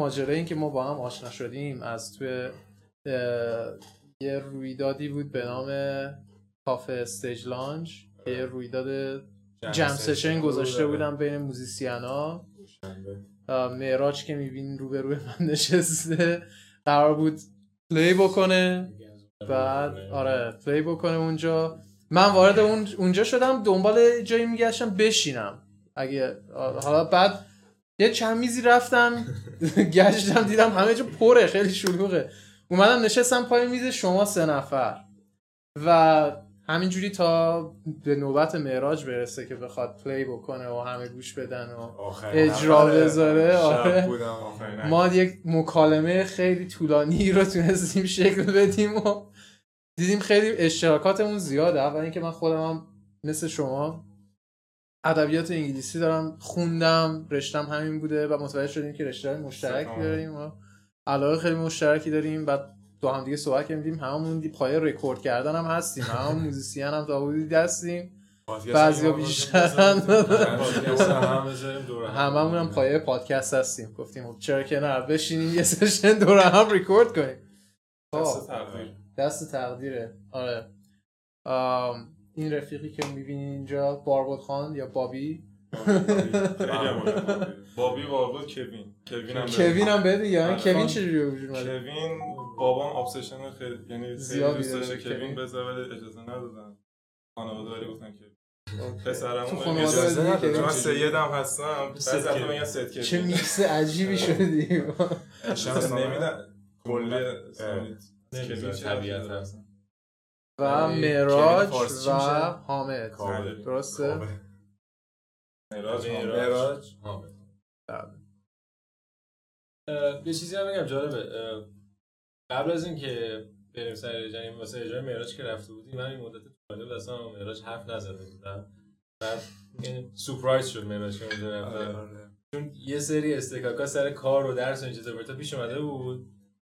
ماجرا این که ما با هم آشنا شدیم از توی یه رویدادی بود به نام کافه Stage Lounge یه رویداد jam session گذاشته بودم بین موزیسین ها معراج که می‌بینین رو به روی من نشسته. قرار بود play بکنه. بعد آره play بکنه اونجا. من وارد اون اونجا شدم دنبال جایی میگشتم بشینم. اگه حالا بعد یه چند میزی رفتم گشتم دیدم همه جا پره خیلی شلوغه. اومدم نشستم پای میز شما سه نفر. و همینجوری تا به نوبت معراج برسه که بخواد پلی بکنه و همه گوش بدن و اجرا بذاره. آره. ما یک مکالمه خیلی طولانی رو تونستیم شکل بدیم و دیدیم خیلی اشتراکاتمون زیاده. اول اینکه من خودم هم مثل شما ادبیات انگلیسی دارم خوندم رشتم همین بوده و متوجه شدیم که رشته مشترک داریم و علاقه خیلی مشترکی داریم. بعد با هم دیگه صحبت کردیم هممون پای رکورد کردن هم هستیم. هم موزیسین هم داوودی هستیم بعضی بیشتر هممون هم پایه پادکست هستیم. گفتیم خب چرا که نه بشینیم یه session دور هم ریکورد کنیم. دست تقدیر. دست تقدیره. آره. این رفیقی که می‌بینی اینجا باربود خان یا بابی؟ بابی باربود کوین. کوین هم کوین هم بده یا کوین چجوری وجود اومده؟ کوین بابام ابسشن خیلی یعنی زیاد دوست داشته کوین بزنه ولی اجازه ندادن. خانواده گفتن که پسرمون اجازه ندادن. من سیدم هستم. بعضی وقتا میگن سید کوین. چه میکس عجیبی شده دیگه شانس نمیدن. کل طبیعت هست؟ و معراج و حامد. درسته؟ معراج معراج بله. یه چیزی هم بگم جالبه. قبل از اینکه بریم سر اجرا واسه اجرای معراج که رفته بودیم من این مدت طولانی بود اصلا معراج حرف نزده بودم بعد این سورپرایز شد معراج که اونجا رفته. چون یه سری استکاکا سر کار و درس و این چیزا برتا پیش اومده بود.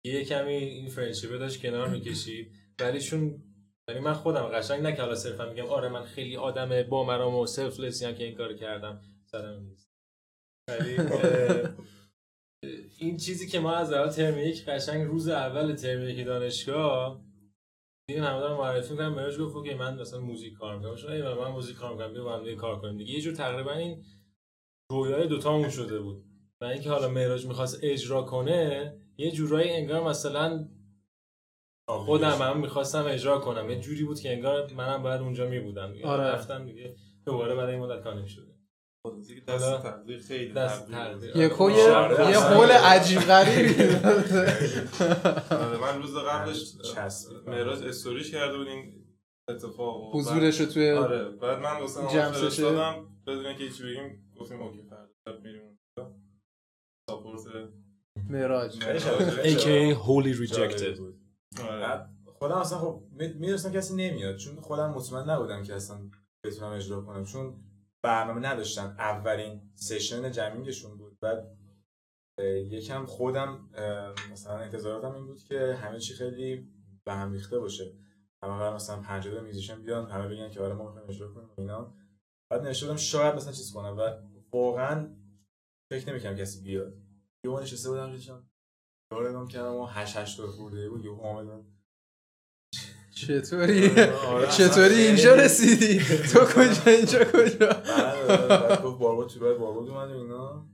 یه کمی این فرنشیپه داشت کنار می‌کشید. ولی چون یعنی من خودم قشنگ نه که حالا صرفا میگم آره من خیلی آدم با مرام و سلفلس که این کار کردم. سرم نیست. این چیزی که ما از اول ترم یک قشنگ روز اول ترم یک دانشگاه دیدیم همه دارم معرفی می‌کنم مراج گفت که من مثلا موزیک کار می‌کنم. چون من موزیک کار می‌کنم بیا با هم کار کنیم. دیگه یه جور تقریبا این رویای دوتامون شده بود. و اینکه حالا معراج می‌خواست اجرا کنه یه جورایی انگار مثلا خودم هم می‌خواستم اجرا کنم. یه جوری بود که انگار منم باید اونجا میبودم. آره. رفتم دیگه دوباره برای این مدت کار نمی‌شده دست تقدیر خیلی دست تقدیر یه کو یه حول عجیب غریبی آره، من روز قبلش معراج استوریش کرده بود این اتفاق حضورش رو توی آره. بعد من واسه اون فرستادم. بدون اینکه هیچ بگیم گفتیم اوکی فردا میریم اونجا. support معراج. AKA Holy Rejected. آره. خودم اصلا خب می‌دونستم کسی نمیاد چون خودم مطمئن نبودم که اصلا بتونم اجرا کنم چون برنامه نداشتن. اولین session jamming شون بود. بعد یکم خودم مثلا انتظاراتم این بود که همه چی خیلی به هم ریخته باشه. همه قرار مثلا 50 musician بیان همه بگن که آره ما می‌خوایم اجرا کنیم اینا. بعد نشدم شاید مثلا چیز کنم و واقعا فکر نمی‌کنم کسی بیاد. یه نشسته بودم داره نگام کردم و هش هش دور خورده بود یه آمدن چطوری؟ چطوری اینجا رسیدی؟ تو کجا اینجا کجا؟ بعد گفت بارباد تو راه بارباد اومد و اینا.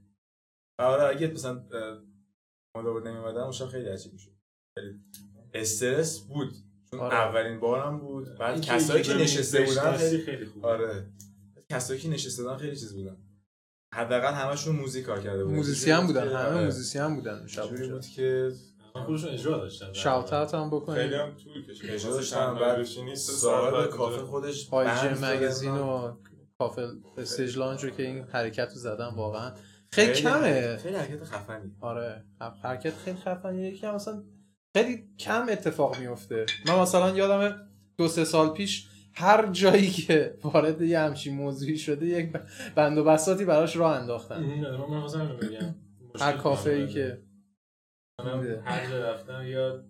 آره اگه مثلا ما دوباره نمی‌اومدم اون خیلی عجیب می‌شد. استرس بود چون اولین بارم بود. بعد کسایی که نشسته بودن خیلی خیلی خوب. آره. کسایی که نشسته بودن خیلی چیز بودن. حداقل همشون موزیک کار کرده بودن. موزیسین بودن همه موزیسین بودن جوری بود که خودشون اجرا داشتن. shout out هم خیلی بکنید هم طول کشید. اجرا داشتن بعد صاحب کافه خودش IG Magazine و کافه Stage Lounge رو که این حرکت رو زدن واقعا. خیلی کمه. خیلی حرکت خفنی. آره. حرکت خیلی خفنیه. یکی هم مثلا خیلی کم اتفاق میفته من مثلا یادم دو سه سال پیش هر جایی که وارد یه همچین موضوعی شده یک بند و بساتی براش راه انداختن. هر کافه ای که. منم هر جا رفتم یا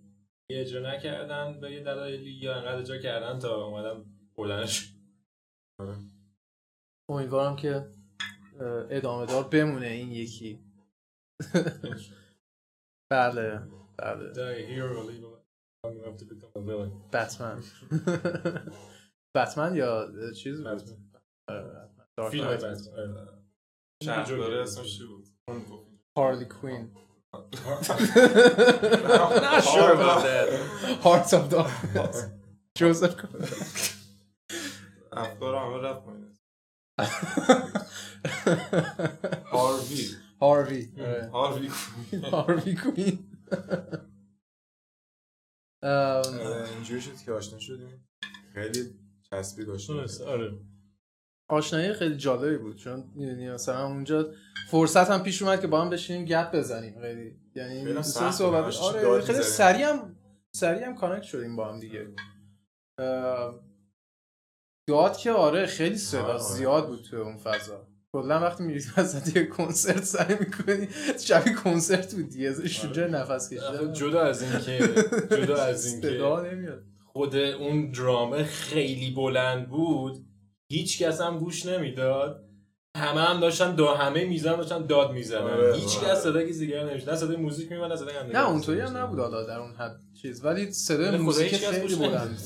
یه اجرا نکردن به یه دلایلی یا انقدر اجرا کردن تا اومدم بلندش. امیدوارم که ادامه دار بمونه این یکی. بله بله. بتمن بتمن یا چیز بود؟ فیلم شهرداره اسمش چی بود؟ هارلی کوین. Not sure about that. Hearts of Darkness جوزف افکار همه رفت پایین. هاروی. هاروی. هاروی هاروی کوین. اینجوری شد که آشنا شدیم. خیلی چسبی داشتیم آره آشنایی خیلی جالبی بود چون می‌دونی مثلا اونجا فرصت هم پیش اومد که با هم بشینیم گپ بزنیم خیلی یعنی صحبت. آره خیلی. سریع هم سریع هم connect شدیم با هم دیگه اه، داد که آره خیلی صدا آره. زیاد بود تو اون فضا کلا وقتی میری وسط یه کنسرت سعی می‌کنی شبیه کنسرت بود دیگه ازش آره. جای نفس کشیدن جدا از این که جدا از این صدا نمیاد خود اون درامه خیلی بلند بود هیچ کس هم گوش نمی‌داد. همه هم داشتن دا همه میزان داشتن داد می‌زنن آره، هیچ آره. کس صدا کسی دیگه نمیشه نه صدای موزیک میمد نه صدای هم نه اونطوری هم نبود حالا در اون حد چیز. ولی صدای خدا موزیک خیلی بلند.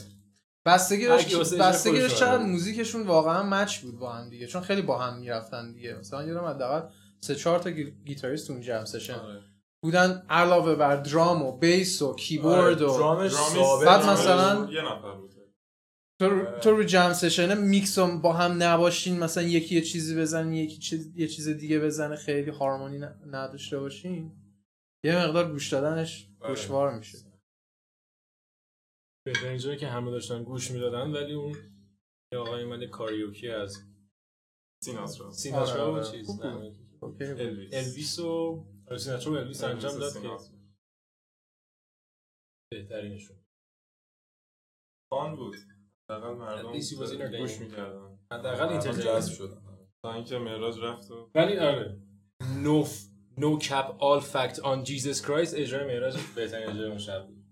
بستگی داشت بستگی داشت چقدر. موزیکشون واقعا match بود با هم دیگه. چون خیلی با هم می‌رفتن دیگه. مثلا یادم حداقل سه چهار تا گی- گیتاریست اون jam session. آره. بودن علاوه بر درام و بیس و کیبورد و درامش درامیست ثابت بعد. مثلا- یه نفر بود. تو رو- تو رو jam session mix هم با هم نباشین مثلا یکی یه چیزی بزنه یکی چیز یه چیز دیگه بزنه خیلی هارمونی نداشته باشین. یه مقدار گوش دادنش آره. دشوار میشه. بهترین جایی که همه داشتن گوش می‌دادن ولی اون یه آقای من کاریوکی از سیناترا سیناترا آره، و آره. چیز. الویس. الویس. و آره، سیناترا و الویس انجام داد که سیناترا. بهترینشون. فان بود. حداقل مردم. گوش می‌کردن. حداقل جذب شدن. تا اینکه معراج رفت و ولی آره. نو نو کپ آل فکت آن جیزس کرایست اجرای معراج بهترین اجرای اون شب بود.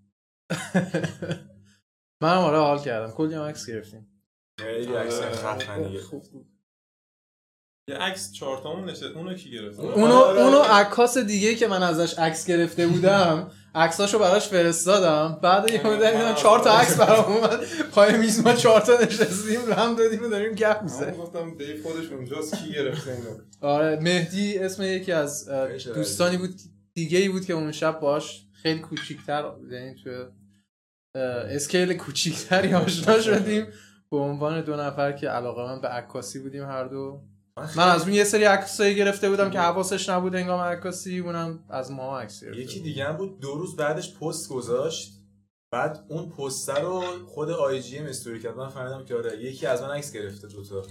من هم آره حال کردم. کلی هم عکس گرفتیم. خیلی عکس خفنیه. خوب بود. یه عکس چهارتامون نشد اونو کی گرفت؟ اونو اونو عکاس دیگه که من ازش عکس گرفته بودم عکساشو براش فرستادم. بعد یه مدت دیدم چهار تا عکس برام اومد. پای میز ما چهار تا نشستیم رم دادیم و داریم گپ می‌زنیم. گفتم دیو خودش اونجاست کی گرفته اینو. آره مهدی اسم یکی از دوستانی بود دیگه ای بود که اون شب باش خیلی کوچیکتر یعنی تو اسکیل کوچیکتری آشنا شدیم. به عنوان دو نفر که علاقه من به عکاسی بودیم هر دو من از اون یه سری عکسایی گرفته بودم که حواسش نبود انگام عکاسی اونم از ما عکس گرفته یکی. دیگه هم بود دو روز بعدش پست گذاشت. بعد اون پستر رو خود IGM story کرد. من فهمیدم که آره یکی از من عکس گرفته دوتا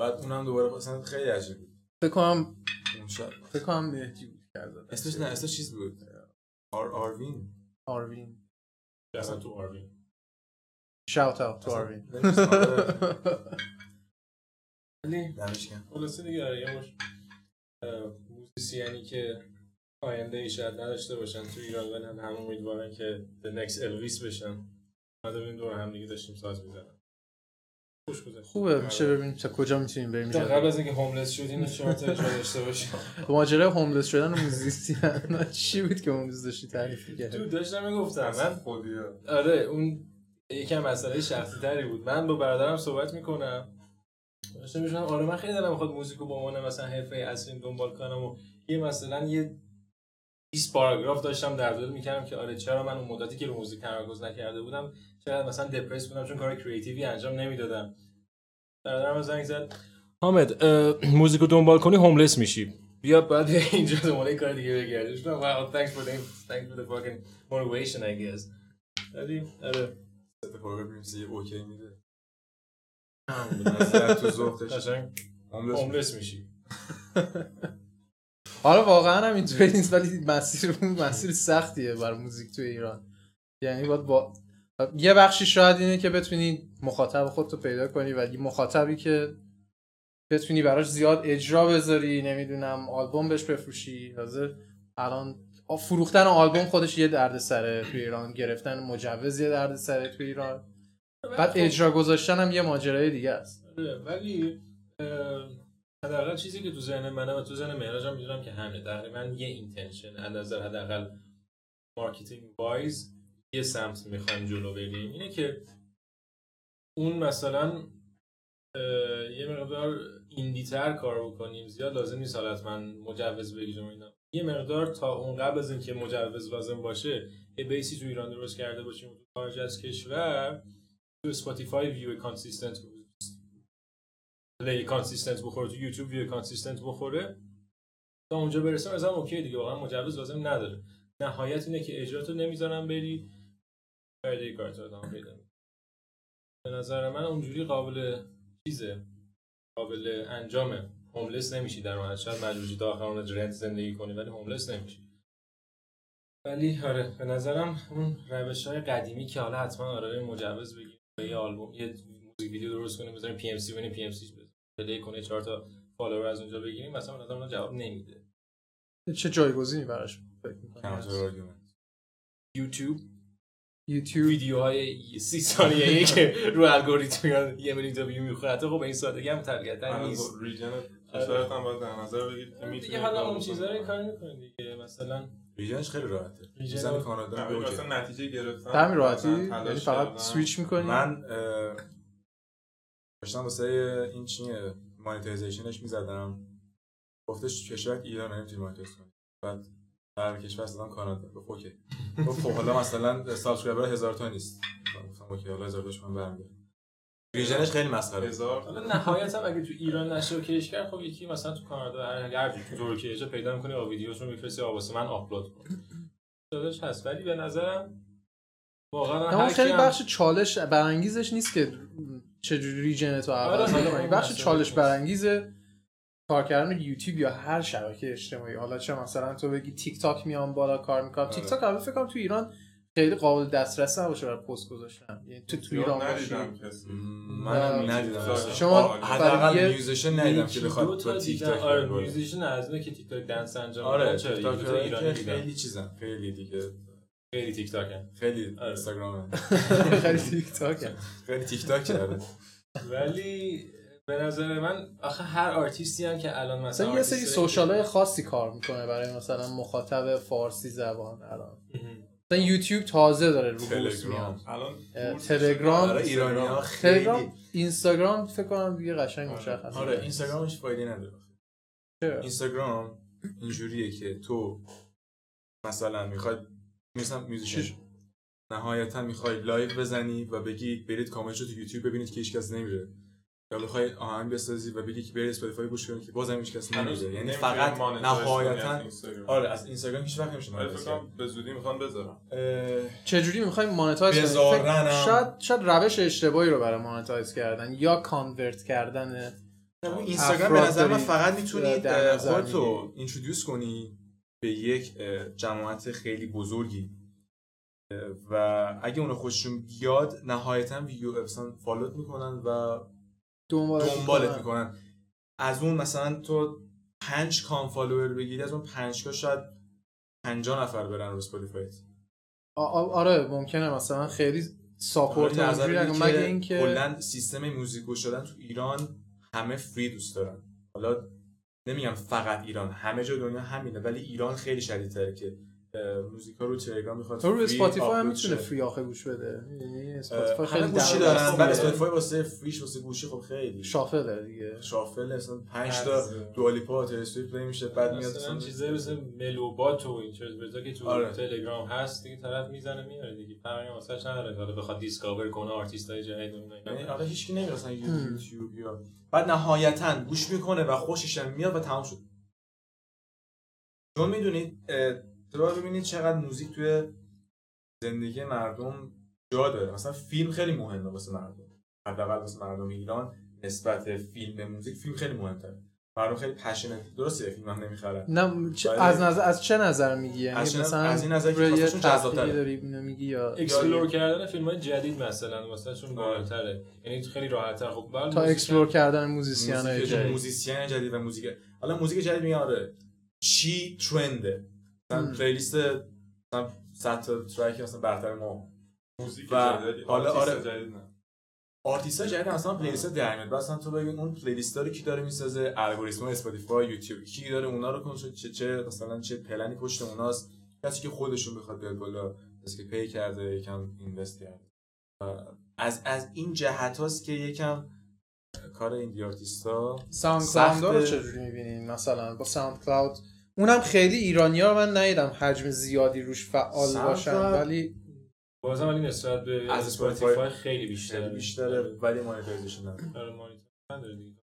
بعد اونم دوباره مثلا خیلی عجیب بود. فکر کنم اون شب. فکر کنم مهدی بود کرده اسمش نه اسمش چیز بود؟ آر آروین. آروین. تو آروین. shout out to آروین نمی‌دونم. آره. ولی دمش گرم. خلاصه دیگه آره یه مش موزیسیانی که آینده ای شاید نداشته باشن تو ایران ولی هم همه امیدوارن که the next Elvis بشن. ما ببینیم دور هم دیگه داشتیم ساز می‌زنن. خوش گذشت. خوبه میشه ببینیم تا کجا می‌تونیم بریم. تا قبل از اینکه homeless شدیم شما اجرا داشته باشیم ماجرای homeless شدن و موزیسین چی بود که اون روز داشتی تعریف تو می‌کردی داشتم می‌گفتم. من خودیه آره اون یکم مسئله شخصی تری بود. من با برادرم صحبت می‌کنم. داشتم میشونم آره من خیلی دلم می‌خواد موزیک رو به عنوان مثلا حرفه اصلی دنبال کنم و یه مثلا یه 20 پاراگراف داشتم در دل می‌کردم که آره چرا من اون مدتی که رو موزیک تمرکز نکرده بودم چرا مثلا دپرس بودم چون کار کریتیوی انجام نمی‌دادم. برادرم زنگ زد. حامد موزیک رو دنبال کنی هوملس میشی. بیا بعد اینجا دنبال کار دیگه بگردی گفتم واو thanks for the thanks for the fucking motivation I guess. ولی آره. می‌نویسه، یه اوکی میده. مثلا تو هوملس میشی. حالا واقعا هم اینطوری نیست ولی مسیر مسیر سختیه برای موزیک تو ایران. یعنی باید با یه بخشی شاید اینه که بتونی مخاطب خودتو پیدا کنی ولی مخاطبی که بتونی براش زیاد اجرا بذاری نمی‌دونم آلبوم بهش بفروشی. حاضر الان فروختن آلبوم خودش یه دردسره تو ایران گرفتن مجوز یه دردسره تو ایران. بعد اجرا گذاشتن هم یه ماجرای دیگه است. آره، ولی حداقل چیزی که تو ذهن منه و تو ذهن معراج هم می‌دونم که همه تقریبا یه intention از نظر حداقل marketing wise یه سمت می‌خوایم جلو بریم اینه که اون مثلا یه مقدار indie تر کار بکنیم زیاد لازم نیست حالت من مجوز بگیرم اینا. یه مقدار تا اون قبل از اینکه مجوز لازم باشه یه base ی تو ایران درست کرده باشیم تو خارج از کشور. تو Spotify view consistent play consistent بخوره تو YouTube view consistent بخوره. تا اونجا برسه مثلا اوکی دیگه. واقعا مجوز لازم نداره. نهایت اینه که اجراتو نمی‌ذارم بری. فایده کارت رو پیدا به نظر من اونجوری قابل چیزه. قابل انجامه. homeless نمیشی در واقع شاید مجبوری تا آخر rent زندگی کنی ولی homeless نمیشی. ولی آره به نظرم اون روش های قدیمی که حالا حتما آره مجوز بگیر. یه آلبوم یه موزیک ویدیو درست کنیم بذاریم PMC ببینیم PMC play کنه چهار تا follower از اونجا بگیریم مثلا نظر جواب نمیده. چه جایگزینی براش فکر می‌کنی؟ YouTube. YouTube. ویدیوهای سی ثانیه‌ای که رو الگوریتم میاد یه میلیون تا ویو می‌خوره. خب این سادگی هم طبیعتا نیست. region کشورت هم باید در نظر بگیرید که دیگه حالا اون چیزا رو کار می‌کنید دیگه. مثلا region ش خیلی راحته. region کانادا به مثلا نتیجه گرفتن همین راحتی یعنی فقط سویچ می‌کنی؟ من داشتم واسه این چیه monetization ش می‌زدم. گفتش کشور ایران نمی‌تونی monetize کنی. بعد هر کشور اصلا کانادا. گفت اوکی. گفت خب حالا مثلا subscriber هزار تا نیست. گفتم اوکی حالا هزار تاش من برمیاد ویژنش خیلی مسخره هزار حالا نهایت هم اگه تو ایران نشه و کرد خب یکی مثلا تو کانادا هر هر تو ترکیه جا پیدا می‌کنی و ویدیوشون میفرستی واسه من آپلود کن داداش هست. ولی به نظرم واقعا هر خیلی بخش چالش برانگیزش نیست که چجوری region تو عوض آره، کنی بخش چالش برانگیزه کار کردن یوتیوب یا هر شبکه اجتماعی. حالا چه مثلا تو بگی تیک تاک میام بالا کار می‌کنم. آره. تیک تاک البته فکر کنم تو ایران خیلی قابل دسترس نباشه برای پست گذاشتن. یعنی تو تو ایران باشی من ندیدم. شما حداقل musician ندیدم که بخواد با تیک تاک آره musician از که TikTok dance انجام آره تیک تاک خیلی چیزا خیلی دیگه. خیلی تیک تاک خیلی اینستاگرام خیلی تیک تاک خیلی تیک تاک کرده. ولی به نظر من آخه هر آرتیستی هم که الان مثلا یه سری social های خاصی کار می‌کنه برای مثلا مخاطب فارسی زبان الان. مثلا یوتیوب تازه داره رو تلگرام الان تلگرام برای ایرانی ها خیلی اینستاگرام فکر کنم دیگه قشنگ آره. مشخصه آره اینستاگرامش فایده نداره چرا اینستاگرام اینجوریه که تو مثلا می‌خوای مثلا musician نهایتا می‌خوای live بزنی و بگی برید کامنت رو تو یوتیوب ببینید که هیچ کس نمیره یا بخوای آهنگ بسازی و بگی که بری اسپاتیفای گوش کنی که بازم هیچ کس نمیره یعنی فقط نهایتا آره از اینستاگرام هیچ وقت نمیشه آره به زودی می‌خوان بذارم. چه جوری می‌خوایم monetize شاید شاید روش اشتباهی رو برای monetize کردن یا convert کردن اینستاگرام به نظر من فقط می‌تونید خودتو introduce کنی به یک جماعت خیلی بزرگی. و اگه اونو خوششون بیاد نهایتا ویدیو مثلا follow ت می‌کنن و دنبالت, دنبالت می‌کنن. از اون مثلا تو پنج K هم follower بگیری از اون پنج K شاید 50 نفر برن رو اسپاتیفای آره ممکنه مثلا خیلی support آره مگه اینکه کلا سیستم موزیک گوش دادن تو ایران همه free دوست دارن. حالا نمیگم فقط ایران همه جا دنیا همینه ولی ایران خیلی شدیدتره که موزیکا رو تلگرام می‌خواد تو رو اسپاتیفای هم می‌تونه free آخه گوش بده. یعنی اسپاتیفای خیلی گوشی دارن. بعد اسپاتیفای واسه free ش واسه گوشی خب خیلی. shuffle دیگه. shuffle اصلا 5 تا دوالیپا تیلور سویفت play میشه بعد میاد اصلا چیزایی مثل ملوبات و این چیزا که تو آره. تلگرام هست دیگه طرف می‌زنه میاره دیگه. فرقی واسه نداره حالا بخواد discover کنه آرتیستای جدید و اینا. یعنی آره هیچ کی نمیره اصلا یوتیوب یا بعد نهایتا گوش می‌کنه و خوشش میاد و تمام شد. چون می‌دونید تو ببینید چقدر موزیک توی زندگی مردم جا داره. مثلا فیلم خیلی مهمه واسه مردم. حداقل واسه مردم ایران نسبت فیلم به موزیک فیلم خیلی مهمتره. مردم خیلی passionate درسته فیلم هم نمی‌خرن نه چه از نظر از چه نظر میگی؟ یعنی از مثلا از این نظر که واسهشون جذاب‌تره. داری میگی یا explore کردن فیلم های جدید مثلا واسهشون بالاتره. یعنی خیلی راحت‌تر. خب تا explore کردن musician جدید. musician جدید و موزیک حالا موزیک جدید میگن آره. چی trend ه. مثلا playlist مثلا 100 تا track مثلا برتر ما. موزیک و حالا آره آرتیست جدید مثلا playlist در میاد مثلا تو ببین اون playlist رو کی داره می‌سازه؟ الگوریتم اسپاتیفای یوتیوب. کی داره اونا رو کنترل چه چه مثلا چه پلنی پشت اوناست؟ کسی که خودشون بخواد بیاد بالا کسی که pay کرده یکم invest کرده. از از این جهت هاست که یکم کار این آرتیستا ساوند کلاود رو چجوری می‌بینین مثلا با ساوند کلاود اونم خیلی ایرانی ها من ندیدم حجم زیادی روش فعال باشن ولی بازم ولی نسبت به از اسپاتیفای خیلی بیشتره. بیشتره ولی monetization نداره. آره،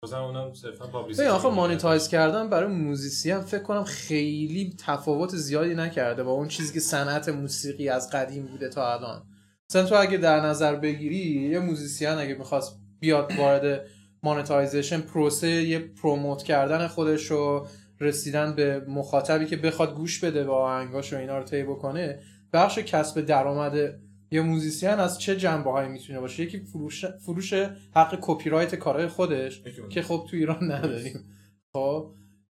بازم اونم صرفا publicity آخه monetize کردن برای musician فکر کنم خیلی تفاوت زیادی نکرده با اون چیزی که صنعت موسیقی از قدیم بوده تا الان. مثلا تو اگه در نظر بگیری یه musician اگه می‌خواست بیاد وارد monetization پروسه یه promote کردن خودش رو رسیدن به مخاطبی که بخواد گوش بده و آهنگاش و اینا رو طی بکنه بخش کسب درآمد یه musician از چه جنبه هایی می‌تونه باشه؟ یکی فروش فروش حق کپی رایت کارهای خودش که خب تو ایران نداریم. خب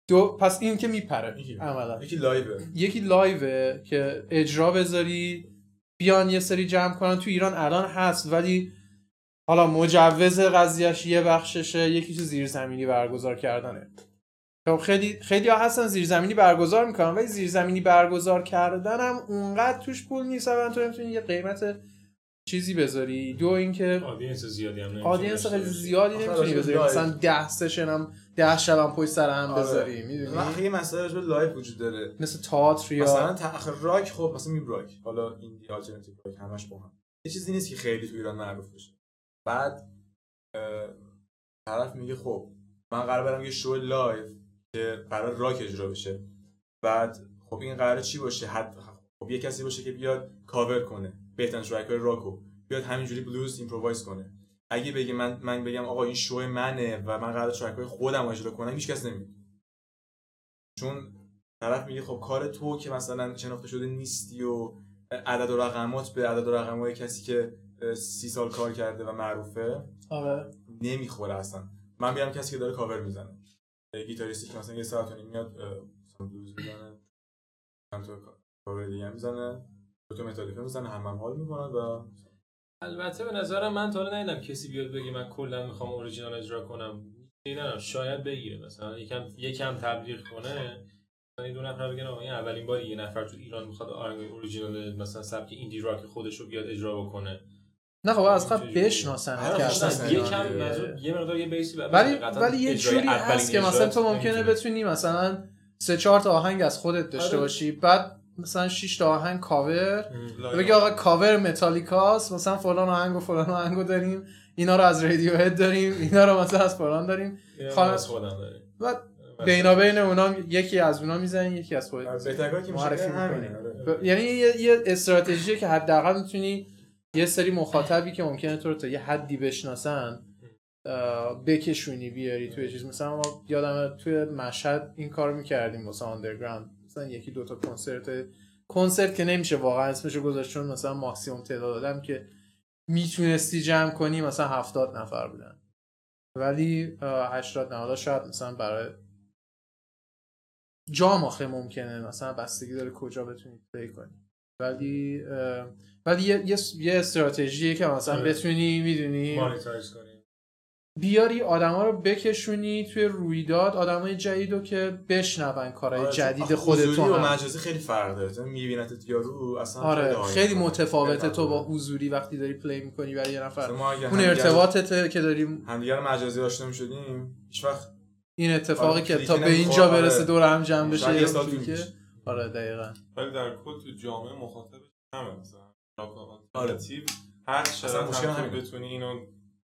دو پس این که میپره عملا. یکی live ه. یکی live ه که اجرا بذاری بیان یه سری جمع کنن. تو ایران الان هست ولی حالا مجوز قضیهش یه بخششه یکی تو زیرزمینی برگزار کردنه. خب خیلی خیلی ها هستن زیرزمینی برگزار می‌کنن ولی زیرزمینی برگزار کردن هم اونقدر توش پول نیست. و تو نمی‌تونی یه قیمت چیزی بذاری. دو اینکه audience زیادی هم audience خیلی زیادی نمی‌تونی بذاری. مثلا 10 session هم 10 شب هم پشت سر هم آره. بذاری. می‌دونی؟ یه مسئله رو live وجود داره. مثل تئاتر یا مثلا تأخر راک خب مثلا می راک. حالا indie alternative rock همش با هم. یه چیزی نیست که خیلی تو ایران معروف بشه. بعد طرف میگه خب من قرار برم یه show live که قرار راک اجرا بشه. بعد خب این قرار چی باشه؟ حد خب یه کسی باشه که بیاد کاور کنه. بهترین track های راکو. بیاد همینجوری بلوز improvise کنه. اگه بگی من من بگم آقا این شو منه و من قرار track های خودم اجرا کنم هیچ کس نمیاد چون طرف میگه خب کار تو که مثلا شناخته شده نیستی و عدد و رقمات به عدد و رقم کسی که سی سال کار کرده و معروفه آره. نمی‌خوره اصلا. من بیام کسی که داره کاور می‌زنه. گیتاریستی که مثلا یه ساعت و میاد بلوز می‌زنه چند تا کاور دیگه می‌زنه دو تا متالیکا می‌زنه هم هم حال می‌کنن و البته به نظرم من تا ندیدم کسی بیاد بگه من کلا می‌خوام اوریجینال اجرا کنم. نه شاید بگیره مثلا. یکم یکم تبلیغ کنه. مثلا دو نفر بگن این اولین باری یه نفر تو ایران می‌خواد آهنگ اوریجینال مثلا سبک indie rock خودش رو بیاد اجرا بکنه. نه خب از قبل بشناسن آره، که یکم یه مقدار یه basey ولی ولی یه جوری هست که مثلا تو ممکنه بتونی مثلا سه چهار تا آهنگ از خودت داشته آره. باشی بعد مثلا 6 تا آهنگ کاور بگی آقا کاور متالیکاست مثلا فلان آهنگ و فلان آهنگو داریم اینا رو از Radiohead داریم اینا رو مثلا از فلان داریم. از خودم داریم. بعد بینا بین اونا یکی از اونا می‌زنی یکی از خودت آره، معرفی می‌کنی. یعنی یه استراتژی که حداقل می‌تونی یه سری مخاطبی که ممکنه تو رو تا یه حدی بشناسن بکشونی بیاری توی چیز. مثلا ما یادم توی مشهد این کار می‌کردیم واسه آندرگراند مثلا یکی دوتا کنسرت کنسرت که نمیشه واقعا اسمشو گذاشت چون مثلا ماکسیموم تعداد آدم که می‌تونستی جمع کنی مثلا هفتاد نفر بودن. ولی 80 90 شاید مثلا برای جام آخه ممکنه. مثلا بستگی داره کجا بتونید پلی کنی. ولی ولی یه, یه, یه استراتژیه که مثلا آره. بتونی می‌دونی؟ بیاری آدما رو بکشونی توی رویداد آدمای جدید که بشنون کارهای آره جدید خودتون و مجازی خیلی فرق داره تو میبینت یارو اصلا آره خیلی, متفاوته تو با حضوری وقتی داری پلی می‌کنی برای یه نفر. اون ارتباطته که داریم. همدیگه مجازی آشنا می‌شدیم هیچ وقت این اتفاقی آره که تا به اینجا برسه دور هم جمع بشه آره دقیقاً. ولی در کل تو جامعه مخاطب همه مثلا. آلترناتیو هر شرط بتونی اینو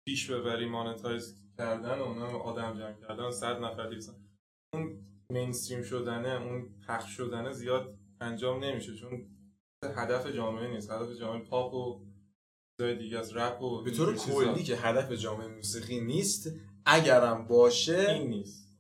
پیش ببری مانتایز کردن و اونم آدم جمع کردن صد نفر دیگه اون مینستریم شدنه اون پخش شدنه زیاد انجام نمیشه چون هدف جامعه نیست. هدف جامعه پاپ و چیزای دیگه از رپ و به طور کلی که هدف جامعه موسیقی نیست اگرم باشه این نیست.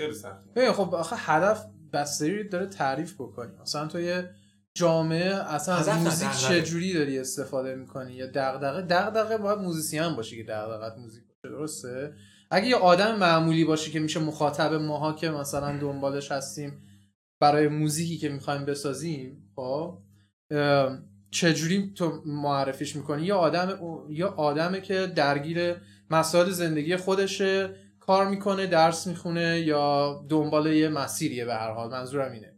خیلی سخته. خب آخه هدف بستری داره تعریف بکنی. مثلا تو یه جامعه اصلا از موزیک چجوری داری استفاده می‌کنی؟ یا دغدغه؟ دغدغه باید موزیسین باشی که دغدغت موزیک باشه درسته؟ اگه یه آدم معمولی باشه که میشه مخاطب ماها که مثلا دنبالش هستیم برای موزیکی که می‌خوایم بسازیم خب چجوری تو معرفیش می‌کنی؟ یا آدم یا آدمه که درگیر مسائل زندگی خودشه کار می‌کنه درس می‌خونه یا دنبال یه مسیریه به هر حال منظورم اینه.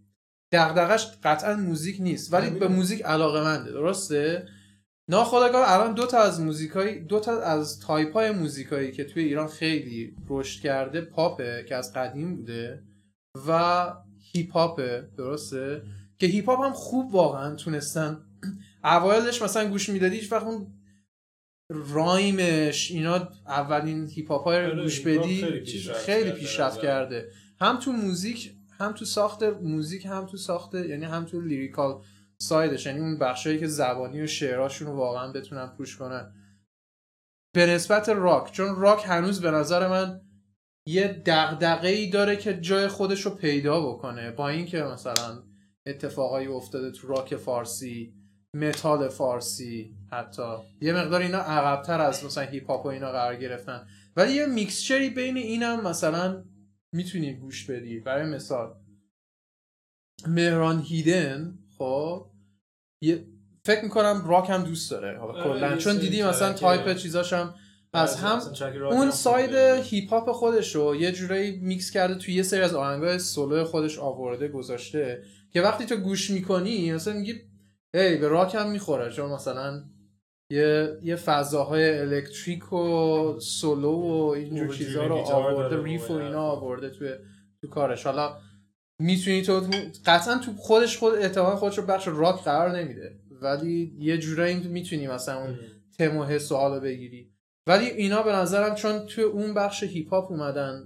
دغدغش قطعا موزیک نیست ولی به موزیک علاقه منده درسته؟ ناخودآگاه الان دو تا از موزیکای دو تا از تایپ های موزیکایی که توی ایران خیلی رشد کرده پاپه که از قدیم بوده و هیپ هاپه درسته؟ که هیپ هاپ هم خوب واقعا تونستن اوایلش مثلا گوش می‌دادی هیچ وقت اون rhyme ش اینا اولین هیپ هاپ های گوش بدی خیلی پیشرفت. کرده هم تو موزیک هم تو ساخت موزیک هم تو ساخت یعنی هم تو lyrical side ش یعنی اون بخشایی که زبانی و شعراشون رو واقعا بتونن push کنن به نسبت راک چون راک هنوز به نظر من یه دغدغه ای داره که جای خودش رو پیدا بکنه با اینکه مثلا اتفاقایی افتاده تو راک فارسی متال فارسی حتی. یه مقدار اینا عقبتر از مثلا هیپ هاپ و اینا قرار گرفتن. ولی یه mixture ی بین اینم مثلا می‌تونی گوش بدی. برای مثال مهراد هیدن خب یه فکر می‌کنم راک هم دوست داره. حالا آره، کلا چون دیدی مثلا تایپ چیزاش هم از هم اون side. هیپ هاپ خودش رو یه جورایی میکس کرده توی یه سری از آهنگای سولو خودش آورده گذاشته که وقتی تو گوش می‌کنی مثلا میگی ای به راک هم می‌خوره چون مثلا یه یه فضاهای electric و سولو و اینجور جوری رو آورده riff و اینا. آورده توی تو کارش. حالا می‌تونی تو قطعا تو خودش خود احتمال خودش رو بخش راک قرار نمیده. ولی یه جورایی می‌تونی مثلا اون تم و حس و حالو بگیری. ولی اینا به نظرم چون توی اون بخش هیپ هاپ اومدن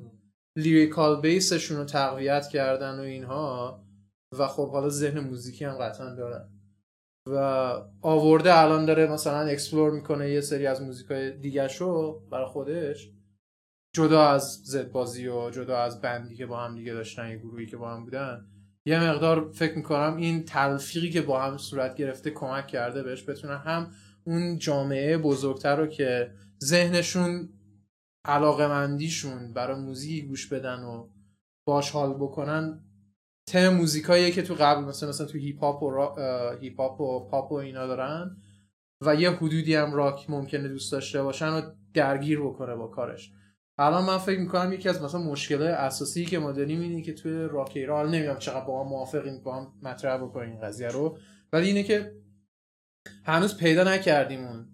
lyrical base شون رو تقویت کردن و اینها و خب حالا ذهن موزیکی هم قطعا دارن. و آورده الان داره مثلا explore می‌کنه یه سری از موزیکای دیگه برای خودش جدا از زدبازی و جدا از بندی که با هم دیگه داشتن یه گروهی که با هم بودن یه مقدار فکر می‌کنم این تلفیقی که با هم صورت گرفته کمک کرده بهش بتونن هم اون جامعه بزرگتر رو که ذهنشون علاقه مندیشون برای موزیک گوش بدن و باش حال بکنن تم موزیکایی که تو قبل مثلا مثلا تو هیپ هاپ و را... هیپ هاپ و پاپ و اینا دارن و یه حدودی هم راک ممکنه دوست داشته باشن و درگیر بکنه با کارش. الان من فکر می‌کنم یکی از مثلا مشکل اساسی که ما داریم اینه که توی راک ایران نمی‌دونم چقدر با هم موافقیم با هم مطرح بکنیم این قضیه رو ولی اینه که هنوز پیدا نکردیم اون.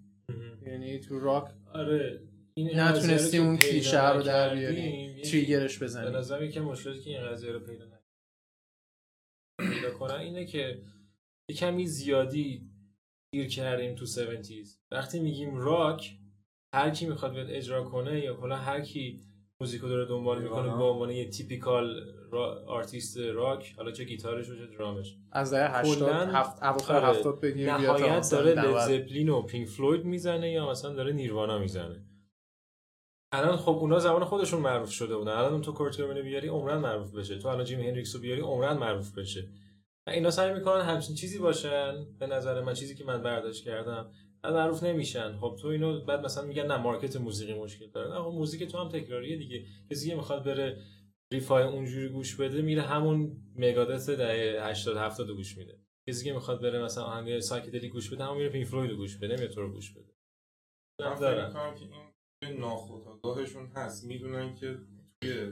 یعنی تو راک آره این نتونستیم اون کلیشه رو در بیاریم. تریگرش به بزنیم نظرم یکی از مشکلاتی که این قضیه رو پیدا کنن اینه که یه کمی زیادی گیر کردیم تو 70s وقتی میگیم راک هر کی می‌خواد بیاد اجرا کنه یا کلا هر کی موزیکو داره دنبال می‌کنه. به عنوان یه تیپیکال را... آرتیست راک حالا چه گیتارش و چه درامش. از دهه 80 کلاً هفت اواخر آره، 70 بگیر بیا تا نهایت داره 90. لد زپلین و پینک فلوید می‌زنه یا مثلا داره نیروانا می‌زنه. الان خب اونا زمان خودشون معروف شده بودن. الان تو کرت بیاری عمراً معروف بشه. تو الان جیمی هندریکس رو بیاری عمراً معروف بشه. اینا سعی می‌کنن همچین چیزی باشن به نظر من چیزی که من برداشت کردم معروف نمیشن. خب تو اینو بعد مثلا میگن نه market موسیقی مشکل داره. نه خب موزیک تو هم تکراریه دیگه. کسی که می‌خواد بره riff ای اونجوری گوش بده میره همون مگادت دهه 80 70 رو گوش میده. کسی که می‌خواد بره مثلا آهنگ psychedelic گوش بده همون میره پینک فلوید گوش بده نمیره تو رو گوش بده. من فکر که این ناخودآگاهشون هست. می‌دونن که توی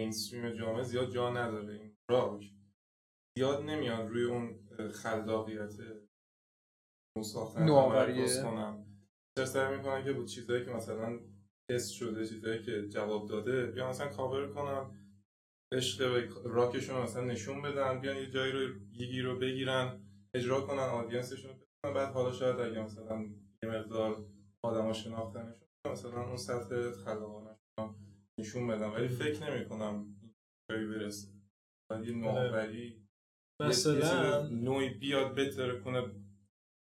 mainstream جامعه زیاد جا نداره. این راک زیاد نمیان روی اون خلاقیت ساختن نوآوریه. تمرکز کنن بیشتر سعی می‌کنن که با چیزایی که مثلا تست شده چیزایی که جواب داده بیان مثلا کاور کنن عشق راکشون مثلا نشون بدن بیان یه جایی رو یه گیر رو بگیرن اجرا کنن آدینسشون رو بعد حالا شاید اگه مثلا یه مقدار آدما شناختنشون مثلا اون سطح خلاقانه نشون بدن. ولی فکر نمی کنم جایی برسه. باید یه نوآوری یه- یه مثلا نوعی بیاد بتره کنه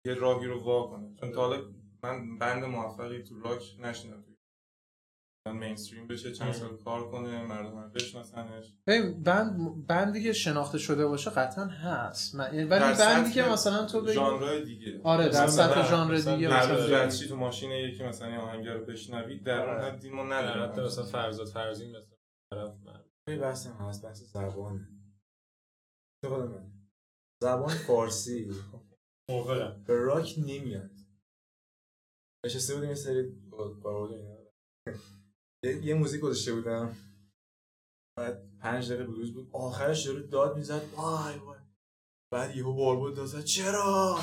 یه راهی رو وا کنه. چون تا حالا من بند موفقی تو راک نشنیدم مینستریم بشه چند سال کار کنه مردم هم بشناسنش. بند بندی که شناخته شده باشه قطعا هست. من- یعنی ولی بندی که مثلا تو بگی ژانرهای دیگه. آره در سطح ژانر دیگه مثلا تو ماشین یکی مثلا یه آهنگر رو بشنوی در اون آره. حدی ما در حد نداریم مثلا فرزاد فرزین مثلا طرف من بحث هست بحث زبانه. زبان فارسی. موافقم. به راک نمیاد. نشسته بودیم یه سری یه, یه موزیک گذاشته بودم. بعد پنج دقیقه بلوز بود. آخرش داره داد می‌زد وای وای. بعد یهو واربود دازه چرا؟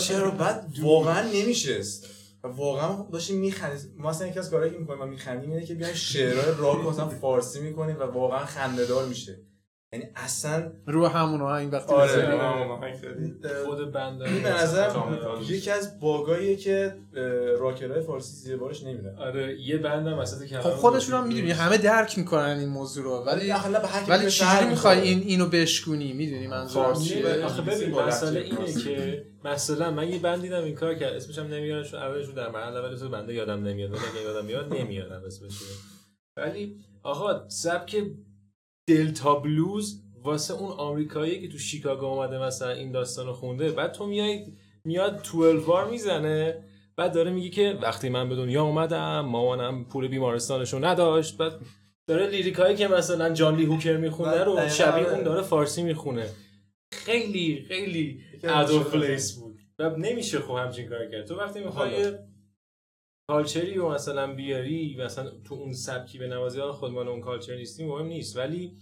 چرا؟ بعد واقعا نمیشست. واقعا داشتیم میخندیم. ما اصلا یکی از کارهایی که می‌کنیم ما میخندیم اینه که بیایم شعرهای راک مثلا فارسی می‌کنیم و واقعا خنده‌دار میشه. یعنی اصلا رو همون آهنگ وقتی آره خود بند به نظر یکی از باگاییه که راکرهای فارسی زیر بارش نمیرن آره یه بند هم وسط خب خودشون هم می‌دونی همه درک می‌کنن این موضوع رو ولی ولی چجوری می‌خوای این اینو بشکونی؟ می‌دونی منظورم خب، چیه؟ آخه ببین مسئله اینه که مثلا من یه بند دیدم این کار کرد اسمش هم نمیارم چون اولش در مرحله اول بنده یادم نمیاد. ولی یادم میاد نمیارم اسمش ولی آقا سبک دلتا بلوز واسه اون آمریکایی که تو شیکاگو اومده مثلا این داستانو خونده بعد تو میای میاد 12 بار می‌زنه بعد داره میگه که وقتی من به دنیا اومدم مامانم پول بیمارستانشو نداشت بعد داره لیریکایی که مثلا جان لی هوکر می‌خونه رو شبیه اون داره فارسی می‌خونه. خیلی خیلی ادو پلیس بود. و نمیشه خب همچین کار کرد. تو وقتی می‌خوای کالچری و مثلا بیاری مثلا تو اون سبکی به نوازی خودمان اون کالچر نیستیم مهم نیست. ولی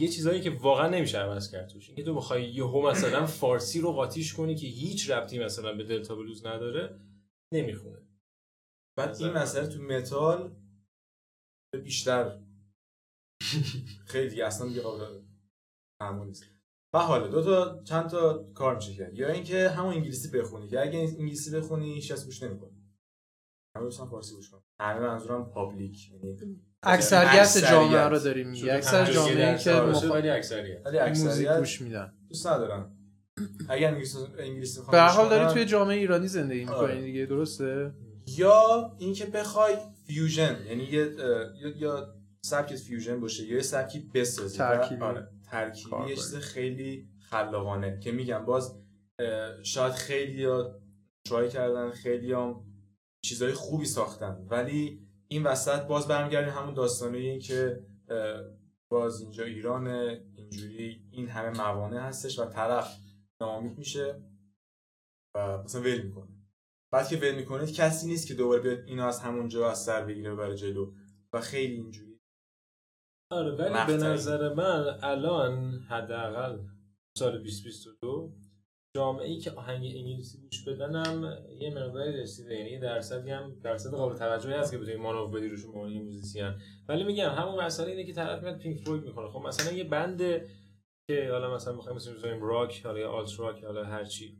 یه چیزایی که واقعا نمیشه عوض کرد توش. اینکه تو بخوای یهو مثلا فارسی رو قاطیش کنی که هیچ ربطی مثلا به دلتا بلوز نداره نمی‌خونه. بعد این مسئله تو متال بیشتر. خیلی اصلا دیگه قابل نیست. و حالا دو تا چند تا کار میشه کرد. یا اینکه همون انگلیسی بخونی که اگه انگلیسی بخونی هیچ کس گوش نمی‌کنه. همه دوستان فارسی گوش کنن همه منظورم public یعنی اکثریت جامعه رو داریم میگه. اکثر جامعه که مخالی اکثریت. ولی موزیک گوش میدن. دوست ندارن اگر انگلیسی انگلیسی به هر حال داری توی جامعه ایرانی زندگی می‌کنی آره. دیگه درسته؟ یا اینکه بخوای fusion یعنی یه یا سبک fusion باشه یا یه سبکی بسازی. ترکیبی. آره. ترکیبی یه چیز خیلی خلاقانه. که میگم باز شاید خیلی ها ترای کردن خیلی هم چیزهای خوبی ساختن. ولی این وسط باز برمیگردیم همون داستانه این که باز اینجا ایران اینجوری این همه موانع هستش و طرف ناامید میشه و مثلا ول می‌کنه. بعد که ول می‌کنه کسی نیست که دوباره بیاد اینو از همونجا از سر بگیره برای جلو و خیلی اینجوری. آره ولی به نظر من الان حداقل سال 2022 جامعه ای که آهنگ انگلیسی گوش بدن هم یه مقداری رسیده. یعنی درصدی هم درصد قابل توجهی هست که بتونی مانور بدی روشون به musician. ولی میگم همون مسئله اینه که طرف میاد Pink Floyd می‌کنه. خب مثلا یه band که حالا مثلا می‌خوایم مثلا بزنیم راک حالا یا alt rock حالا هر چی.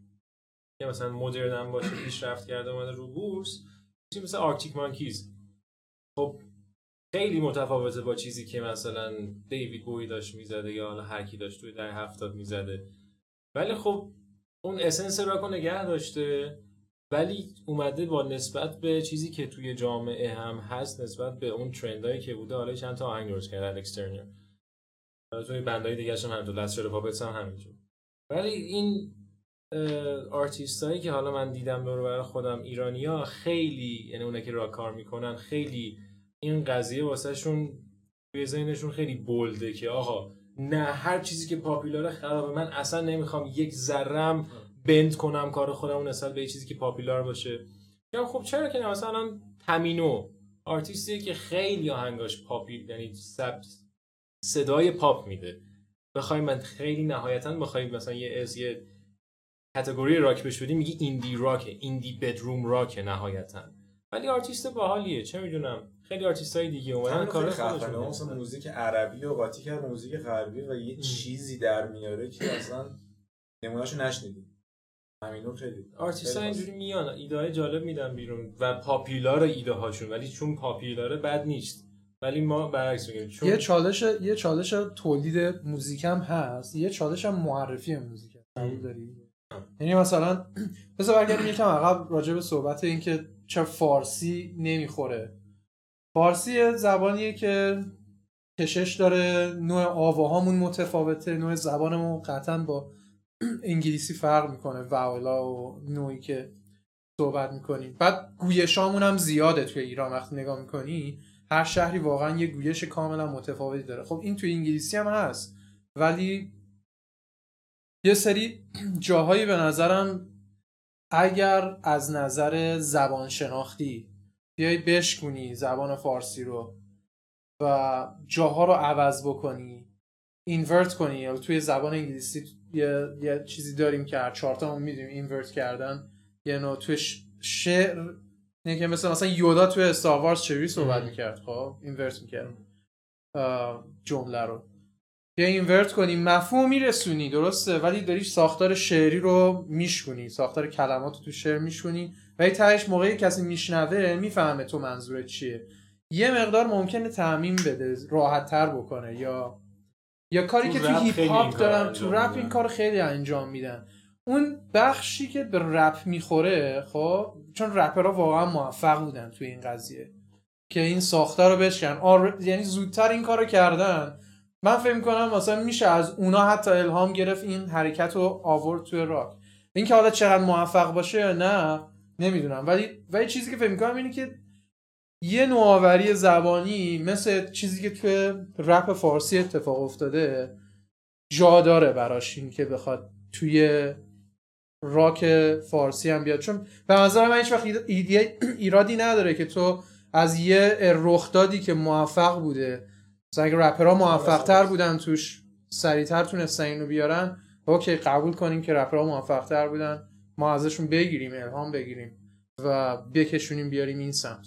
یا مثلا مدرن هم باشه پیشرفت کرده اومده رو بورس چیزی مثل Arctic Monkeys. خب خیلی متفاوته با چیزی که مثلا دیوید بوی داشت می‌زده یا حالا هر کی داشت توی دهه هفتاد می‌زده. ولی خب اون essence rock رو نگه داشته. ولی اومده با نسبت به چیزی که توی جامعه هم هست نسبت به اون trend ایی که بوده حالا چند تا آهنگ درست کرده الکس ترنر توی band ای دیگه هم همینطور Last Shadow Puppets هم همینطور ولی این آرتیست هایی که حالا من دیدم دور و بر خودم ایرانیا خیلی یعنی اونایی که را کار می‌کنن خیلی این قضیه واسه شون توی ذهنشون خیلی bold ه که آقا نه هر چیزی که popular ه خرابه. من اصلا نمی‌خوام یک ذرم bend کنم کار خودم نسبت به چیزی که popular باشه. یا خب چرا که مثلا تامینو آرتیستی که خیلی آهنگاش پاپی یعنی سب صدای پاپ میده. بخوای من خیلی نهایتا بخوای مثلا یه از یه category rock بهش میگی indie rock indie bedroom rock نهایتا. ولی آرتیست باحالیه چه می‌دونم. خیلی آرتیست های دیگه اومدن کار خودشون مثلا موزیک عربی و قاطی کرد موزیک غربی و یه چیزی در میاره که اصلا نمونهشو نشنیدیم همینو خیلی آرتیست ها اینجوری میان ایده های جالب میدن بیرون و popular ایده هاشون ولی چون popular ه بد نیست. ولی ما برعکس میگیم چون یه چالش یه چالش تولید موزیک هم هست یه چالش هم معرفی موزیک قبول داری؟ یعنی مثلا بذار برگردیم یکم عقب راجع به صحبت این که چه فارسی نمی‌خوره. فارسی زبانیه که کشش داره نوع آواهامون متفاوته نوع زبانمون قطعا با انگلیسی فرق می‌کنه واولا و نوعی که صحبت می‌کنیم. بعد گویشامون هم زیاده توی ایران وقتی نگاه می‌کنی هر شهری واقعا یه گویش کاملا متفاوتی داره. خب این توی انگلیسی هم هست ولی یه سری جاهایی به نظرم اگر از نظر زبان شناختی بیای بشکونی زبان فارسی رو و جاها رو عوض بکنی اینورت کنی. یا توی زبان انگلیسی یه, یه چیزی داریم که چهارتا هم می‌دونیم اینورت کردن. یه نوع توی شعر اینه که مثلا مثلا یودا توی استار وارز چجوری صحبت می‌کرد؟ خب اینورت می‌کرد جمله رو. یا اینورت کنی مفهوم میرسونی درسته؟ ولی داری ساختار شعری رو میشونی ساختار کلمات رو تو شعر میشونی ولی تهش موقعی کسی میشنوه می‌فهمه تو منظور چیه. یه مقدار ممکنه تعمین بده راحت تر بکنه یا یا کاری که تو هیپ هاپ دارن تو رپ این کار خیلی انجام میدن. اون بخشی که به رپ می‌خوره خب چون رپرها واقعا موفق بودن تو این قضیه. که این ساخته رو بشکن. آر... یعنی زودتر این کارو کردن. من فکر کنم مثلا میشه از اونا حتی الهام گرفت این حرکت رو آورد توی راک. اینکه حالا چقدر موفق باشه یا نه نمی‌دونم. ولی ولی چیزی که فکر می‌کنم اینه که یه نوآوری زبانی مثل چیزی که توی رپ فارسی اتفاق افتاده جا داره براش این که بخواد توی راک فارسی هم بیاد. چون به نظر من هیچ وقت ایرادی نداره که تو از یه رخدادی که موفق بوده. مثلا اگه رپرها موفق تر بودن توش سریعتر تونستن اینو بیارن اوکی قبول کنیم که رپرها موفق تر بودن. ما ازشون بگیریم الهام بگیریم و بکشونیم بیاریم این سمت.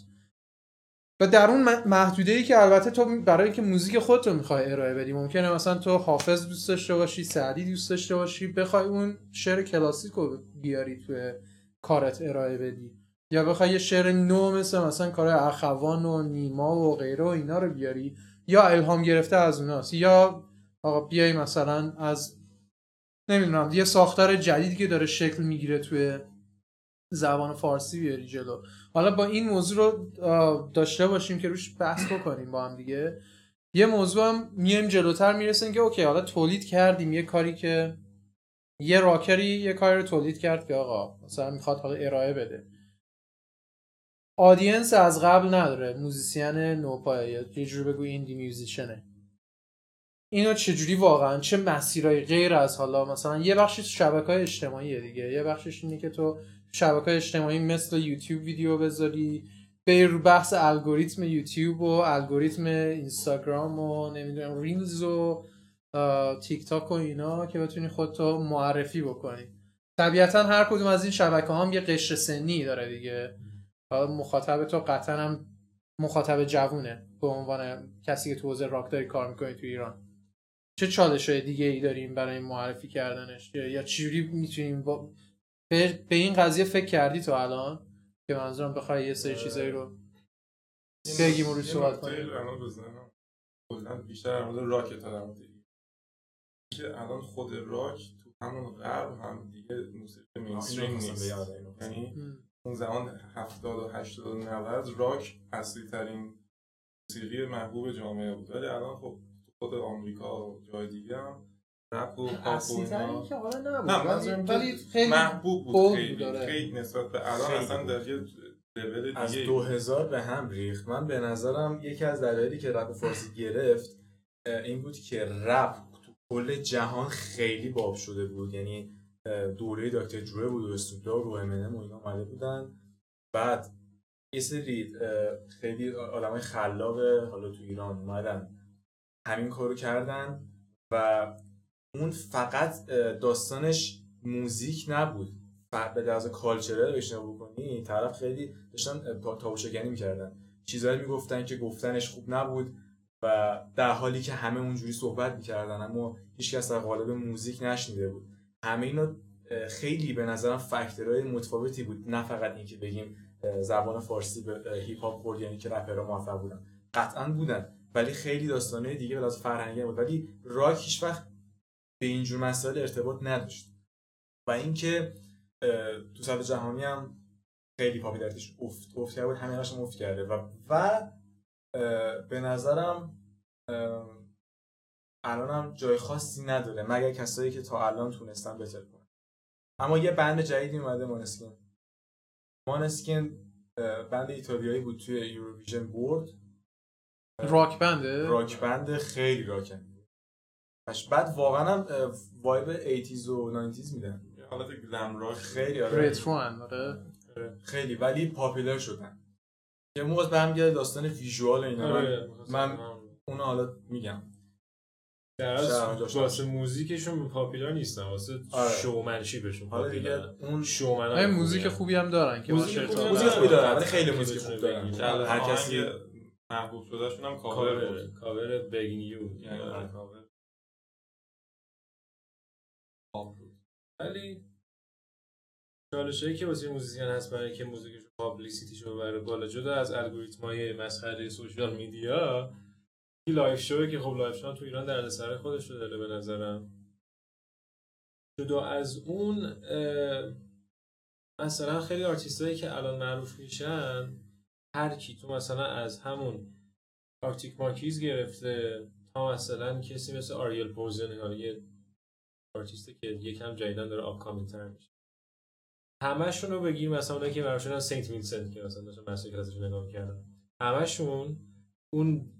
و در اون محدوده ای که البته تو برای اینکه موزیک خودت رو می‌خوای ارائه بدی ممکنه مثلا تو حافظ دوست داشته باشی سعدی دوست داشته باشی بخوای اون شعر کلاسیک رو بیاری توی کارت ارائه بدی. یا بخوای یه شعر نو مثل مثلا کار اخوان و نیما و غیره و اینا رو بیاری. یا الهام گرفته از اوناست. یا آقا بیای مثلا از نمی‌دونم یه ساختار جدیدی که داره شکل می‌گیره توی زبان فارسی بیاری جلو. حالا با این موضوع رو داشته باشیم که روش بحث بکنیم با هم دیگه. یه موضوع هم میایم جلوتر می‌رسیم که اوکی حالا تولید کردیم یه کاری که یه راکری یه کاری رو تولید کرد که آقا مثلا می‌خواد حالا ارائه بده. audience از قبل نداره musician نوپای یا یه جور بگو indie musician ه اینو چجوری واقعا؟ چه مسیرهای غیر از حالا؟ مثلا یه بخشش شبکه های اجتماعیه دیگه. یه بخشش اینه که تو شبکه اجتماعی مثل یوتیوب ویدیو بذاری به بحث الگوریتم یوتیوب و الگوریتم اینستاگرام و نمی‌دونم Reels و تیک تاک و اینا که بتونی خودتو معرفی بکنی. طبیعتا هر کدوم از این شبکه هم یه قشر سنی داره دیگه. مخاطب تو قطعا هم مخاطب جوونه. به عنوان کسی که تو حوزه راک داری کار می‌کنی تو ایران. چه چالش های دیگه ای داریم برای معرفی کردنش؟ یا چجوری می‌تونیم با... به... این قضیه فکر کردی تو الان؟ که منظورم بخوای یه سری چیزایی رو بگیم و روی صحبت کنیم. بیشتر مورد راک تا که الان خود راک تو همون غرب هم دیگه موسیقی مینستریم نیست. یعنی اون زمان 70 و 80 و 90 راک اصلی ترین موسیقی محبوب جامعه بود. ولی الان خب خود آمریکا و جای دیگه هم. رپ و پاپ و اینا که حالا نبود ولی خیلی محبوب بود خیلی خیلی نسبت به الان اصلا در یه لول از 2000 به هم ریخت. من به نظرم یکی از دلایلی که رپ فارسی گرفت این بود که رپ تو کل جهان خیلی باب شده بود. یعنی دوره دکتر جوه بود و استوپدار و امنم و اینا اومده بودن. بعد یه سری خیلی آدمای خلاق حالا تو ایران اومدن. همین کارو کردن و اون فقط داستانش موزیک نبود. به لحاظ کالچره بشنو بکنی طرف خیلی داشتن تابوشگنی می‌کردن. چیزایی می‌گفتن که گفتنش خوب نبود و در حالی که همه اونجوری صحبت می‌کردن اما هیچکس در قالب موزیک نشنیده بود. همه اینا خیلی به نظرم فکتورهای متفاوتی بود. نه فقط اینکه بگیم زبان فارسی به هیپ هاپ خورد یعنی که رپرها موفق بودن. قطعا بودن. ولی خیلی داستانه دیگه از فرهنگی بود. ولی راک هیچ وقت به اینجور مسائل ارتباط نداشت. و اینکه تو سطح جهانی هم خیلی پاپیلاریتیش افت افت کرده بود همه افت کرده. و و به نظرم الانم جای خاصی نداره مگر کسایی که تا الان تونستن بتر کنن. اما یه بند جدیدی اومده مانسکین. مانسکین بند ایتالیایی بود توی یوروویژن برد راک بنده؟ راک بند خیلی راکن. بعد واقعا هم vibe 80 و 90 میدن. حالت glam rock خیلی آره. retro آره. خیلی ولی popular شدن. یه موقع به هم داستان visual اینا. آره. من اونو حالا میگم. در از واسه موزیکشون popular نیستن واسه آره. شومنشی بهشون حالا دیگه اون شومن موزیک خوبی هم دارن که موزیک خوبی دارن. ولی خیلی موزیک خوب دارن. هر کسی محبوب شده شون هم کاور بود. کاور بگین یو یعنی کاور. ولی چالشایی که واسه musician هست برای که موزیکش publicity ش رو ببره بالا جدا از الگوریتمای مسخره social media این live show ه که خب live show تو ایران دردسر خودش رو داره به نظرم. جدا از اون مثلا خیلی آرتیستایی که الان معروف میشن هر کی تو مثلا از همون Arctic Monkeys گرفته تا مثلا کسی مثل Ariel Posen یه آرتیستی که یکم جدیدا داره upcoming تر میشه. همشون رو بگیر مثلا اونایی که معروف St. Vincent که مثلا داشتم کلاسش نگاه می‌کردم همشون اون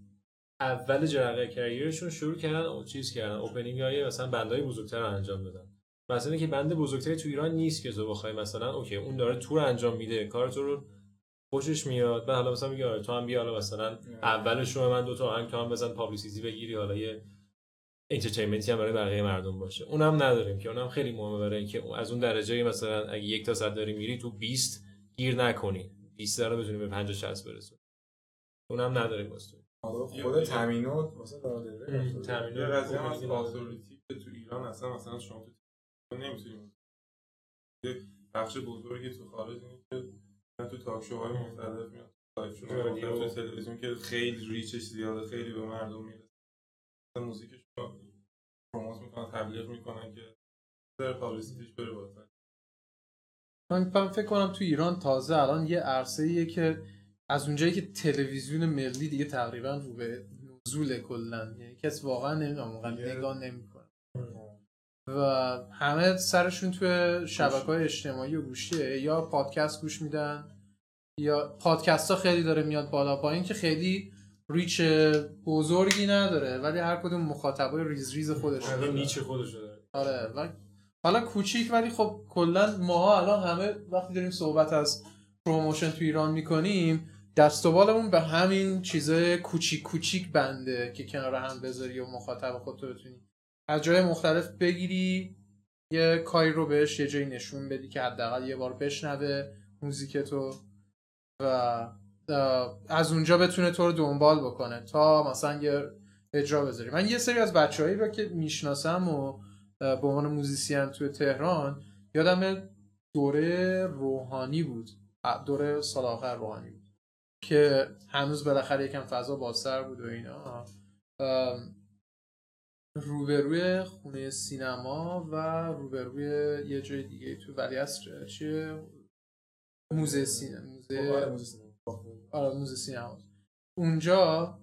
اول جرقه career شون شروع کردن چیز کردن. opening های مثلا band های بزرگتر رو انجام دادن. مثلا که band بزرگتری تو ایران نیست که تو بخوای مثلا اوکی اون داره تور انجام میده کار تو رو خوشش میاد. بعد حالا مثلا میگه آره تو هم بیا حالا مثلا اولش رو من دو تا آهنگ تو هم بزن publicity بگیری حالا یه entertainment ی هم برای بقیه مردم باشه. اونم نداریم که اونم خیلی مهمه برای اینکه از اون درجه مثلا اگه یک تا صد داری میری تو 20 گیر نکنی. 20 رو بتونی به 50 60 برسونی اونم نداریم واسه. خود تامینو واسه داره تامینو قضیه هم از authority ی که تو ایران اصلا مثلا شما تو نمی‌تونید بخش بزرگی تو خارج اینه که تو talk show های مختلف میاد. live تو تلویزیون که خیلی reach ش زیاده خیلی به مردم می‌رسه. موزیکش رو promote می‌کنن تبلیغ می‌کنن که در publicity ش بره بالاتر. من فکر کنم تو ایران تازه الان یه عرصه ایه که از اونجایی که تلویزیون ملی دیگه تقریبا رو به نزول کلا. یعنی کسی واقعا نمی‌دونم واقعا نگاه نمی‌کنه. و همه سرشون توی شبکه های اجتماعی و گوشیه. یا پادکست گوش میدن یا پادکست ها خیلی داره میاد بالا. با اینکه خیلی reach بزرگی نداره ولی هر کدوم مخاطبای ریز ریز خودش داره. niche خودش داره. آره و حالا کوچیک ولی خب کلا ماها الان همه وقتی داریم صحبت از promotion تو ایران می‌کنیم دست و بالمون به همین چیزای کوچیک کوچیک بنده که کنار هم بذاری و مخاطب خودتو بتونی از جای مختلف بگیری یه کاری رو بهش یه جایی نشون بدی که حداقل یه بار بشنوه موزیک تو و از اونجا بتونه تو رو دنبال بکنه تا مثلا یه اجرا بذاری. من یه سری از بچههایی رو که می‌شناسم و به عنوان موزیسین توی تهران یادم دوره روحانی بود. دوره سال آخر روحانی بود. که هنوز بالاخره یکم فضا بازتر بود و اینا. روبروی خونه سینما و روبروی یه جای دیگه تو ولی اصر چیه؟ موزه سینما موزه آره موزه سینما. اونجا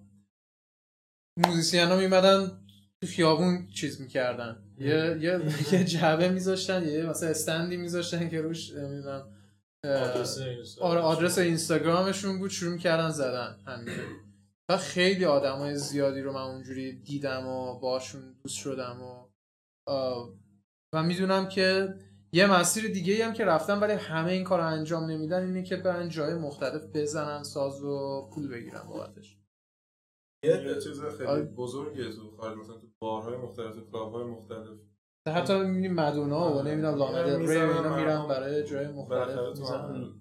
موزیسین ها میمدن تو خیابون چیز می‌کردن. یه یه یه جعبه میذاشتن یه مثلا استندی میذاشتن که روش نمی‌دونم آره آدرس اینستاگرامشون بود شروع می‌کردن زدن همینجوری. و خیلی آدمای زیادی رو من اونجوری دیدم و باشون دوست شدم و و می‌دونم که یه مسیر دیگه هم که رفتم ولی همه این کار رو انجام نمیدن اینه که برن جای مختلف بزنن ساز و پول بگیرن بابتش. یه چیز خیلی بزرگیه تو خارج مثلا تو بارهای مختلف تو کلاب‌های مختلف. حتی می‌بینیم مدونا و نمی‌دونم لانا ری اینا میرن برای جای مختلف می‌زنن.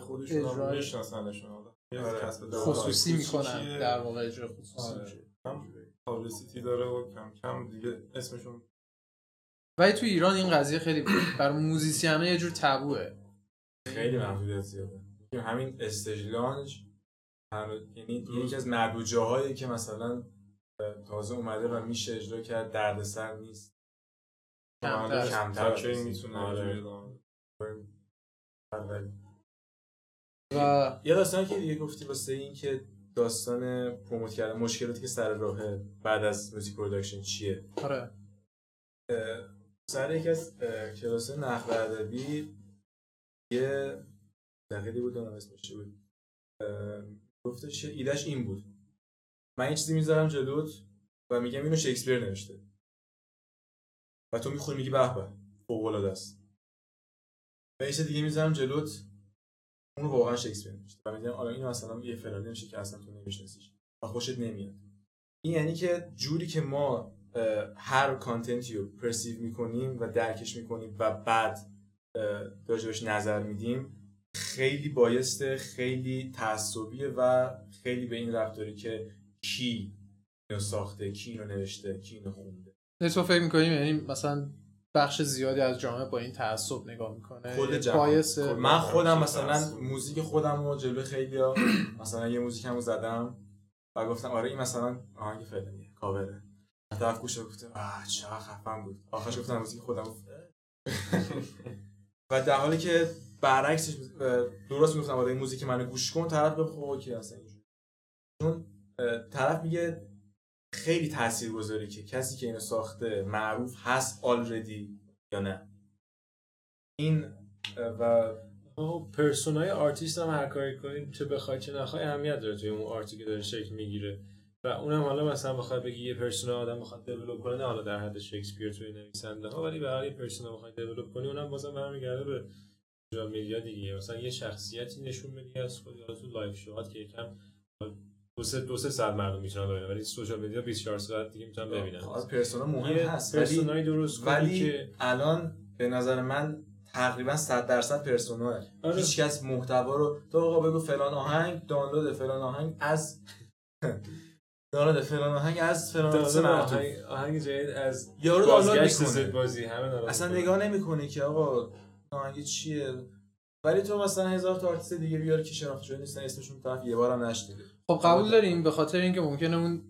خودشون هم میشناسنشون. آره. خصوصی می‌کنن در واقع اجرا خصوصی آره. میشه. پابلیسیتی داره و کم کم دیگه اسمشون ولی تو ایران این قضیه خیلی برای موزیسیانه یه جور تبوه. خیلی محدودیت زیاده. همین استجلانج یعنی یکی از معدود جاهایی که مثلا تازه اومده و میشه اجرا کرد دردسر نیست. کمتر. کمتر. می‌تونه آره. و یه داستانی که دیگه گفتی واسه این که داستان پروموت کردن مشکلاتی که سر راه بعد از موزیک پروداکشن چیه؟ آره. سر یکی از کلاس نحو ادبی یه دقیقی بود دارم اسمش بود. گفتش ایدهش این بود. من یه چیزی می‌ذارم جلوت و میگم اینو شکسپیر نوشته. و تو می‌خوری میگی به به فوق العاده است. و یه دیگه می‌ذارم جلوت اون واقعا شکسپیر نوشته و میگم آره اینو مثلا یه فلانی میشه که اصلا تو نمیشناسیش. و خوشت نمیاد. این یعنی که جوری که ما هر کانتنتی رو پرسیو می‌کنیم و درکش می‌کنیم و بعد راجبش نظر میدیم خیلی بایسته خیلی تعصبیه و خیلی به این رفت داره که کی اینو ساخته کی اینو نوشته کی اینو خونده. تو فکر می‌کنیم یعنی مثلا بخش زیادی از جامعه با این تعصب نگاه می‌کنه. خود خب، من خودم مثلا موزیک خودم رو جلو خیلی ها مثلا یه موزیک همو زدم و گفتم آره این مثلا آهنگ فلانیه کاوره. طرف گوشه گفته آه چه خفن بود. آخرش گفتم موزیک خودم و در حالی که برعکسش درست می‌گفتم آره این موزیک منو گوش کن طرف به خب اوکی اصلا اینجوری. چون طرف میگه خیلی تاثیر گذاری که کسی که اینو ساخته معروف هست already یا نه. این و persona ی آرتیست هم هر کاری کنید چه بخوای چه نخوای اهمیت داره توی اون art ی که داره شکل می‌گیره. و اونم حالا مثلا بخواد بگی یه persona آدم بخواد develop کنه حالا در حد شکسپیر توی نویسنده ها ولی به هر یه persona بخواد develop کنی اونم بازم برمیگرده به media دیگه. مثلا یه شخصیتی نشون بدی از خود یا تو live show ات که یکم دو سه دو سه ساعت مردم می‌تونن ببینن ولی social media 24 ساعت دیگه می‌تونن ببینن. خب، persona مهم هست persona ی درست ولی که الان به نظر من تقریبا 100 درصد personal آره. هیچ کس محتوا رو تو آقا بگو فلان آهنگ دانلود فلان آهنگ از دانلود فلان آهنگ از فلان آهنگ آهنگ جدید از یارو دانلود می‌کنه. بازی همه اصلا نگاه نمی‌کنه که آقا آهنگ چیه؟ ولی تو مثلا هزار تا آرتیست دیگه بیار که شناخته شده نیستن اسمشون طرف یه بارم نشنیده خب قبول داریم به خاطر اینکه ممکنه اون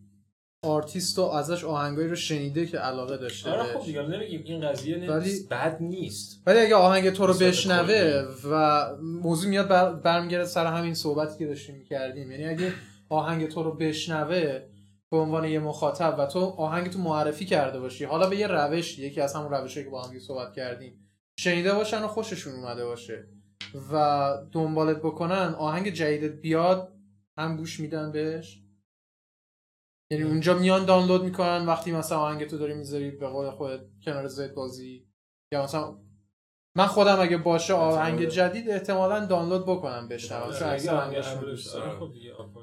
آرتیست رو ازش آهنگایی رو شنیده که علاقه داشته آره خب دیگه نمیگیم این قضیه ولی بد نیست. ولی اگه آهنگ تو رو بشنوه و موضوع میاد بر... برمیگرده سر همین صحبتی که داشتیم می‌کردیم. یعنی اگه آهنگ تو رو بشنوه به عنوان یه مخاطب و تو آهنگ تو معرفی کرده باشی حالا به یه روش یکی از همون روشی که با هم صحبت کردیم شنیده باشن و خوششون اومده باشه و دنبالت بکنن آهنگ جدیدت بیاد هم گوش میدن بهش. یعنی اونجا میان دانلود می‌کنن وقتی مثلا آهنگ تو داری می‌ذاری به قول خودت کنار زید بازی. یا مثلا من خودم اگه باشه آهنگ جدید احتمالا دانلود بکنم بشنوم چون خب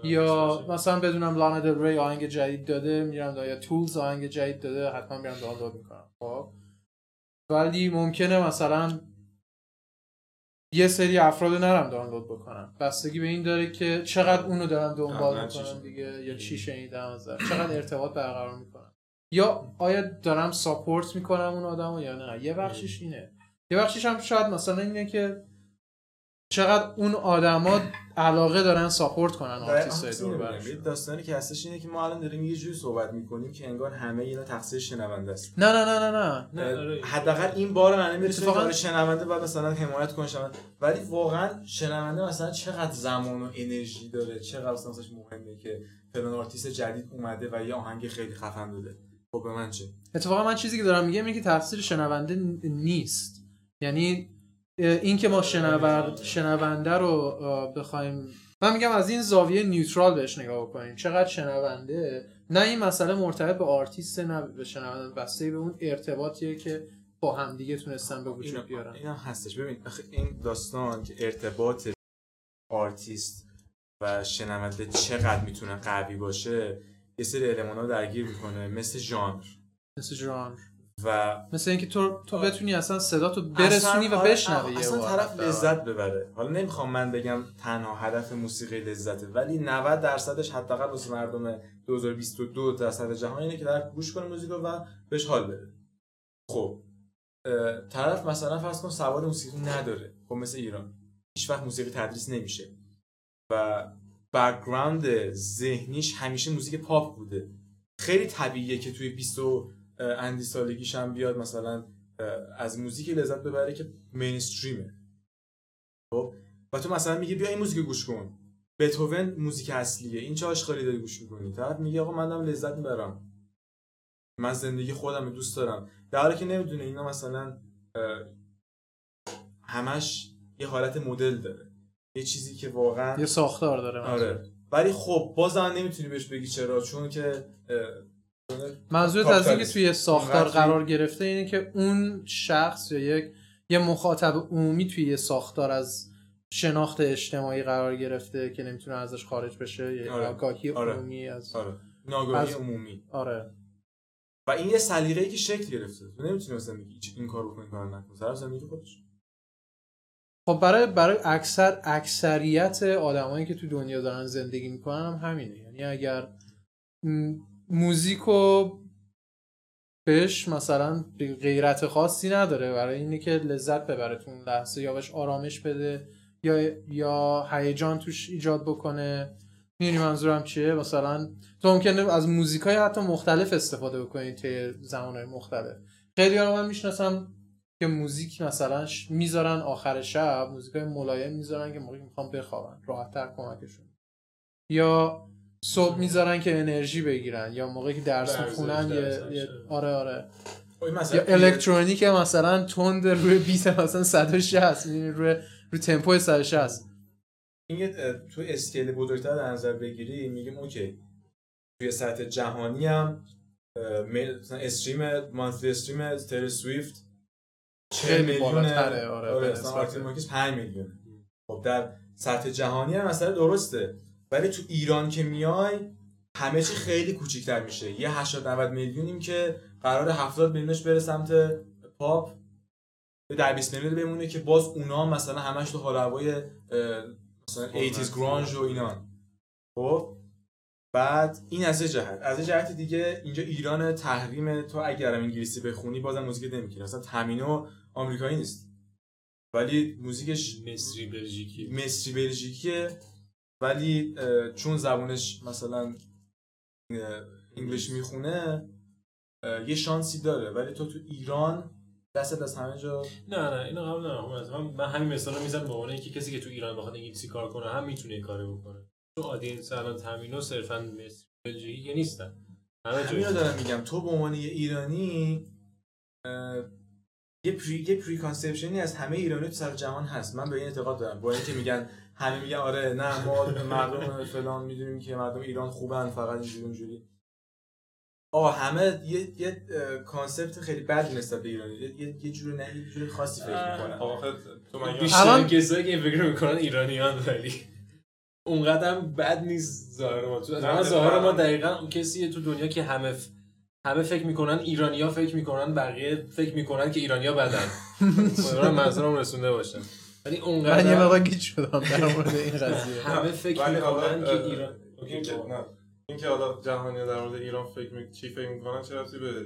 یا مثلا بدونم لانا دل ری آهنگ جدید داده میرم یا تولز آهنگ جدید داده حتما میرم دانلود می‌کنم. خب. ولی ممکنه مثلا یه سری افراد نرم دانلود بکنم بستگی به این داره که چقدر اونو دارم دنبال می‌کنم دیگه؟ یا چی شنیدم ازش چقدر ارتباط برقرار می‌کنم یا آیا دارم support می‌کنم اون آدمو یا نه؟ یه بخشش اینه. یه بخشش هم شاید مثلا اینه که چقدر اون آدما علاقه دارن support کنن آرتیست رو داستانی که هستش اینه که ما الان داریم یه جوری صحبت می‌کنیم که انگار همه اینا تقصیر شنونده است. نه نه نه نه نه. آره. حداقل این بار من نمی‌تونه اتفاقا... شنونده بعد مثلا حمایت کنه شنونده. ولی واقعا شنونده مثلا چقدر زمان و انرژی داره چقدر مثلا مهمه که فلان آرتیست جدید اومده و یه آهنگ خیلی خفن داده خب به من چه؟ اتفاقا من چیزی که دارم میگم اینه که تقصیر شنونده نیست. یعنی این که ما شنورد شنونده رو بخوایم من میگم از این زاویه neutral بهش نگاه بکنیم چقدر شنونده؟ نه این مسئله مرتبط به آرتیست نه به شنونده بسته به اون ارتباطیه که با همدیگه تونستن به وجود بیارن. این هم هستش. ببین این داستان که ارتباط آرتیست و شنونده چقدر می‌تونه قوی باشه یه سری المانا درگیر می‌کنه مثل ژانر. مثل ژانر. و مثل اینکه تو تو بتونی اصلا صدا تو برسونی و آره، بشنوی اصلا طرف لذت ببره. حالا نمی‌خوام من بگم تنها هدف موسیقی لذته ولی 90 درصدش حداقل واسه مردم 2022 درصد جهان اینه که طرف گوش کنه موزیک و بهش حال بده. خب طرف مثلا فرض کن سواد موسیقی نداره. خب مثل ایران. هیچ وقت موسیقی تدریس نمیشه. و background ذهنیش همیشه موزیک پاپ بوده. خیلی طبیعیه که توی 20 اندی سالگیش هم بیاد مثلا از موزیک لذت ببره که mainstream ه. خب؟ و تو مثلا میگه بیا این موزیک گوش کن. بتوون موزیک اصلیه. این چه آشغالی داری گوش می‌کنی؟ طرف میگه آقا منم لذت می‌برم. من زندگی خودم دوست دارم. در حالی که نمی‌دونه اینا مثلا همش یه حالت مدل داره. یه چیزی که واقعا یه ساختار داره. آره. ولی خب بازم نمی‌تونی بهش بگی چرا. چون که منظورت از اینکه توی ساختار قرار گرفته اینه که اون شخص یا یک یه مخاطب عمومی توی یه ساختار از شناخت اجتماعی قرار گرفته که نمی‌تونه ازش خارج بشه. یه آره. آگاهی آره. عمومی از آره. ناگاهی عمومی. آره. و این یه سلیقه‌ای که شکل گرفته. تو نمی‌تونی مثلا بگی این کارو کن کار نکن سر زندگی خودش. خب برای برای اکثر اکثریت آدمایی که تو دنیا دارن زندگی می‌کنن هم همینه. یعنی اگر موزیکو بهش مثلا غیرت خاصی نداره. برای اینه که لذت ببره تو اون لحظه. یا بهش آرامش بده یا یا هیجان توش ایجاد بکنه. می‌دونی منظورم چیه؟ مثلا تو ممکنه از موزیکای حتی مختلف استفاده بکنید توی زمانهای مختلف. خیلی ها من می‌شناسم که موزیک مثلا می‌ذارن آخر شب موزیکای ملایم می‌ذارن که موقعی می‌خوام بخوابن. راحتتر کمکشون. یا صبح می‌ذارن که انرژی بگیرن یا موقعی که درس می‌خونن یه آره آره. یا الکترونیک مثلا تند روی بیت مثلا 160 یعنی روی روی تمپو 160 این تو اسکیل بزرگتر در نظر بگیری میگیم اوکی. توی سطح جهانی هم مثلا استریم مانثلی استریم تر سویفت 40 میلیون آره آره 5 میلیون. خب در سطح جهانی هم مثلا درسته. ولی تو ایران که میای همه چی خیلی کوچیک‌تر میشه. یه 80 90 میلیونیم که قرار 70 میلیونش بره سمت پاپ. در 20 میلیون بمونه که باز اونا مثلا همش تو حال هوای مثلا 80s گرانج و اینا. خب؟ بعد این از جهت. از جهت دیگه اینجا ایران تحریم تو اگرم انگلیسی بخونی بازم موزیک نمی‌کنی مثلا تامینو آمریکایی نیست. ولی موزیکش مصری بلژیکی. مصری بلژیکیه. ولی چون زبونش مثلا انگلیش می‌خونه یه شانسی داره. ولی تو تو ایران دست از همه جا نه نه اینو قبول ندارم. من همین مثلا می‌زنم به عنوان اینکه کسی که تو ایران بخواد انگلیسی کار کنه هم می‌تونه این کارو بکنه. تو آدینس الان تامینو صرفا مصری بلژیکی نیستن. همه جا دارم میگم. تو به عنوان یه ایرانی یه پری یه پری کانسپشنی از همه ایرانی تو سر جهان هست. من به این اعتقاد دارم. با اینکه میگن همه میگن آره نه ما مردم فلان می‌دونیم که مردم ایران خوبن فقط اینجوری اونجوری. آه همه یه یه concept خیلی بد نسبت به ایرانی. یه یه جور نه یه جور خاصی فکر می‌کنن آخه تو من بیشتر کسایی که فکر می‌کنن ایرانیان ولی؟ اونقدر بد نیست ظاهر ما. تو ظاهر ما دقیقا کسی تو دنیا که همه همه فکر می‌کنن ایرانیا فکر می‌کنن بقیه فکر می‌کنن که ایرانیا بدن. منظورم رسونده باشم ولی اونقدر من یه مقدار گیج شدم در مورد این قضیه. همه فکر می‌کنن که ایران این که حالا جهانی در مورد ایران فکر می... چی فکر می‌کنن چه ربطی به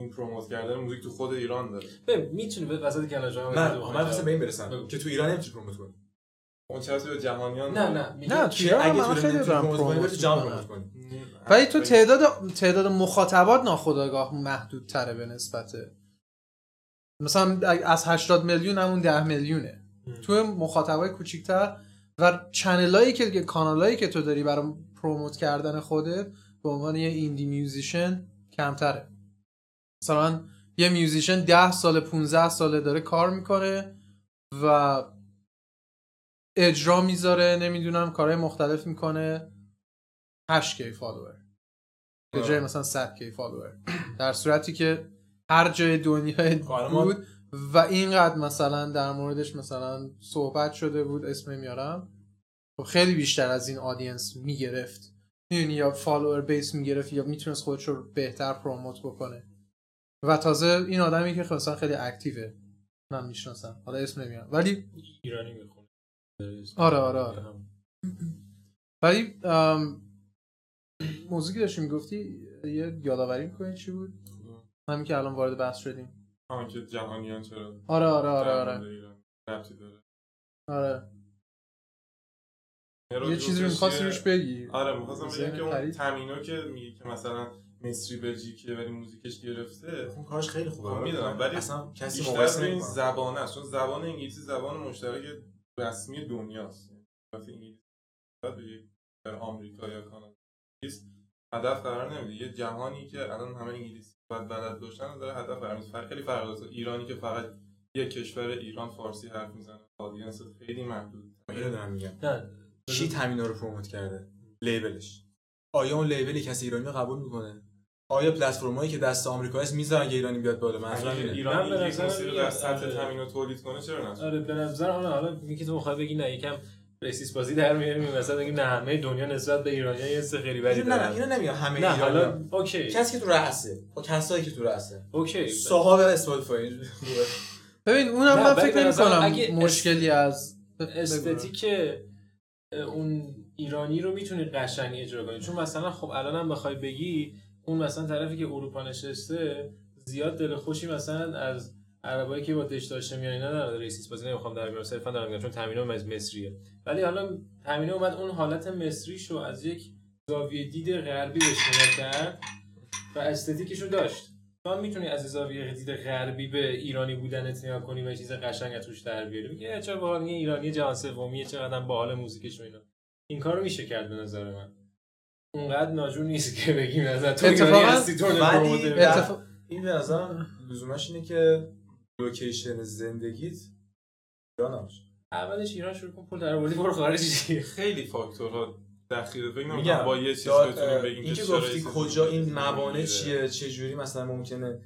این پروموت کردن موزیک تو خود ایران داره؟ ببین می‌تونی به وسط کلمه من من به این برسم که تو ایران نمی‌تونی پروموت کنی. اون چه به جهانیان نه نه نه تو اگه تو خیلی دارم پروموت کنی ولی تو تعداد تعداد مخاطبات ناخودآگاه محدود تره به نسبت مثلا از 80 میلیون همون 10 میلیونه. تو مخاطبای کوچیکتر و channel ایی که کانالایی که تو داری برای promote کردن خودت به عنوان یه indie musician کمتره. مثلا یه musician 10 سال 15 ساله داره کار می‌کنه و اجرا می‌ذاره نمی‌دونم کارهای مختلف می‌کنه. 8 K follower. به جای مثلا 100 K follower. در صورتی که هر جای دنیا بود و اینقدر مثلا در موردش مثلا صحبت شده بود اسم میارم خب خیلی بیشتر از این audience می‌گرفت. می‌دونی یا follower base می‌گرفت یا می‌تونست خودش رو بهتر promote بکنه. و تازه این آدمی که مثلا خیلی active ه من می‌شناسم. حالا اسم نمیارم. ولی ایرانی می‌خونه. آره آره آره. ولی موزیکی داشتی می‌گفتی؟ یه یادآوری می‌کنی چی بود؟ همین که الان وارد بحث شدیم. همین که جهانیان چرا آره آره آره آره. آره. یه چیزی رو می‌خواستی روش بگی. آره می‌خواستم بگم که اون تامینو که میگه که مثلا مصری بلژیکیه ولی موزیکش گرفته اون کارش خیلی خوبه. خب می‌دونم ولی اصلا کسی مقایسه این زبانه است. چون زبان انگلیسی زبان مشترک رسمی دنیاست. وقتی انگلیسی در آمریکا یا کانادا هدف قرار نمیده. یه جهانی که الان همه انگلیسی بعد بلد داشتن داره هدف میده خیلی فرق داره. ایرانی که فقط یه کشور ایران فارسی حرف می‌زنه آدینس خیلی محدود. اینو دارم میگم. چی تامینا رو پروموت کرده؟ لیبلش. آیا اون لیبلی کسی ایرانی رو قبول می‌کنه؟ آیا پلتفرمایی که دست آمریکا است می‌ذارن یه ایرانی بیاد بالا؟ منظورم اینه. ایران به نظر در سطح تامین تولید کنه چرا نه؟ آره به نظر حالا حالا میگی تو می‌خوای بگی نه یکم ریسیس بازی در میاریم مثلا میگیم نه همه دنیا نسبت به ایرانی‌ها یه سه خیلی بدی نه نه اینو نمیگم همه نه حالا اوکی. کسی که تو رأسه با کسایی که تو رأسه. اوکی. صاحب اسپاتیفای ببین اونم من فکر نمی‌کنم مشکلی از استتیک اون ایرانی رو می‌تونی قشنگ اجرا کنی. چون مثلا خب الان هم بخوای بگی اون مثلا طرفی که اروپا نشسته زیاد دل خوشی مثلا از عربایی که با دش داشته میان اینا در ریسیس بازی نمی‌خوام در بیارم صرفا دارم میگم چون تامینو از مصریه ولی حالا تامینو اومد اون حالت مصری شو از یک زاویه دید غربی بهش کرد و استتیکش رو داشت. تو می‌تونی از زاویه دید غربی به ایرانی بودنت نگاه کنی و چیز قشنگ توش در بیاری. میگه چه باحال ایرانی جهان سومی چقدر باحال موزیکش و اینا. این کارو میشه کرد به نظر من. اونقدر ناجور نیست که بگیم از تو ایرانی هستی تو این به نظرم لزومش اینه که location زندگیت؟ ایران اولش ایران شروع کن پول در برو خارج خیلی فاکتورها دخیل میگم با یه چیز بتونیم بگیم اینکه گفتی کجا این موانع چیه چه جوری مثلا ممکنه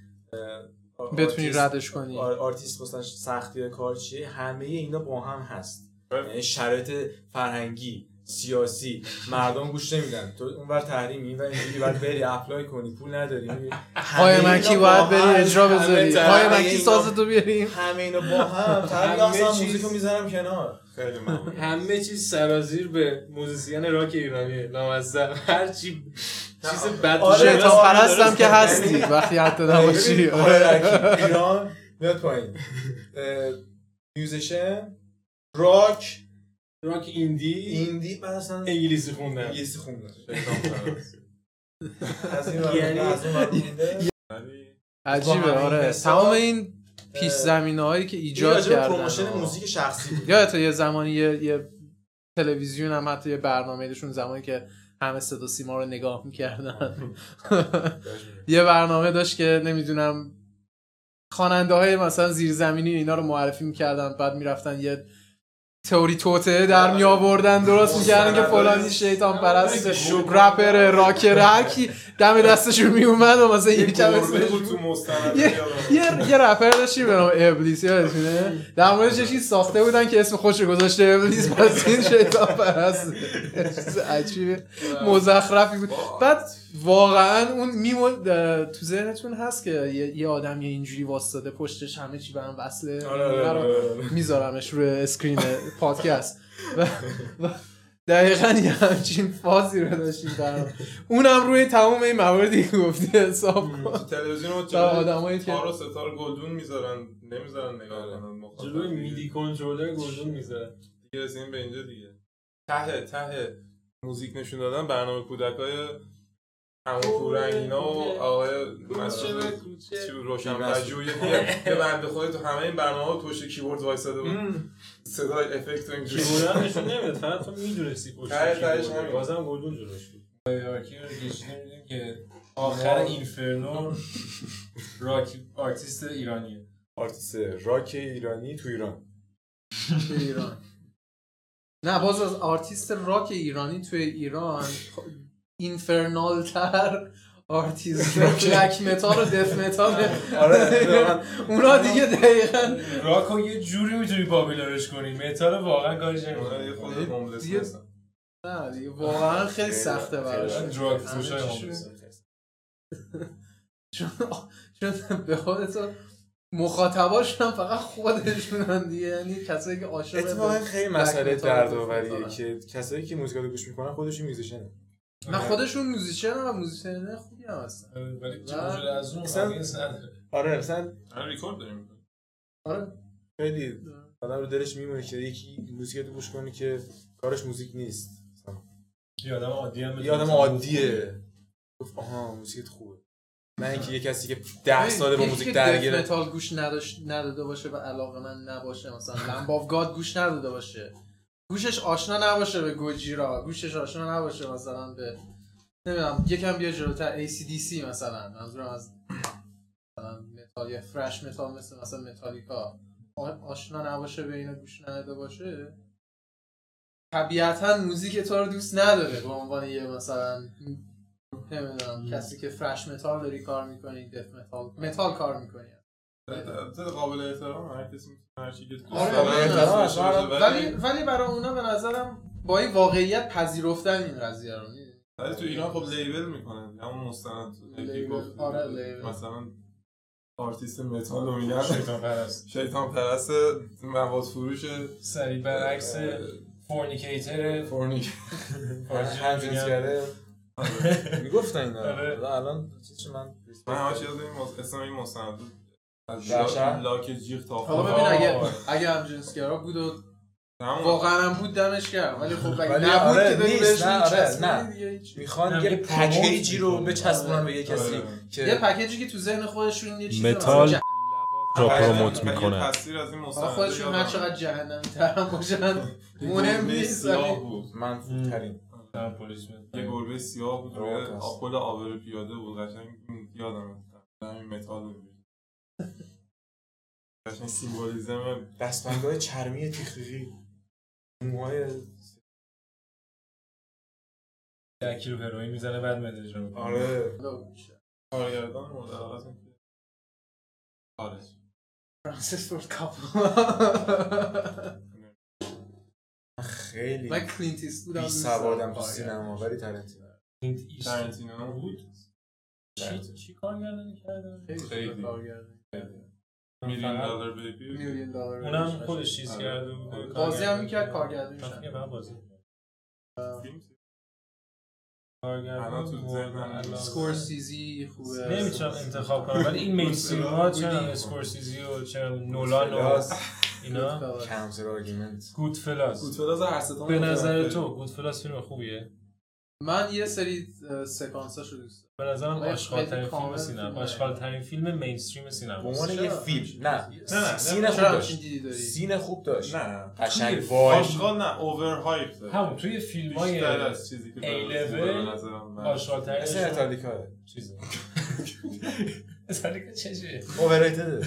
بتونی ردش کنی. آرتیست مثلا سختی کار چیه؟ همه اینا با هم هست. یعنی شرایط فرهنگی. سیاسی. مردم گوش نمیدن. تو اونور تحریمی و اینجوری باید بری apply کنی. پول نداری. پای مکی باید بری اجرا بذاری. پای مکی ساز تو بیاریم. همه اینا با هم. همه اصلا موزیکو می‌ذارم کنار. خیلی ممنون. همه چیز سرازیر به موزیسین راک ایرانی نامزد. هر چی چیز بد آره تا پرستم که هستی. وقتی حتی نباشی. ایران میاد پایین. میوزیشن راک راک ایندی؟ ایندی بعد اصلا انگلیسی خوندن. انگلیسی خوندن. از این یعنی عجیبه آره. تمام این پیش زمینه هایی که ایجاد کردن promotion موزیک شخصی بود. یادت یه زمانی یه, یه تلویزیون هم حتی یه برنامه داشون زمانی که همه صدا سیما رو نگاه می‌کردن. یه برنامه داشت که نمی‌دونم خواننده های مثلا زیرزمینی اینا رو معرفی می‌کردن بعد می‌رفتن یه تئوری توطئه در می آوردن درست می‌کردن که فلانی شیطان پرست رپر rocker هرکی دم دستشون می اومد و مثلا یه کم یه رپر داشتیم به نام ابلیس یادتونه؟ در مورد چیزی ساخته بودن که اسم خودشو گذاشته ابلیس پس این شیطان پرست. عجیبه. مزخرفی بود. بعد واقعا اون میمون تو ذهنتون هست که یه آدم یه اینجوری واسطه پشتش همه چی برام وصله. آره، آره، آره، میذارمش روی screen پادکست. و دقیقا یه همچین فازی رو داشتیم برام اونم روی تمام این مواردی که گفتی حساب تلویزیون رو آدمایی که تار و ستار گلدون می‌ذارن؟ نمی‌ذارن نگاه کنن جلوی میدی کنترلر گلدون می‌ذارن دیگه رسیم به اینجا دیگه. ته ته موزیک نشون دادن برنامه کودکای همون پورنگ اینا و آقای مسعود روشن پژوهی یه بنده خدایی تو همه این برنامه ها توش کیبورد وایساده بود. صدای افکت و اینجوری کیبورد نشون نمی‌داد فقط تو می‌دونستی پشت کیبورد بازم گلدون جلوش بود. hierarchy رو کشیده که آخر inferno راک آرتیست ایرانیه. آرتیست راک ایرانی تو ایران. ایران. نه باز از آرتیست راک ایرانی توی ایران. infernal تر آرتیست black metal و death metal آره اونا دیگه دقیقا راکو یه جوری می‌تونی popular ش کنی. متال واقعا کارش نمی‌کنه خود نه دیگه واقعا خیلی سخته براش. دراگ چون به خودتو مخاطباش هم فقط خودشونن دیگه. یعنی کسایی که عاشق اتفاقا خیلی مسئله دردآوریه که کسایی که موزیک رو گوش می‌کنن خودشون musician ن نه خودشون musician و musician خوبی هم هستن. ولی از اون آره مثلا آره ریکورد داریم. آره. خیلی آدم رو دلش میمونه که یکی موزیک رو گوش کنه که کارش موزیک نیست. یه آدم عادی هم یه آدم عادیه. گفت آها موزیک خوبه. نه اینکه یه کسی که ده ساله با موزیک درگیره متال گوش نداشت نداده باشه و علاقه‌مند نباشه مثلا Lamb of God گوش نداده باشه. گوشش آشنا نباشه به Gojira گوشش آشنا نباشه مثلا به نمی‌دونم یکم بیا جلوتر. ACDC مثلا. منظورم از مثلا metal thrash metal مثل مثلا متالیکا. آشنا نباشه به اینو گوش نداده باشه؟ طبیعتا موزیک تو رو دوست نداره به عنوان یه مثلا نمی‌دونم کسی که thrash metal داری کار می‌کنی death metal metal کار می‌کنی. قابل احترام. هر کسی هر چی که آره ولی ولی برای اونا به نظرم با این واقعیت پذیرفتن این قضیه رو. ولی تو ایران خب label می‌کنن همون مستند آره مثلا آرتیست متال رو میگن. شیطان پرست. شیطان پرست مواد فروش. صلیب برعکس fornicator. fornic همجنسگره آره. می‌گفتن اینا. آره. الان چیزی من من همش یاد این اسم این مستند لاک جیغ تا حالا. ببین اگه اگه همجنسگرا بود و. واقعا هم بود دمش کرد ولی خب اگه ولی نبود آره، که داری. بهش نه، آره،. می‌خوان هم یه پکیجی رو بچسبونن به یه کسی آره. یه که پکیجی که تو ذهن خودشون یه چیزی متال را. پروموت می‌کنه تصویر از این خودشون هر چقدر جهنمی ترم باشن مهم نیست منفور ترین پلیس یه گربه سیاه بود روی. آپل آبر پیاده بود قشنگ یادم همین متال بود قشنگ سیمبولیزم دستبندهای چرمی تیخیقی موهای ده کیلو هروئین می‌زنه بعد اجرا می‌کنه. آره. کارگردان مورد علاقه که خارج فرانسیس فورد کاپولا خیلی من کلینت هم بی سوادم. تو سینما ولی ترنتینو. کلینت ایستوود. ترنتینو بود؟ چی چی کارگردانی کرده خیلی کارگردانی. Million Dollar Baby میلیون دلار اونم خودش چیز آره. کرده بود بازی هم می‌کرد کارگردانی شد کنم بازی. اسکورسیزی خوبه. نمی‌تونم انتخاب کنم ولی این mainstream ها چه اسکورسیزی و چه نولان و فلاس اینا؟ کانسر آرگومنت گود فلاس گودفلاز هر ستان به نظر تو گود فلاس فیلم خوبیه؟ من یه سری سکانساشو دوست به نظرم آشغال ترین فیلم سینما. آشغال ترین فیلم مینستریم به سینما عنوان یه؟ فیلم. نه. نه، سین خوب داشت. سین خوب داشت. نه. قشنگ وای. آشغال نه اوور هایپ همون توی فیلم های بیشتر از چیزی که A به level نظرم من- آشغال مثل ترین اتالیکا چیزه. مثلا که چشه اوورریتد.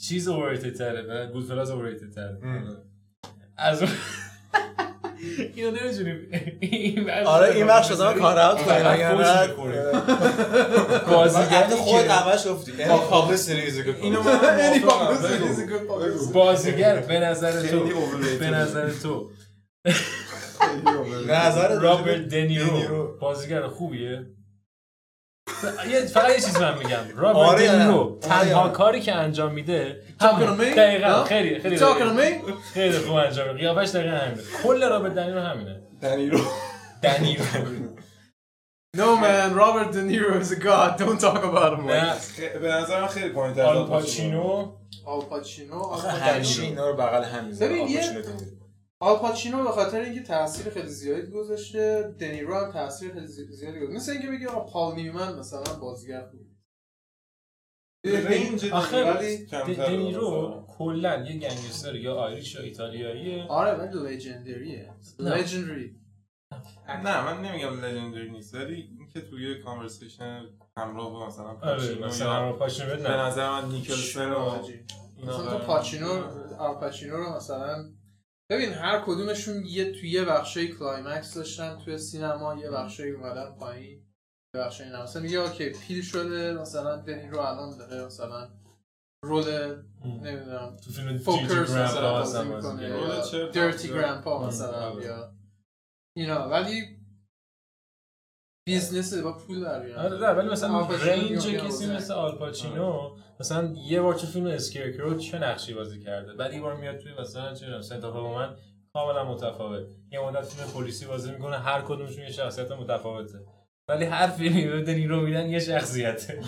چیز اوورریتد تره گود فلاس اوورریتد تره. از اون اینو نمی‌تونیم این بخش آره این بخش شما کار اوت کنیم اگر نه بازیگری خود اولش گفتی. یعنی کابل سریز اینو من یعنی. بازیگر به نظر تو. به نظر تو. overrated. نظر رابرت دنیرو. بازیگر خوبیه. یه- فقط یه چیز من میگم رابرت آره؟ دنیرو آره تنها یا نه؟ کاری که انجام میده? دقیقا؟ خیلی خیلی? خیلی خوب انجام میده قیافش دقیقا همینه کل رابرت دنیرو همینه دنیرو دنیرو No man, Robert De Niro is a god. Don't talk about him. نه به نظر من خیلی پایین آل پاچینو آل پاچینو آل آخه. همیشه اینا رو بغل هم می‌زنه ببین، یه- opportunity میده. آل پاچینو به خاطر اینکه تاثیر خیلی زیادی گذاشته دنیرو هم تاثیر خیلی زی- زیادی گذاشته. مثل اینکه بگی آقا پال نیومن مثلا بازیگر خوبی range آخه ولی د- دنیرو کلا یه gangster یا Irish یا ایتالیاییه. آره ولی legendary ه. legendary نه. من نمیگم legendary نیست ولی اینکه توی conversation همراه با مثلا آره پاچینو به نظر من نیکلسن و اینا مثلا تو پاچینو آل پاچینو رو مثلا ببین هر کدومشون یه توی یه بخشای climax داشتن توی سینما یه بخشای اومدن پایین یه بخشای نه. مثلا میگه اوکی پیل شده مثلا دنیرو الان داره مثلا رول نمی‌دونم تو فیلم فوکرز جیجی مثلا بازی می‌کنه درتی یا- گرامپا مثلا. یا اینا. ولی بیزنس با پول در بیارن. آره نه ولی مثلا رنج کسی. مثل آلپاچینو مثلا یه بار تو فیلم اسکیرکرو چه نقشی بازی کرده بعد یه بار میاد توی مثلا چه سنت آف من کاملا متفاوت یه مدت فیلم پلیسی بازی می‌کنه هر کدومشون یه شخصیت متفاوته ولی هر فیلمی به دنیرو میدن یه شخصیته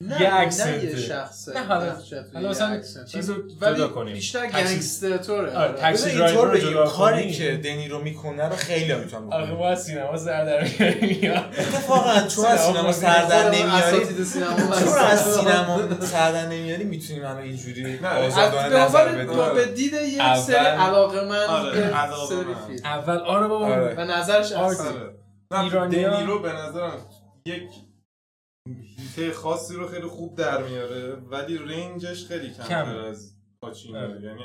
نه یه نه accent ه. یه شخصه نه، حالا- مثلا accent. چیزو ولی جدا کنیم. بیشتر gangster توره آره، Taxi Driver رو جدا کاری. که دنیرو می‌کنه رو خیلی ها می‌تونن آخه ما سینما سر در میاریم اتفاقا چون از سینما سر در سینما چون از. سینما سر در نمیاریم می‌تونیم همه اینجوری نه، آزادانه به نظر بدیم به دید یک علاقه من آره، اول آره بابا. به نظرش اصلا. نه ایرانی‌ها- دنیرو به نظرم یک هیته خاصی رو خیلی خوب در میاره ولی رنجش خیلی کمتر. از پاچینو. آره. یعنی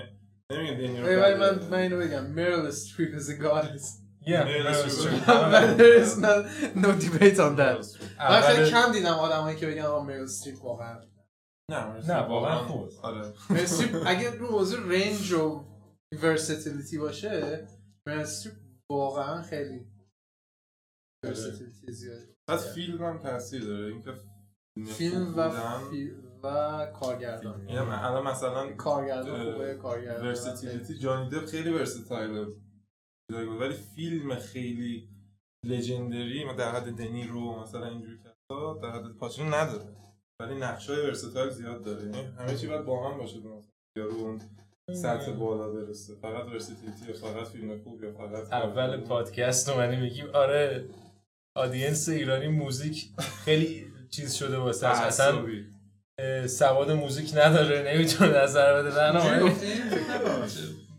نمیگم دنیرو ولی من. من اینو بگم میرل استریپ is a goddess. Yeah, there is no, no debate on that. من خیلی کم دیدم آدمایی که بگن آقا میرل استریپ واقعا. نه نه واقعا خوب آره. اگه رو موضوع range و versatility باشه مرسی واقعا خیلی versatility زیادی بعد فیلم هم تاثیر داره. اینکه فیلم و و کارگردان. یعنی الان مثلا کارگردان خوبه کارگردان. versatility جانی دپ خیلی versatile ولی فیلم خیلی legendary در حد دنیرو مثلا اینجوری کسا در حد پاچینو نداره. ولی نقشای versatile زیاد داره. یعنی همه چی باید با هم باشه یا رو اون سطح بالا برسه. فقط versatility یا فقط فیلم خوب یا فقط اول پادکست اومدی میگیم آره audience ایرانی موزیک خیلی چیز شده واسه اصلا. سواد موزیک نداره. نمی‌تونه نظر بده. برنامه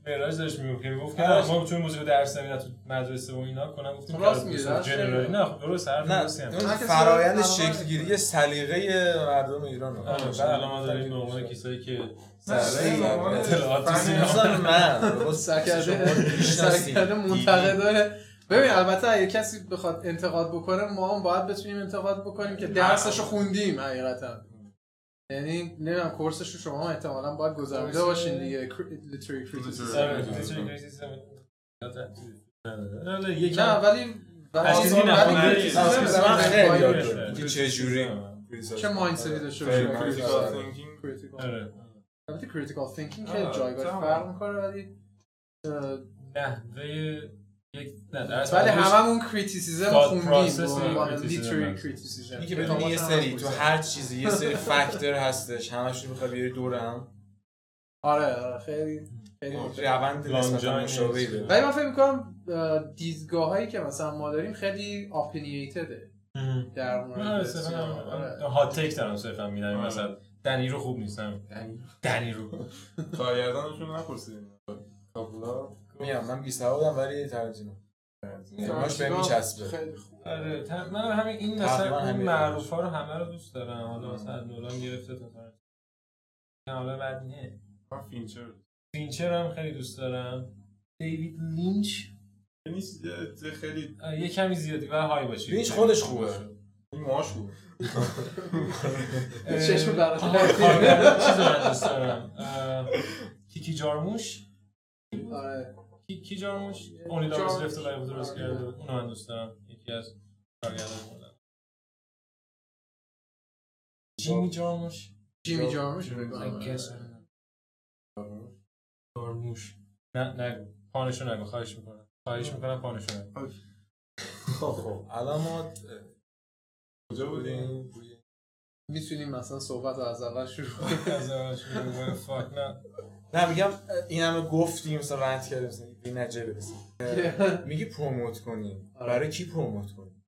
معراج داشت می‌گفت. که گفت که ما چون موزیک درس نمیدن تو مدرسه و اینا کنم گفتیم راست میگه generally نه درست حرف درستی هم. فرآیند شکل گیری سلیقه مردم ایران رو. بعد الان ما داریم به عنوان کسایی که اطلاعات سینما. من. سرکرده منتقدای ببین البته اگه کسی بخواد انتقاد بکنه ما هم باید بتونیم انتقاد بکنیم که درسشو خوندیم حقیقتا. یعنی نمی‌دونم کورسش رو شما احتمالا باید گذرونده باشین دیگه. لیتری نه ولی ولی چه جوری چه mindset ی داشته باشه البته critical thinking خیلی جایگاهش فرق می‌کنه ولی نحوه ولی هممون criticism خوندیم literary criticism اینکه یه سری تو هر چیزی یه سری فاکتور هستش همش رو می‌خوای بیاری دور هم آره آره خیلی خیلی روند نسبتا مشابهی ولی من فکر می‌کنم دیدگاه هایی که مثلا ما داریم خیلی اپینیتده در مورد هات تک دارم صرفا میدم. مثلا دنی رو خوب نیستم. دنی رو. کارگردانشون نپرسیدیم کاپولا؟ میام. من بی سوادم ولی ترجمه همش به میچسبه. خیلی خوب. آره من همین این مثلا این معروف ها رو همه رو دوست دارم. حالا مثلا نولان گرفته تا حالا بعد نه. من فینچر فینچر هم خیلی دوست دارم. دیوید لینچ؟ نیست خیلی یه کمی زیادی. و های باشه. لینچ خودش خوبه. این ماش خوبه. چشم برات چیز رو دوست دارم. کیکی جارموش؟ آره. کی کی جارموش اونی دارموس رفت لایو درست کرده اونو من دوست دارم یکی از کارگردان بودن جیمی جارموش جیمی جارموش جارموش نه نه پانشو نگو. خواهش می‌کنم. خواهش می‌کنم پانشو نگو. خب خب الان ما کجا بودیم؟ می‌تونیم مثلا صحبت رو از اول شروع کنیم. از اول شروع کنیم. فاک نه. نه میگم این همه گفتیم مثلا رنت کردیم. این نجه برسیم میگی پروموت کنیم. برای کی پروموت کنیم؟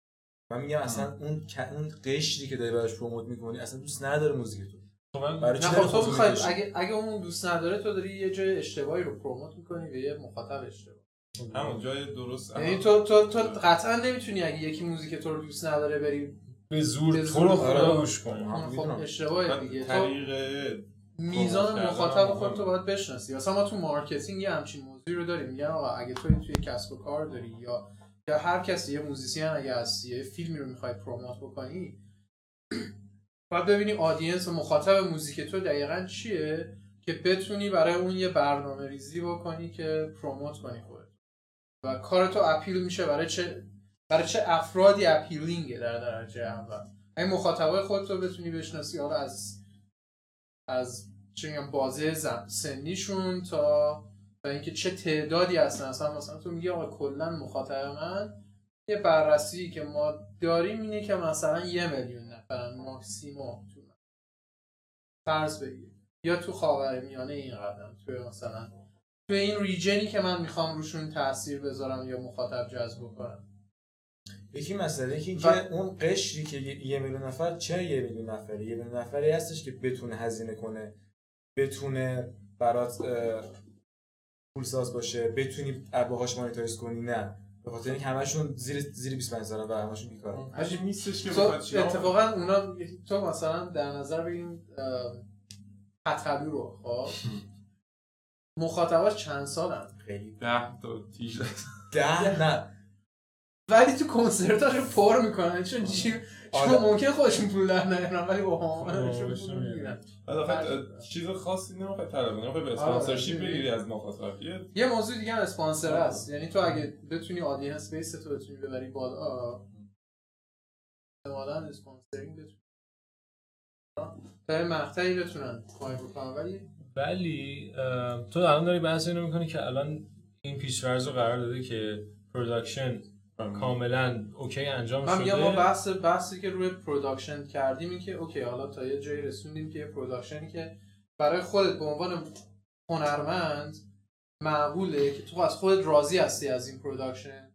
من میگم اصلا اون اون قشری که داری براش promote می‌کنی اصلا دوست نداره موزیک تو. برای نه خب تو می‌خوای اگه اگه اون دوست نداره تو داری یه جای اشتباهی رو promote می‌کنی به یه مخاطب اشتباه همون جای درست یعنی تو تو تو قطعا نمی‌تونی اگه یکی موزیک تو رو دوست نداره بری به زور تو رو خدا گوش کنی. خب اشتباه دیگه. طریق میزان مخاطب خودت رو باید بشناسی. مثلا ما تو marketing یه همچین موضوعی رو داریم. میگن آقا اگه تو توی کسب و کار داری یا یا هر کسی یه musician اگه هستی یه فیلمی رو می‌خوای promote بکنی باید ببینی audience و مخاطب موزیک تو دقیقا چیه که بتونی برای اون یه برنامه ریزی بکنی که promote کنی خودت. و کار تو appeal میشه برای چه برای چه افرادی appealing ه در درجه اول. این مخاطبای خودت رو بتونی بشناسی حالا از از چه بازه سنیشون تا و اینکه چه تعدادی هستن. اصلا مثلا تو میگی آقا کلا مخاطب من یه بررسی که ما داریم اینه که مثلا یه میلیون نفرن ماکسیموم تو فرض بگیر یا تو خاور میانه این قدم تو مثلا تو این ریجنی که من می‌خوام روشون تاثیر بذارم یا مخاطب جذب کنم یکی مسئله که, که اون قشری که یه میلیون نفر چه یه میلیون نفره؟ یه میلیون نفری هستش که بتونه هزینه کنه بتونه برات پولساز باشه بتونی باهاش مانیتوریز کنی؟ نه. به خاطر اینکه همشون زیر زیر 25 سالن و همشون بیکارن. عجیب نیستش که تو اتفاقا اونا تو مثلا در نظر بگیم پتلو رو خب؟ مخاطباش چند سالن؟ خیلی 10 تا 18 ده؟ نه. ولی تو کنسرتاشو پر می‌کنن چون چی؟ چون ممکن خودشون پول در نیارن ولی اوه چیز خاصی نمی‌خواد طلب نمی‌خواد به sponsorship بگیری از مخاطب یه موضوع دیگه هم اسپانسر هست. یعنی تو اگه بتونی audience base تو بتونی ببری بالا احتمالاً sponsoring بتونی. تا مقطعی بتونن کمک بکنن ولی ولی تو الان داری بحث اینو می‌کنی که الان این پیش‌فرض رو قرار داده که production کاملا okay انجام من شده. من ما بحث بحثی که روی production کردیم این که okay حالا تا یه جایی رسوندیم که production ی که برای خودت به عنوان هنرمند معقوله که تو از خودت راضی هستی از این production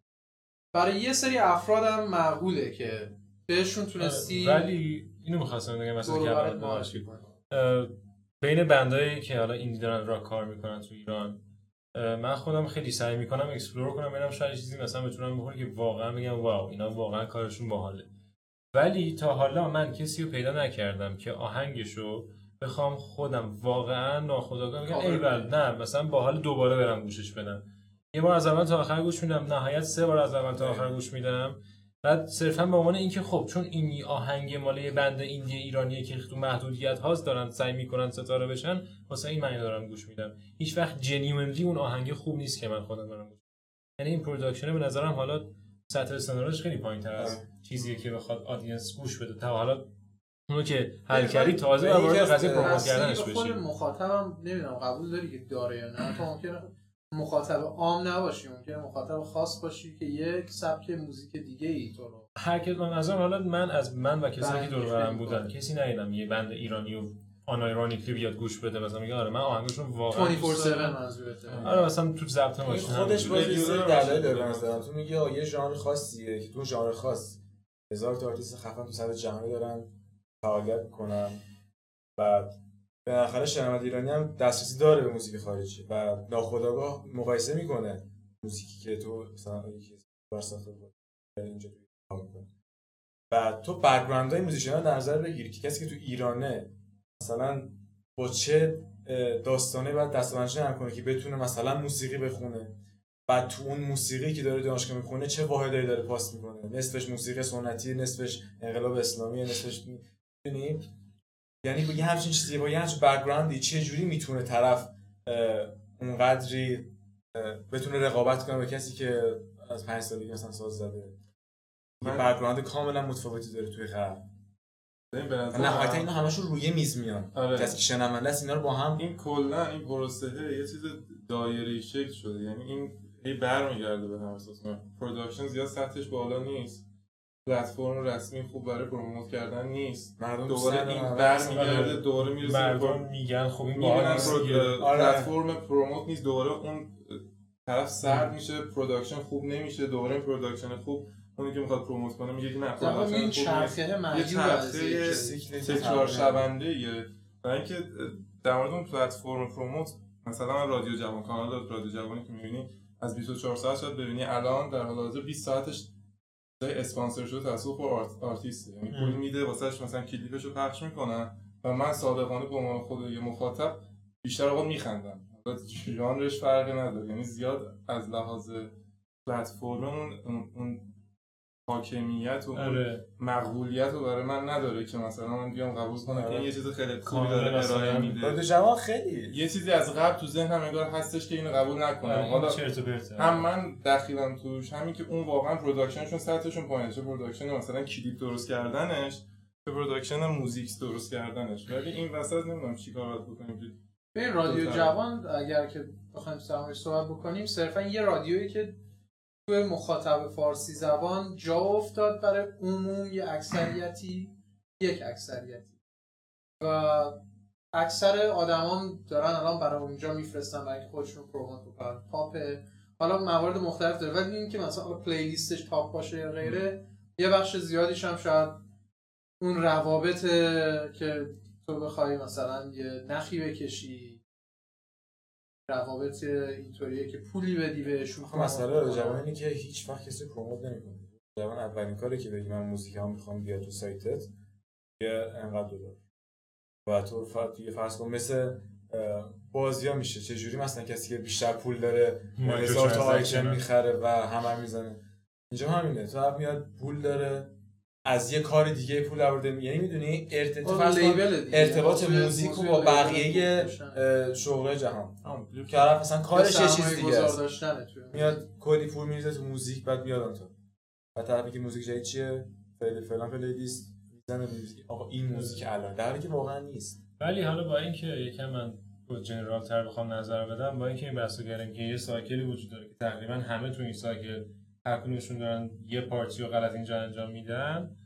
برای یه سری افراد هم معقوله که بهشون تونستی ولی اینو می‌خواستم بگم مثلا که بین بندایی که حالا indie دارن را کار می‌کنن تو ایران من خودم خیلی سعی می‌کنم explore کنم ببینم شاید چیزی مثلا بتونم بخوره که واقعا بگم wow اینا واقعا کارشون باحاله. ولی تا حالا من کسی رو پیدا نکردم که آهنگشو بخوام خودم واقعا ناخودآگاه بگم ای بل نه مثلا باحال دوباره برم گوشش بدم. یه بار از اول تا آخر گوش میدم نهایت سه بار از اول تا آخر گوش میدم. بعد صرفا به عنوان اینکه خب چون این آهنگ مال بند ایندی ایرانیه که تو محدودیت هاست دارن سعی می‌کنن ستاره بشن واسه این معنی دارم گوش میدم. هیچ وقت جنیونلی اون آهنگ خوب نیست که من خودم دارم گوش یعنی این production به نظرم حالا سطح سناریوش خیلی پایین تر از آره. چیزیه که بخواد audience گوش بده. تا حالا اونو که حل کردی تازه وارد قضیه promote کردنش بشی. مخاطبم نمی‌دونم قبول داری که داره یا نه؟ تا ممکنه مخاطب عام نباشی ممکنه مخاطب خاص باشی که یک سبک موزیک دیگه ای تو رو. هر کس من از حالا من از من و کسایی که دور برم بودن کسی ندیدم یه band ایرانی و unironically بیاد گوش بده مثلا میگه آره من آهنگشون واقعا 24/7 منظورته آره مثلا تو ضبط ماشین خودش باز یه دلایل داره مثلا تو میگی یه ژانر خاصیه که تو ژانر خاص. هزار تا آرتیست خفن تو سطح جهانی دارن فعالیت می‌کنن. بعد بالاخره شنونده ایرانی هم دسترسی داره به موزیک خارجی و ناخودآگاه مقایسه می‌کنه موزیکی که تو مثلا یکی ساخته اینجا و تو background های musician در نظر بگیری که کسی که تو ایرانه مثلا با چه داستانه باید دستبندی کنه که بتونه مثلا موسیقی بخونه بعد تو اون موسیقی که داره دانشگاه می‌خونه چه واحدایی داره پاس می‌کنه. نصفش موسیقی سنتی نصفش انقلاب اسلامی نصفش یعنی یه همچین چیزی با یه همچین بک‌گراندی چه جوری می‌تونه طرف اونقدری بتونه رقابت کنه با کسی که از پنج سالگی مثلا ساز زده؟ یه بک‌گراند کاملا متفاوتی داره توی غرب. نهایتا اینا همشون روی میز میان. آره. کسی که شنونده است اینا رو با هم این کلا این پروسه یه چیز دایره شکل شده. یعنی این هی برمیگرده به هم اساس production زیاد سطحش بالا نیست. پلتفرم رسمی خوب برای promote کردن نیست. مردم دوباره این برمیگرده دوباره می‌رسه مردم میگن خب این آره. پلتفرم promote نیست دوباره اون طرف سرد میشه production خوب نمیشه دوباره این production خوب اونی که می‌خواد promote کنه میگه که نه production این چرخه یه چرخه تکرار شونده ایه و اینکه در مورد اون پلتفرم promote مثلا رادیو جوان کانال رادیو جوانی که می‌بینی از 24 ساعت شاید ببینی. الان در حال حاضر 20 ساعتش اسپانسر شده توسط خود آرت، آرتیست یعنی پول میده واسهش مثلا کلیپشو پخش می‌کنن و من صادقانه به عنوان خود یه مخاطب بیشتر آقا میخندم. ژانرش فرقی نداره. یعنی زیاد از لحاظ پلتفرم اون, اون حاکمیت و آره. مقبولیت رو برای من نداره که مثلا من بیام قبول کنم. که این یه چیز خیلی خوبی داره ارائه میده. جوان خیلی. یه چیزی از قبل تو ذهنم انگار هستش که اینو قبول نکنم. آره، حالا هم من دخیلم توش همین که اون واقعا production شون سطحشون پایینه. چه production مثلا کلیپ درست کردنش چه production موزیک درست کردنش. ولی این وسط نمی‌دونم چیکار باید بکنیم به رادیو جوان اگر که بخوایم سرمایش صحبت بکنیم صرفا یه رادیویی که توی مخاطب فارسی زبان جا افتاد برای عموم یه اکثریتی یک اکثریتی. و اکثر آدمان دارن الان برای اونجا میفرستن برای اینکه خودشون پروموت بکنن پاپ حالا موارد مختلف داره ولی این که مثلا پلیلیستش تاپ باشه یا غیره یه بخش زیادیش هم شاید اون روابط که تو بخوای مثلا یه نخی بکشی روابط اینطوریه که پولی بدی بهشون. خب مسئله جوانی که هیچ وقت کسی پروموت نمی‌کنه. جوان اولین کاری که بگی من موزیک هم می‌خوام بیاد تو سایتت یه انقدر دلار. و تو فرض یه فرض کن مثل بازی ها میشه. چه جوری مثلا کسی که بیشتر پول داره هزار تا آیتم می‌خره و همه می‌زنه. اینجا همینه. تو میاد پول داره از یه کار دیگه پول آورده. یعنی می‌دونی ارتباط ارتباط موزیک با بقیه شغل جهان. که طرف مثلا کارش یه چیز دیگه است. میاد کلی پول میریزه تو موزیک بعد میاد تو بعد طرفی که موزیک جدید چیه؟ فعلا فعلا playlist. می‌زنه موزیک. آقا این موزیک الان در حالی که واقعا نیست. ولی حالا با اینکه یکم من general تر بخوام نظر بدم با اینکه این بحثو کردیم که یه cycle ی وجود داره که تقریبا همه تو این cycle هر دارن یه part ی رو غلط اینجا انجام میدن.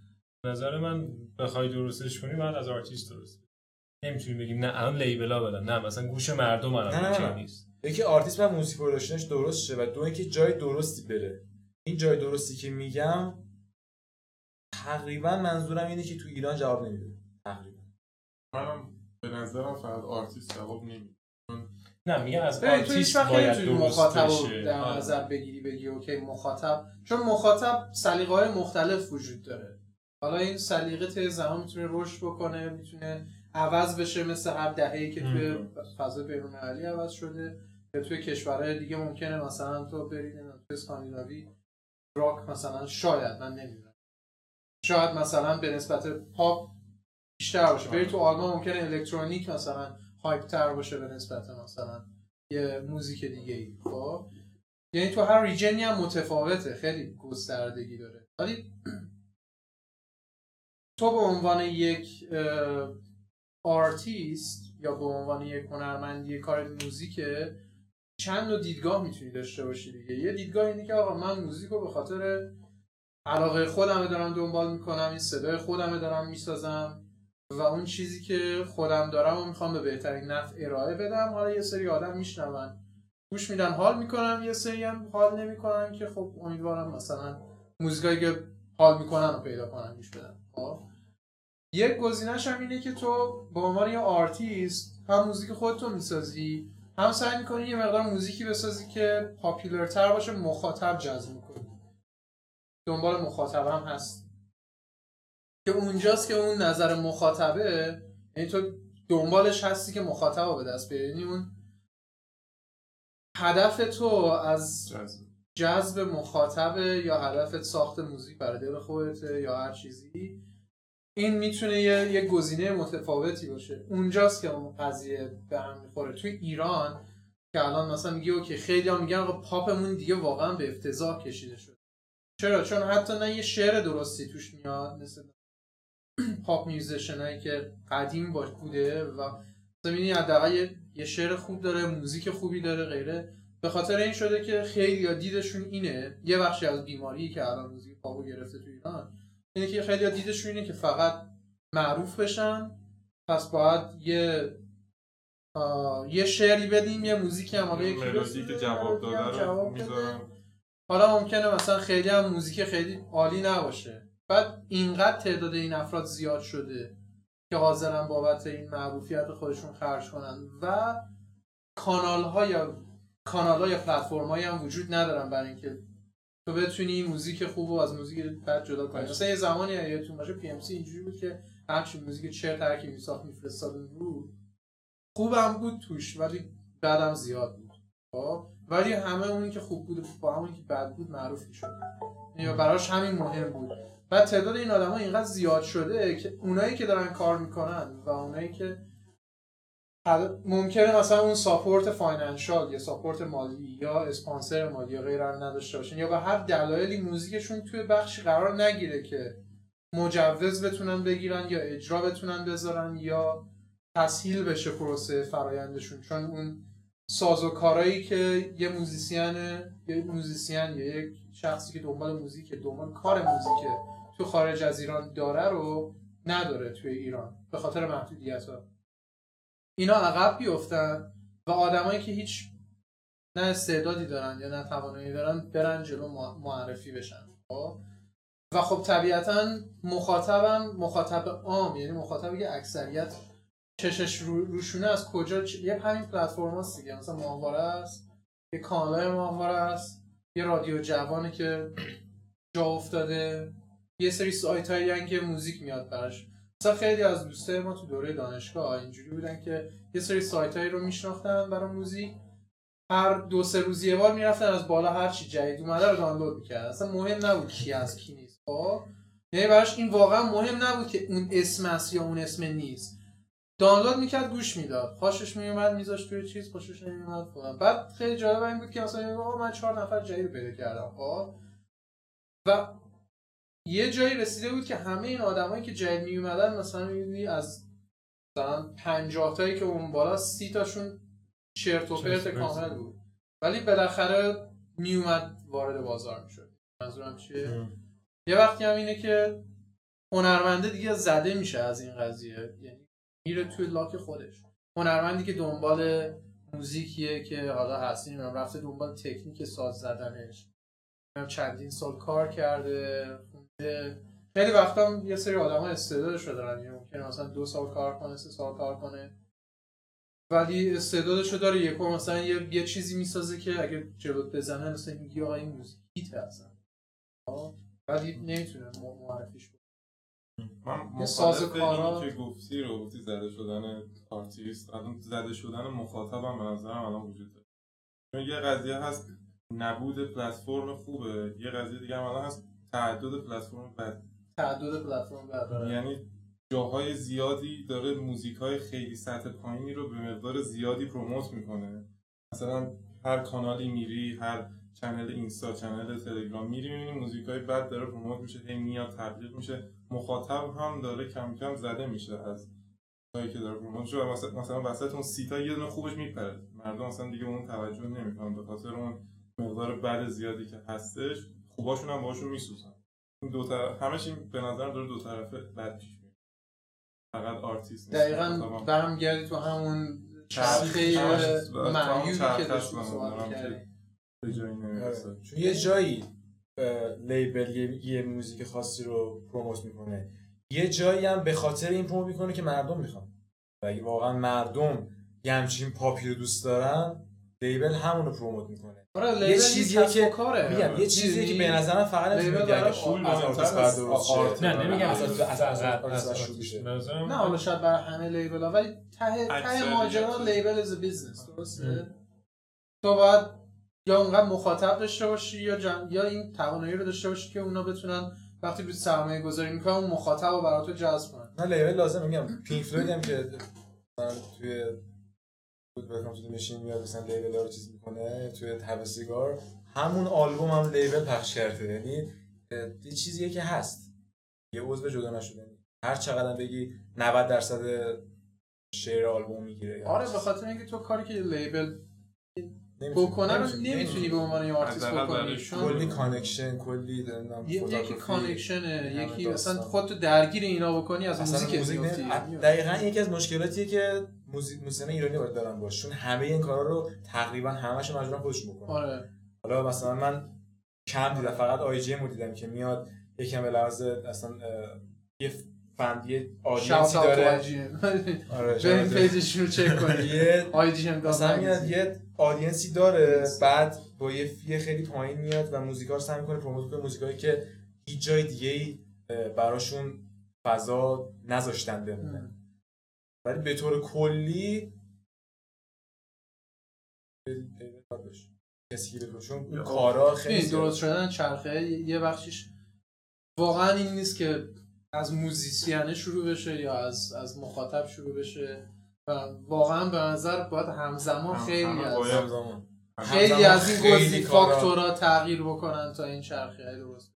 نظر من بخوای درستش کنی بعد از آرتیست درست نمی‌تونیم بگیم نه الان label ا بدن. نه مثلا گوش مردم الان نیست. یکی آرتیست و موزیک production ش درست شه و دو اینکه جای درستی بره. این جای درستی که میگم تقریبا منظورم اینه که تو ایران جواب نمیده. تقریبا. منم به نظرم فقط آرتیست جواب نمیده. نه میگه از آرتیست باید مخاطب رو در آره. نظر بگیری بگی okay مخاطب. چون مخاطب سلیقه های مختلف وجود داره. حالا این سلیقه ته زمان می‌تونه رشد بکنه می‌تونه عوض بشه مثل هر دهه‌ای که توی فضا بین‌المللی عوض شده. یا توی کشورهای دیگه ممکنه مثلا تو برید توی اسکاندیناوی راک مثلا شاید من نمی‌دونم. شاید مثلا به نسبت پاپ بیشتر باشه. برید تو آلمان ممکنه الکترونیک مثلا hype تر باشه به نسبت مثلا. یه موزیک دیگه ای. خب؟ یعنی تو هر region ی هم متفاوته. خیلی گستردگی داره. ولی تو به عنوان یک آرتیست یا به عنوان یک هنرمندی کار موزیک چند نوع دیدگاه می‌تونی داشته باشی دیگه. یه دیدگاه اینه که آقا من موزیک رو به خاطر علاقه خودم دارم دنبال می‌کنم این صدای خودم دارم می‌سازم. و اون چیزی که خودم دارم و می‌خوام به بهترین نحو ارائه بدم حالا یه سری آدم میشنون. گوش میدن حال می‌کنم یه سری هم حال نمی‌کنن که خب امیدوارم مثلا موزیکایی که حال می‌کنن رو پیدا کنن گوش بدن. خب. یک گزینش هم اینه که تو به عنوان یه آرتیست هم موزیک خودتو می‌سازی هم سعی می‌کنی یه مقدار موزیکی بسازی که popular تر باشه مخاطب جذب می‌کنی. دنبال مخاطب هم هست. که اونجاست که اون نظر مخاطبه یعنی تو دنبالش هستی که مخاطب رو به دست بیاری. یعنی اون هدف تو از جذب. مخاطبه یا هدفت ساخت موزیک برای دل خودته یا هر چیزی این می‌تونه یه, یه گزینه متفاوتی باشه. اونجاست که اون قضیه به هم می‌خوره. توی ایران که الان مثلا میگه که خیلی هم میگن پاپمون دیگه واقعا به افتضاح کشیده شد چرا؟ چون حتی نه یه شعر درستی توش میاد مثل pop musician که قدیم باش بوده و زمینی حداقل یه شعر خوب داره موزیک خوبی داره غیره. به خاطر این شده که خیلی دیدشون اینه. یه بخشی از بیماری که الان موزیک پاپو گرفته تو ایران اینه که خیلی دیدشون اینه که فقط معروف بشن پس باید یه یه شعری بدیم یه موزیکی هم حالا یکی که جواب داده رو حالا ممکنه مثلا خیلی هم موزیک خیلی عالی نباشه. بعد اینقدر تعداد این افراد زیاد شده که حاضرن بابت این معروفیت خودشون خرج کنن و کانال ها یا کانال ها یا پلتفرم هم وجود ندارن برای اینکه تو بتونی موزیک خوب و از موزیک بد جدا کنی. مثلا یه زمانی یادتون باشه پی ام سی اینجوری بود که هرچی موزیک چرتی که میساخت میفرستاد بود خوبم بود توش ولی بعدم زیاد بود. خب؟ ولی همه اونی که خوب بود با همونی که بد بود معروف می‌شد. یا براش همین مهم بود. و تعداد این آدم ها اینقدر زیاد شده که اونایی که دارن کار می‌کنن و اونایی که ممکنه مثلا اون support financial یا support مالی یا اسپانسر مالی یا غیره نداشته باشن یا به هر دلایلی موزیکشون توی بخشی قرار نگیره که مجوز بتونن بگیرن یا اجرا بتونن بذارن یا تسهیل بشه پروسه فرایندشون. چون اون سازوکارایی که یه موزیسین یه موزیسین یا یک شخصی که دنبال موزیک دنبال کار موزیک تو خارج از ایران داره رو نداره توی ایران به خاطر محدودیت ها اینا عقب بیفتن و آدمایی که هیچ نه استعدادی دارن یا نه توانایی دارن برن جلو معرفی بشن خب؟ و خب طبیعتا مخاطبم مخاطب عام یعنی مخاطبی که اکثریت چشش روشونه از کجا چ... یه همین پلتفرم هست دیگه مثلا ماهواره است یه کانال ماهواره است یه رادیو جوانه که جا افتاده یه سری سایت هایی که موزیک میاد براش. مثلا خیلی از دوستای ما تو دوره دانشگاه اینجوری بودن که یه سری سایت هایی رو میشناختن برای موزیک. هر دو سه روز یه بار می‌رفتن از بالا هر چی جدید اومده رو دانلود می‌کردن. اصلا مهم نبود کی از کی نیست. خب؟ یعنی براش این واقعا مهم نبود که اون اسم است یا اون اسم نیست. دانلود می‌کرد گوش می‌داد. خوشش میومد میذاشت توی چیز خوشش نمیومد فلان. بعد خیلی جالب این بود که مثلا من چهار نفر جدید پیدا کردم. خب؟ و یه جایی رسیده بود که همه این آدمایی که جدید میومدن مثلا می‌بینی از مثلا 50 تایی که اون بالا سی تاشون چرت و پرت کامل بود. ولی بالاخره میومد وارد بازار می‌شد. منظورم چیه؟ یه وقتی هم اینه که هنرمنده دیگه زده میشه از این قضیه. یعنی میره توی لاک خودش. هنرمندی که دنبال موزیکیه که حالا هستیم رفته دنبال تکنیک ساز زدنش. چندین سال کار کرده. خیلی وقتا یه سری آدم ها استعدادش رو دارن یعنی ممکنه مثلا دو سال کار کنه سه سال کار کنه. ولی استعدادش رو داره یکو مثلا یه, یه چیزی می‌سازه که اگه جلوت بزنه مثلا میگی آقا این موزیک hit هستن خب؟ ولی نمی‌تونه معرفیش بود من مخالف کارا... که گفتی رو گفتی زده شدن آرتیست. الان زده شدن مخاطبم به نظرم الان وجود داره. چون یه قضیه هست نبود پلتفرم خوبه. یه قضیه دیگه هم الان هست تعدد پلتفرم بد. تعدد پلتفرم بد یعنی جاهای زیادی داره موزیک های خیلی سطح پایینی رو به مقدار زیادی promote می‌کنه. مثلا هر کانالی میری هر channel اینستا channel تلگرام میری می‌بینی موزیک های بد داره promote میشه هی میاد تبلیغ میشه. مخاطب هم داره کم کم زده میشه از هایی که داره promote میشه. مثلا مثلا وسط اون سی تا یه دونه خوبش میپره. مردم اصلا دیگه اون توجه نمی‌کنن. به خاطر اون مقدار بد زیادی که هستش خوباشون هم باشون میسوزن. این دو طرف همش این به نظر داره دو طرفه بد پیش میره فقط آرتیست نیست. دقیقاً برمیگردی تو همون چرخه معیوبی که داشت چون یه جایی label یه, یه موزیک خاصی رو promote می‌کنه. یه جایی هم به خاطر این promote می‌کنه که مردم می‌خوان. و اگه واقعا مردم یه همچین پاپی رو دوست دارن label همون رو promote می‌کنه. آره یه چیزیه که کاره. میگم یه چیزیه که به نظرم فقط نمی‌تونه اگه پول از آرتیست درست نه نمیگم از از از نه حالا شاید برای همه label ها ولی ته ته ماجرا label از business درسته؟ تو باید یا اونقدر مخاطب داشته باشی یا جن... یا این توانایی رو داشته باشی که اونا بتونن وقتی به سرمایه گذاری می‌کنن اون مخاطب رو برای تو جذب کنن. نه label لازم میگم. پینک فلوید هم که توی Welcome to the Machine میاد مثلا label رو چیز می‌کنه توی Have a Cigar. همون آلبوم هم label پخش کرده یعنی یه چیزیه که هست. یه عضو جدا نشده. هر چقدر بگی 90 درصد share آلبوم می‌گیره آره به خاطر اینکه تو کاری که label بکنه رو نمی‌تونی. به عنوان یه آرتیست بکنی. کلی connection کلی یکی connection ه یکی اصلا خودتو درگیر اینا بکنی از موزیک دقیقا یکی از مشکلاتیه که موزیک موسیقی ایرانی باید دارن باش. چون همه این کارا رو تقریبا همش مجبورن خودشون بکنن. آره. حالا مثلا من کم دیدم فقط آی جی مو دیدم که میاد یکم به لحاظ اصلا یه فند یه audience ی داره. آره پیجش رو چک کنید آی جی مثلا میاد یه audience ی داره. بعد با یه fee خیلی پایین میاد و موزیکا رو سعی می‌کنه promote کنه موزیکایی که هیچ جای دیگه ای براشون فضا نذاشتن بمونه. ولی به طور کلی کسی که چون کارا خیلی درست شدن چرخه یه بخشش واقعا این نیست که از موزیسیانه شروع بشه یا از از مخاطب شروع بشه. و واقعا به نظر باید همزمان خیلی از خیلی از این گزی فاکتورها تغییر بکنن تا این چرخه. درست.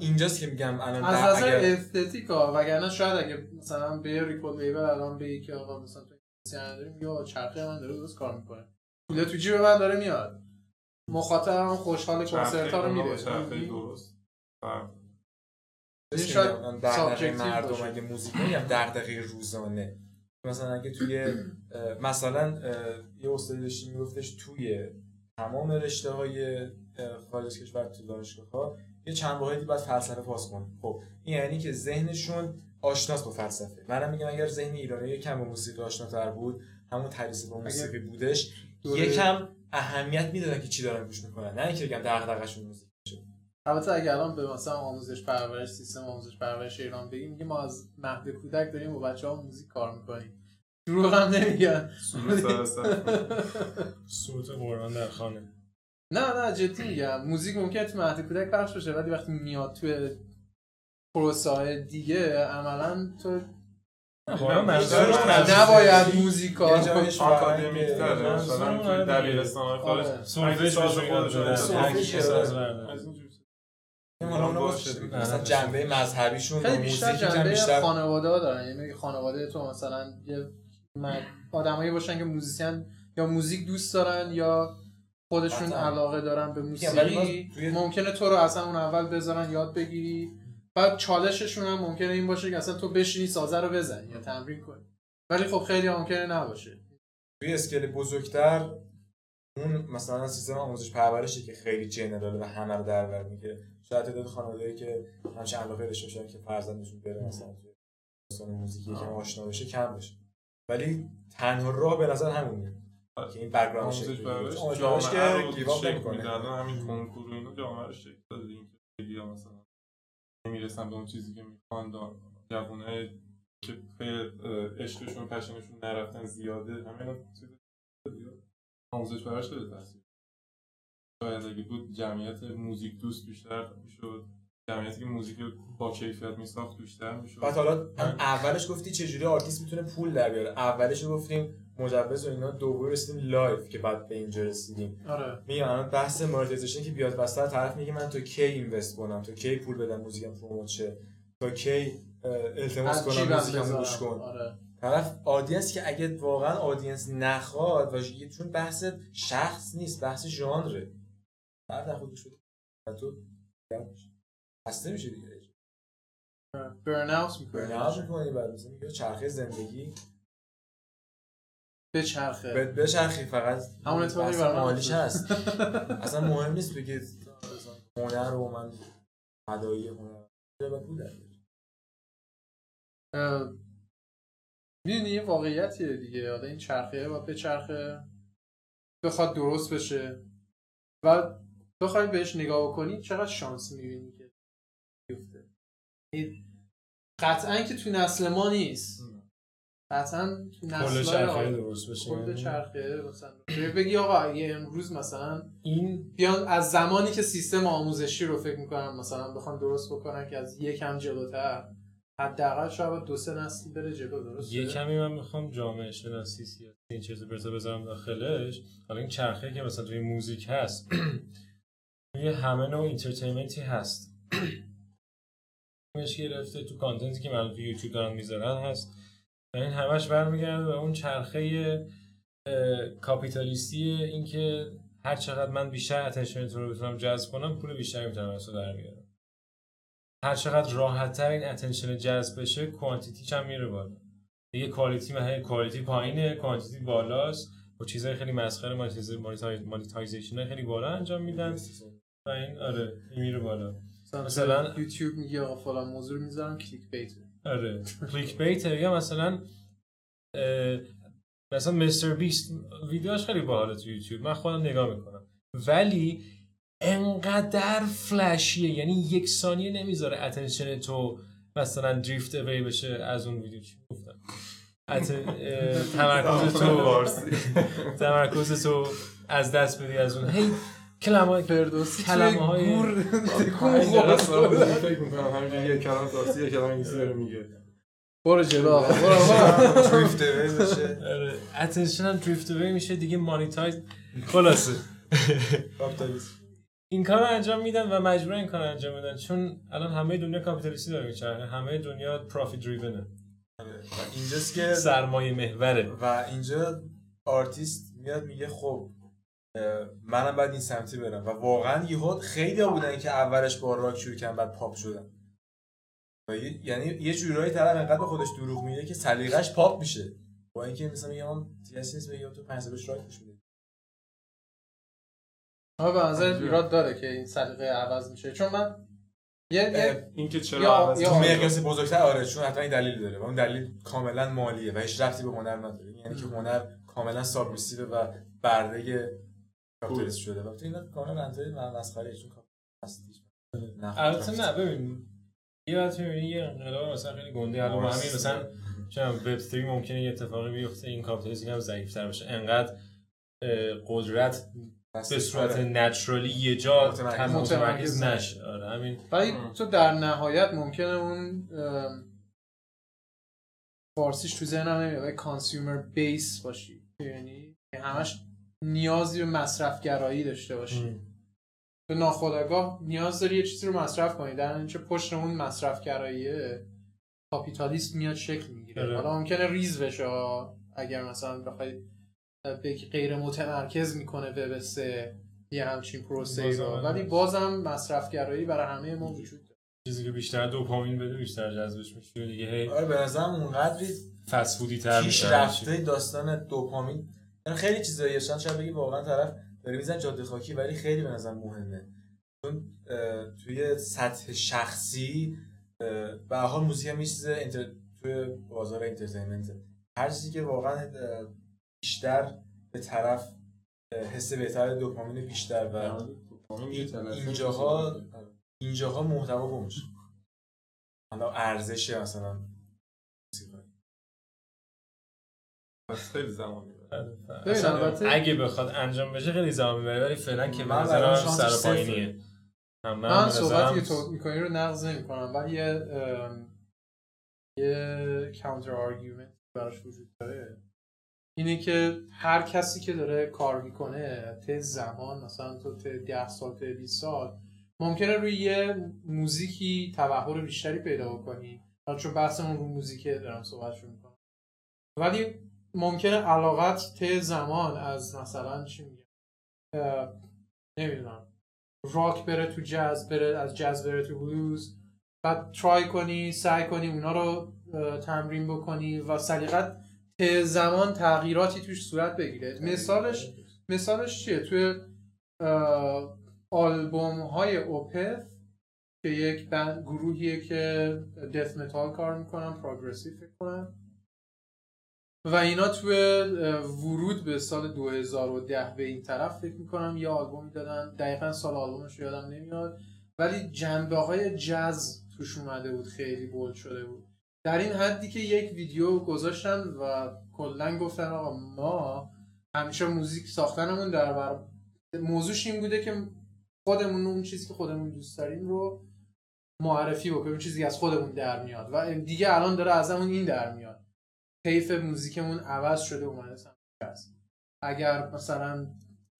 اینجاست که میگم الان از نظر اگر... استتیکا وگرنه شاید اگه مثلا به ریکورد لیبل الان بگی که آقا مثلا تو داریم یا چرخه من داره درست کار می‌کنه. پول تو جیب من داره میاد. مخاطبم خوشحال کنسرت ها رو میره چرخه درست. این شاید مردم اگه موزیک میگم دغدغه روزانه مثلا اگه توی مثلا یه استادی داشتی میگفتش توی تمام رشته های خارج کشور تو دانشگاه ها یه چند واحدی باید فلسفه پاس کن. خب این یعنی که ذهنشون آشناست با فلسفه. منم میگم اگر ذهن ایرانی کم با موسیقی آشناتر بود همون تدریس با موسیقی بودش یکم اهمیت می‌دادن که چی دارن گوش می‌کنن. نه اینکه بگم دغدغه‌شون موسیقی. البته اگه الان به مثلا آموزش پرورش سیستم آموزش پرورش ایران بگیم میگه ما از مهد کودک داریم با بچه‌ها موزیک کار می‌کنیم. دروغ هم نمیگن. صوت قرآن در خانه. نه نه جدی میگم. موزیک ممکنه تو مهد کودک پخش بشه ولی وقتی میاد تو پروسه دیگه عملا تو نباید موزیک آکادمیک تره مثلا توی دبیرستان خارج سولفش مثلا جنبه مذهبیشون خیلی بیشتر جنبه خانواده ها دارن. یعنی خانواده تو مثلا یه آدمایی باشن که موزیسین یا موزیک دوست دارن یا خودشون علاقه دارن به موسیقی ممکنه تو رو اصلا اون اول بذارن یاد بگیری. بعد چالششون هم ممکنه این باشه که اصلا تو بشینی سازه رو بزنی یا تمرین کنی. ولی خب خیلی ممکنه نباشه. توی scale بزرگتر اون مثلا سیستم آموزش پرورشی که خیلی general ه و همه رو در بر می‌گیره. شاید تعداد خانواده‌ای که همش علاقه داشته باشن که فرزندشون بره مثلا توی موزیکی که آشنا بشه کم بشه. ولی تنها راه به نظر همونه که این بک‌گراند آموزش پرورش که گیواب نمی‌کنه. همین کنکور و اینا جامعه رو شکل داده. اینکه خیلی مثلا نمی‌رسن به اون چیزی که می‌خوان جوانای که عشقشون پشنشون نرفتن زیاده. همین چیز آموزش پرورش خیلی تاثیر شاید اگه بود جمعیت موزیک دوست بیشتر می‌شد. جمعیتی که موزیک با کیفیت میساخت بیشتر می‌شد. بعد حالا اولش گفتی چجوری آرتیست می‌تونه پول در بیاره؟ اولش گفتیم مجوز و اینا دوباره رسیدیم live که بعد به اینجا رسیدیم. آره. میگم الان بحث monetization که بیاد وسط طرف میگه من تو کی invest کنم؟ تو کی پول بدم موزیکم promote شه؟ تا کی التماس کنم موزیکم گوش کن؟ آره. طرف audience که اگه واقعا audience نخواد و چون بحث شخص نیست بحث ژانره. بعد نخود شد تو خسته میشه دیگه؟ برن اوت می‌کنی. برن اوت می‌کنی بعد میگه چرخه زندگی. به چرخه. به به چرخی فقط همون اتفاقی برام مالیش هست. اصلا مهم نیست بگید هنر رو من هدایی هنر. به پول می‌دونی یه واقعیتیه دیگه. حالا این چرخه و به چرخه بخواد درست بشه. و بخوای بهش نگاه بکنی چقدر شانس می‌بینی که بیفته. قطعا که تو نسل ما نیست. قطعا تو نسل چرخه درست بشه کل چرخه مثلا. بگی آقا اگه امروز مثلا این بیان از زمانی که سیستم آموزشی رو فکر می‌کنم مثلا بخوان درست بکنن که از یکم جلوتر حداقل شاید دو سه نسل بره جلو درست یه کمی من می‌خوام جامعه شناسی سیاسی این چیزو برزا بذارم داخلش. حالا این چرخه که مثلا توی موزیک هست توی همه نوع entertainment ی هست. مش گرفته تو content ی که من تو یوتیوب دارم می‌ذارن هست. و این همش برمیگرده به اون چرخه کاپیتالیستی اینکه هر چقدر من بیشتر attention تو رو بتونم جذب کنم پول بیشتری می‌تونم از در بیارم. هر چقدر راحت تر این attention جذب بشه quantity هم میره بالا. دیگه quality مثلا quality پایینه quantity بالاست. با چیزای خیلی مسخره monetization خیلی بالا انجام میدن. و این آره این میره بالا. مثلا یوتیوب میگه آقا فلان موضوع رو می‌ذارم clickbait آره click bait یا مثلا مثلا مستر بیست ویدیوش خیلی باحاله تو یوتیوب. من خودم نگاه می‌کنم. ولی انقدر فلشیه یعنی یک ثانیه نمی‌ذاره اتنشن تو مثلا دریفت اوی بشه از اون ویدیو چی گفتم. تمرکز تو تمرکز تو از دست بدی از اون. هی کلمه فردوسی کلمه های گور فکر می‌کنم همینجوری یه کلام فارسی یه کلام انگلیسی داره میگه. برو جلو آقا برو دریفت اوی بشه. attention هم drift away میشه دیگه monetize خلاصه. این کار رو انجام میدن و مجبور این کار رو انجام میدن چون الان همه دنیا کاپیتالیستی داره میچرخه. همه دنیا profit driven ه و اینجاست که سرمایه محوره. و اینجا آرتیست میاد میگه خب منم باید این سمتی برم. و واقعا یهو خیلی بودن که اولش با راک شروع کردن بعد پاپ شدن. و یعنی یه جورایی طرف انقدر به خودش دروغ میگه که سلیقش پاپ میشه. با اینکه مثلا میگم تیاسی نیست بگم تو پنج سالش راک گوش آقا به نظر ایراد داره که این سلیقه عوض میشه. چون من یه یه این که چرا عوض یا- تو مقیاس بزرگتر؟ آره چون حتما این دلیل داره. و اون دلیل کاملا مالیه و هیچ ربطی به هنر نداره. یعنی که هنر کاملا submissive و برده کاپیتالیست شده. و تو اینا کاملا منطقی و مسخره چون کاپیتالیست هست البته نه ببین یه وقت می‌بینی یه انقلاب مثلا خیلی گنده الان همین مثلا چون وب 3 ممکنه یه اتفاقی بیفته این کاپیتالیسم هم ضعیف‌تر بشه انقدر قدرت به صورت نچرالی یه جا متمرکز. نشه. آره همین. ولی تو در نهایت ممکنه اون فارسیش تو ذهنم نمیاد. کانسیومر بیس باشی. یعنی همش نیازی به مصرفگرایی داشته باشی. به ناخودآگاه نیاز داری یه چیزی رو مصرف کنی. در اینچه پشت اون مصرفگراییه کاپیتالیسم میاد شکل می‌گیره. آره. حالا ممکنه ریز بشه اگر مثلا بخوای غیر متمرکز می‌کنه وب سه یه همچین پروسه رو. ولی بازم مصرفگرایی برای همه ما وجود داره. چیزی که بیشتر دوپامین بده بیشتر جذبش میشه دیگه. هی آره به نظرم اونقدری فسفودی تر میشه. رفته داستان دوپامین. یعنی خیلی چیزایی هستن شاید بگی واقعا طرف داره میزن جاده خاکی ولی خیلی به نظر مهمه. چون توی سطح شخصی به حال موزیک هم enter... توی بازار entertainment هر چیزی که واقعا بیشتر به طرف حس بهتر دوپامین بیشتر و اینجاها اینجاها محتوا گم حالا ارزش مثلا. خیلی زمان اگه بخواد انجام بشه خیلی زمان می‌بره ولی فعلا که من نظرم سر پایینیه. من صحبتی که تو می‌کنی رو نقض نمی کنم ولی یه یه counter argument براش وجود داره. اینه که هر کسی که داره کار می‌کنه ته زمان مثلا تو ته 10 سال ته 20 سال ممکنه روی یه موزیکی تبحر بیشتری پیدا بکنی. چون بحثمون رو موزیکه دارم صحبت می‌کنم. ولی ممکنه علاقت ته زمان از مثلا چی میگم نمی‌دونم راک بره تو جاز بره از جاز بره تو بلوز بعد ترای کنی سعی کنی اونا رو تمرین بکنی و سلیقت ته زمان تغییراتی توش صورت بگیره. مثالش مثالش چیه؟ توی آلبوم های اوپث که یک band گروهیه که death metal کار می‌کنن progressive فکر کنم. و اینا توی ورود به سال 2010 به این طرف فکر می‌کنم یه آلبومی دادن. دقیقا سال آلبومش یادم نمیاد. ولی جنبه های جز توش اومده بود خیلی بولد شده بود. در این حدی که یک ویدیو گذاشتن و کلا گفتن آقا ما همیشه موزیک ساختنمون در بر موضوعش این بوده که خودمون اون چیزی که خودمون دوست داریم رو معرفی بکنیم چیزی از خودمون در میاد و دیگه الان داره ازمون این در میاد. کیف موزیکمون عوض شده اومده است. اگر مثلا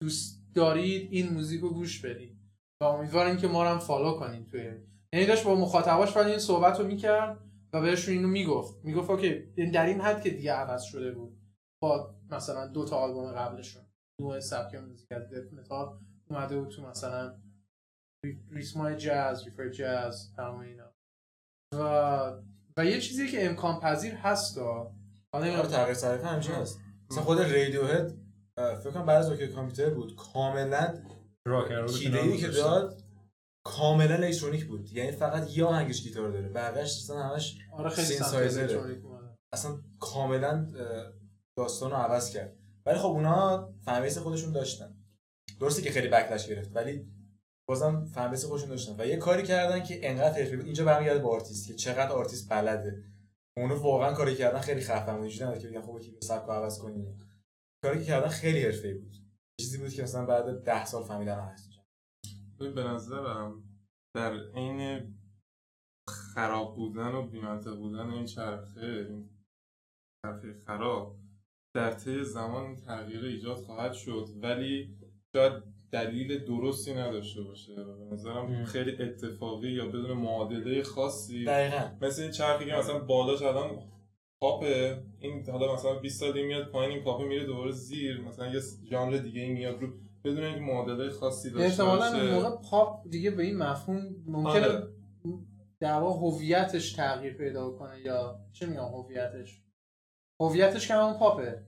دوست دارید این موزیک رو گوش بدید و امیدواریم که ما رو هم follow کنید توی یعنی داشت با مخاطباش ولی این صحبت رو می‌کرد. و بهشون اینو می‌گفت. می‌گفت okay در این حد که دیگه عوض شده بود با مثلا دو تا آلبوم قبلشون. نوع سبک موزیک از death metal اومده بود تو مثلا ریسمای جاز ریفر جاز تمام اینا. و و یه چیزی که امکان پذیر هست حالا آره تغییر سلیقه همچین هست. مثلا خود Radiohead فکر کنم بعد از OK Computer بود کاملا راک که داد کاملا الکترونیک بود. یعنی فقط یه آهنگش گیتار داره. بقیه‌اش اصلا همش آره خیلی اصلا کاملا داستان رو عوض کرد. ولی خب اونا fan base خودشون داشتن. درسته که خیلی backlash گرفت ولی بازم fan base خودشون داشتن. و یه کاری کردن که انقدر حرفه‌ای بود. اینجا برمیگرده به آرتیست که چقدر آرتیست بلده. اونو واقعا کاری کردن خیلی خفن بود. اینجوری که بگن خب کی سبک عوض کنیم. کاری که کردن خیلی حرفه‌ای بود. چیزی بود که مثلا بعد 10 سال فهمیدن هست. به نظرم در عین خراب بودن و بیمنطق بودن این چرخه این چرخه خراب در طی زمان تغییر ایجاد خواهد شد ولی شاید دلیل درستی نداشته باشه به نظرم خیلی اتفاقی یا بدون معادله خاصی دقیقا. مثل این چرخی که مثلا بالاش الان پاپه این حالا مثلا 20 سالی میاد پایین این پاپه میره دوباره زیر مثلا یه ژانر دیگه میاد رو بدون اینکه معادله خاصی داشته احتمالاً اون موقع پاپ دیگه به این مفهوم ممکنه آره. دعوا هویتش تغییر پیدا کنه یا چه میگم هویتش؟ هویتش که همون پاپه.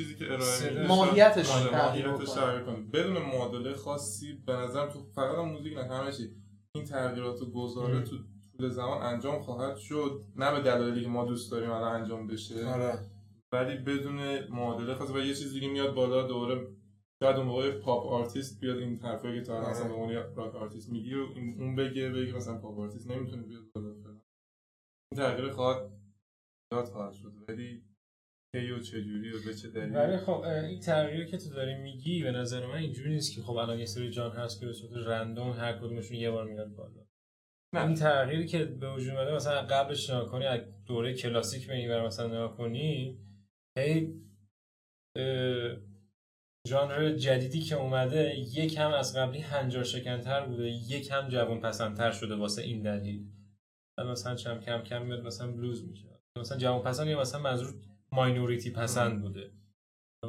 چیزی که ارائه ماهیتش آره، تغییر کنه. بدون معادله خاصی به نظر تو فقط موزیک نه همه چی. این تغییرات و گذاره تو طول زمان انجام خواهد شد. نه به دلایلی که ما دوست داریم الان انجام بشه. آره. ولی بدون معادله خاصی و یه چیز دیگه میاد بالا دوره شاید اون موقع پاپ آرتیست بیاد این حرفایی که تا الان مثلا به اون راک آرتیست میگی و اون بگه بگه مثلا پاپ آرتیست نمی‌تونه بیاد بالا این تغییر خواهد داد خواهد شد. ولی کی و چه جوری و به چه دلیل؟ ولی خب این تغییری که تو داری میگی به نظر من اینجوری نیست که خب الان یه سری ژانر هست که به صورت رندوم هر کدومشون یه بار میاد بالا. نه. این تغییری که به وجود اومده مثلا قبلش نگاه کنی از دوره کلاسیک به این مثلا نگاه کنی هی ژانر جدیدی که اومده یک هم از قبلی هنجار شکنتر بوده یک هم جوان پسندتر شده واسه این دلیل. مثلا چم کم کم میاد مثلا بلوز میشه. مثلا جوان پسند یا مثلا منظور minority پسند بوده.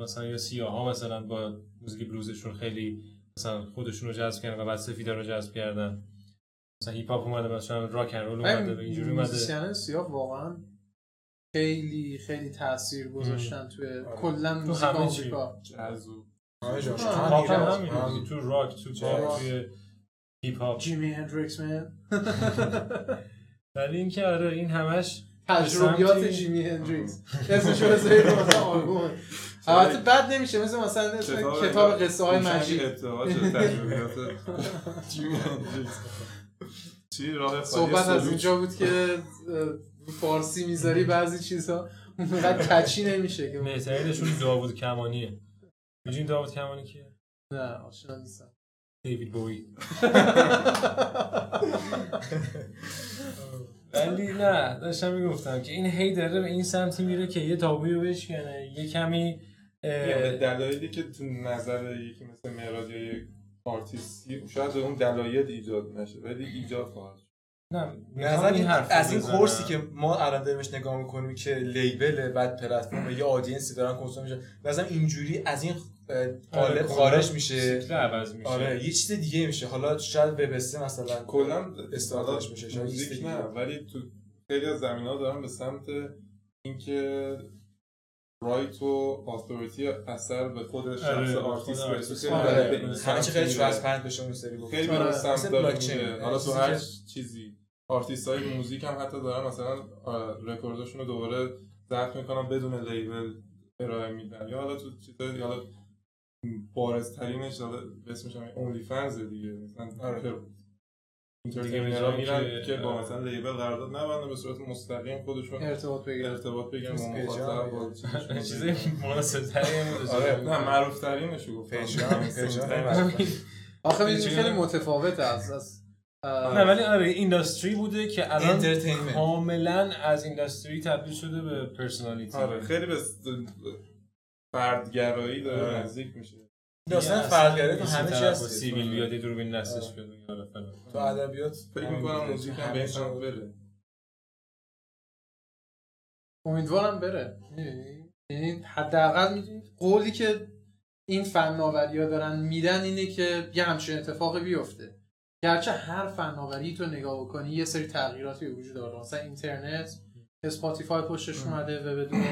مثلا یا سیاه ها مثلا با موزیک بلوزشون خیلی مثلا خودشون رو جذب کردن و بعد سفیدا رو جذب کردن. مثلا هیپ هاپ اومده مثلا راک ان رول اومده اینجوری اومده. سیاه واقعا خیلی خیلی تاثیر گذاشتن توی آره. کلا موزیک آمریکا. تو تو راک تو پاپ توی هیپ هاپ جیمی هندریکس من. ولی اینکه آره این همش تجربیات جیمی هندریکس. اسمش رو بذارید مثلا آلبوم البته بد نمیشه مثل مثلا کتاب قصه های مجید. تجربیات جیمی هندریکس. صحبت از اینجا بود که فارسی می‌ذاری بعضی چیزها اونقدر کچی نمیشه که بهترینشون داوود کمانیه. می‌دونی داوود کمانی کیه؟ نه آشنا نیستم. دیوید بوی ولی نه داشتم می‌گفتم که این هی داره به این سمتی میره که یه تابوی رو بشکنه. یه کمی دلایلی که تو نظر یکی مثل مهراد یا یک آرتیستی شاید اون دلایل ایجاد نشه ولی ایجاد خواهد نظر این حرف از این course ی که ما الان داریمش نگاه می‌کنیم که label بعد پلتفرم یه audience ی دارن consume میشه مثلا اینجوری از این قالب آره، خارج میشه. آره یه چیز دیگه میشه. حالا شاید وب مثلا کلا استفادهش میشه شاید نه ولی تو خیلی از زمین ها دارن به سمت اینکه right و authority اثر به خود شخص آره، آرتیست برسه. آره. همه چی خیلی transparent بشه اون سری خیلی به سمت داره حالا تو هر چیزی. آرتیست های موزیک هم حتی دارن مثلا رکوردشون رو دوباره ضبط می‌کنن بدون label ارائه میدن. یا حالا تو چیزای حالا بارزترینش حالا اسمش هم OnlyFans دیگه مثلا آره. entertainer ها میرن که با مثلا label قرارداد نبندن به صورت مستقیم خودشون ارتباط بگیرن. ارتباط بگیرن با مخاطب با چیزی. مناسب‌ترین آره نه معروف ترینش گفت آخه خیلی متفاوته از از نه ولی آره industry بوده که الان کاملا از industry تبدیل شده به personality آره خیلی به فردگرایی داره آره. نزدیک میشه. داستان فردگرایی تو همه چی هست. سیویل بیاد دوربین دستش بیاد تو ادبیات فکر می‌کنم موزیک هم به بره. امیدوارم بره. یعنی حداقل می‌دونید قولی که این فناوری ها دارن میدن اینه که یه همچین اتفاقی بیفته. گرچه هر فناوری تو نگاه بکنی یه سری تغییراتی وجود داره مثلا اینترنت Spotify پشتش اومده و بدون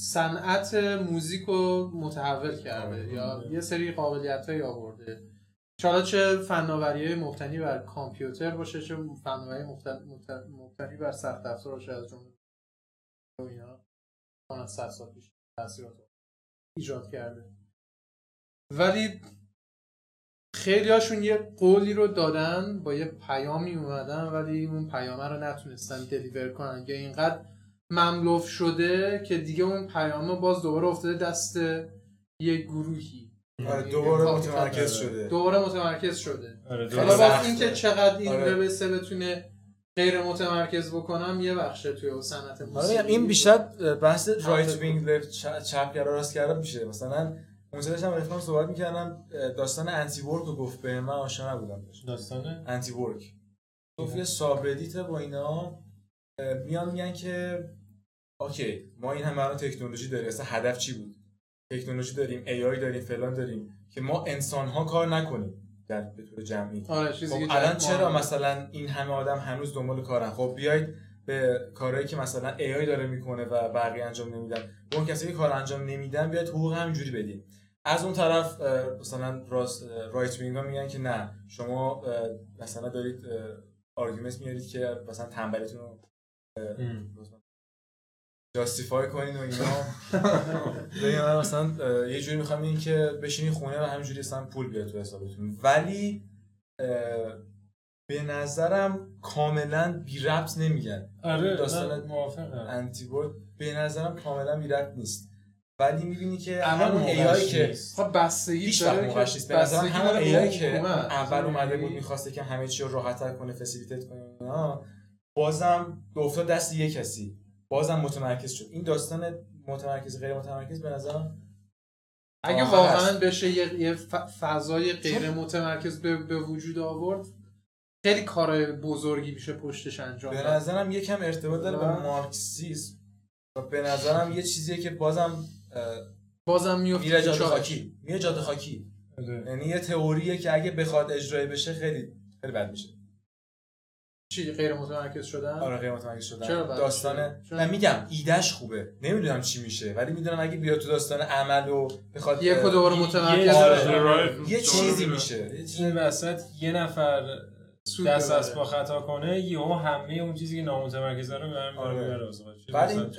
صنعت موزیک رو متحول کرده. یا یه سری قابلیت های آورده. حالا چه فناوری مبتنی بر کامپیوتر باشه چه فناوری مبتنی بر سخت افزار باشه از جمله اینا. سال پیش تاثیرات ایجاد کرده. ولی خیلی هاشون یه قولی رو دادن با یه پیامی اومدن ولی اون پیامه رو نتونستن دلیور کنن. یا اینقدر مملوف شده که دیگه اون پیامه باز دوباره افتاده دست یه گروهی. آره یعنی دوباره متمرکز شده. دوباره متمرکز شده. آره حالا باز اینکه چقدر این آره. بتونه غیر متمرکز بکنم یه بخشه توی صنعت موسیقی. آره این بیشتر بحث right wing left چپگرا راستگرا میشه. مثلا اون سرش هم رفیقم صحبت می‌کردم داستان anti-work رو گفت به من آشنا نبودم داستان؟ anti-work گفت یه subreddit با اینا میان میگن که okay ما این همه تکنولوژی داریم اصلا هدف چی بود؟ تکنولوژی داریم AI داریم فلان داریم که ما انسان ها کار نکنیم در به طور جمعی. آره خب الان چرا مثلا این همه آدم هنوز دنبال کارن؟ خب بیاید به کارهایی که مثلا AI داره می‌کنه و بقیه انجام نمیدن. اون کسی که کار انجام نمیدن بیاید حقوق همینجوری بدیم از اون طرف مثلا راست right wing میگن که نه شما مثلا دارید argument میارید که مثلا تنبلیتون رو justify کنین و اینا. مثلا یه جوری می‌خوام این که بشینی خونه و همینجوری اصلا پول بیاد تو حسابتون. ولی به نظرم کاملا بی ربط نمیگن. آره داستان موافقم. به نظرم کاملا بی ربط نیست. ولی می‌بینی که همون ایایی که خب بستگی داره که نیست. به نظرم همون ایایی که اول اومده بود می‌خواسته که همه چی رو راحت‌تر کنه فسیلیتیت کنه بازم افتاد دست یه کسی. بازم متمرکز شد. این داستان متمرکز غیر متمرکز به نظرم اگه واقعا بشه یه فضای غیر متمرکز به وجود آورد خیلی کار بزرگی میشه پشتش انجام به نظرم یکم ارتباط داره با مارکسیسم. و به نظرم یه چیزیه که بازم بازم میفته میره جاده خاکی. میره جاده خاکی. آره. یعنی یه تئوریه که اگه بخواد اجرای بشه خیلی خیلی بد میشه. چی؟ غیر متمرکز شدن؟ آره غیر متمرکز شدن. چرا داستان من میگم ایدهش خوبه. نمی‌دونم چی میشه ولی می‌دونم اگه بیاد تو داستان عمل و بخواد یک دوباره متمرکز آره. یه چیزی میشه. این وسط یه نفر دست از با خطا کنه یهو همه اون چیزی که نامتمرکز رو برمی‌داره آره. ولی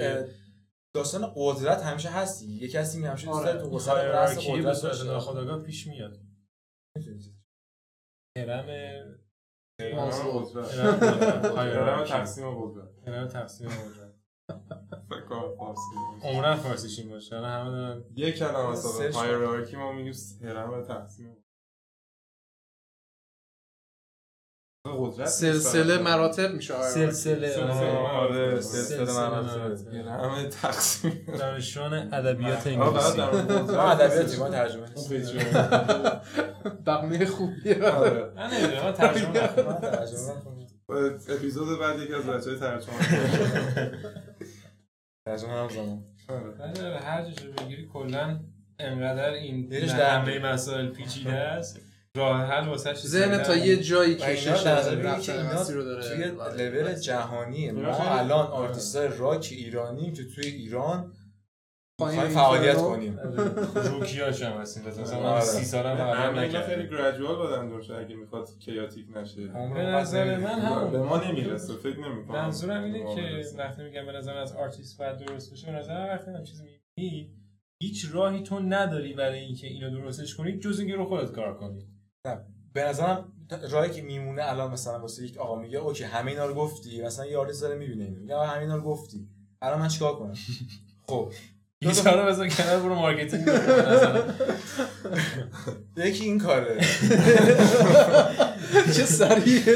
داستان قدرت همیشه هستی یه کسی می همیشه آره. تو وسط رأس قدرت باشه. ناخودآگاه پیش میاد. هرم هرم تقسیم قدرت. هرم تقسیم قدرت. عمرن فارسیش این باشه. همه دارن یه کلمه مثلا. هایرارکی ما میگیم هرم تقسیم سلسله مراتب میشه آره. سلسله. آره سلسله مراتب. همه تقسیم. دانشجویان ادبیات انگلیسی. ما ادبیاتی ما ترجمه بقیه خوبیه. آره. من نمی‌دونم ترجمه اپیزود بعد یکی از بچه‌های ترجمه. ترجمه هم زمان آره. هر جوری بگیری کلا انقدر این همه مسائل پیچیده است. راه حل واسه ذهن تا یه جایی کشش رو داره توی لول جهانی ما الان آرتیستای راک ایرانی که توی ایران خواهیم فعالیت کنیم. روکیاش هم هستیم. مثلا سی سال هم عمل نکرد خیلی gradual بدن دورشه اگه می‌خواد chaotic نشه. به نظر من هم به ما نمی‌رسه فکر نمی‌کنم. منظورم اینه که وقتی میگم به نظر از آرتیست باید درست بشه به نظر وقتی هم چیزی میگی هیچ راهی تو نداری برای اینکه اینو درستش کنی جز اینکه رو خودت کار کنی. به نظرم راهی که میمونه الان مثلا واسه یک آقا میگه okay همه اینا رو گفتی مثلا یه آرتیست داره می‌بینه اینو. میگه همه اینا رو گفتی. الان من چیکار کنم؟ خب. رو بزن کنار برو marketing یکی این کاره. چه سریعه.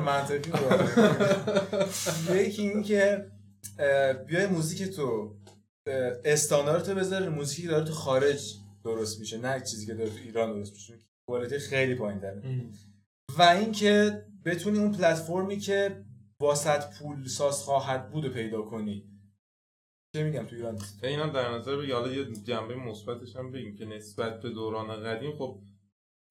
منطقی یکی این که بیای موزیک تو استاندارد بذار موزیکی داره تو خارج. درست میشه نه چیزی که داره تو ایران درست میشه کوالیتی خیلی پایین داره و اینکه بتونی اون پلتفرمی که واسط پول ساز خواهد بود پیدا کنی. چه میگم تو ایران؟ اینا در نظر بگی حالا یه جنبه مثبتش هم بگیم که نسبت به دوران قدیم خب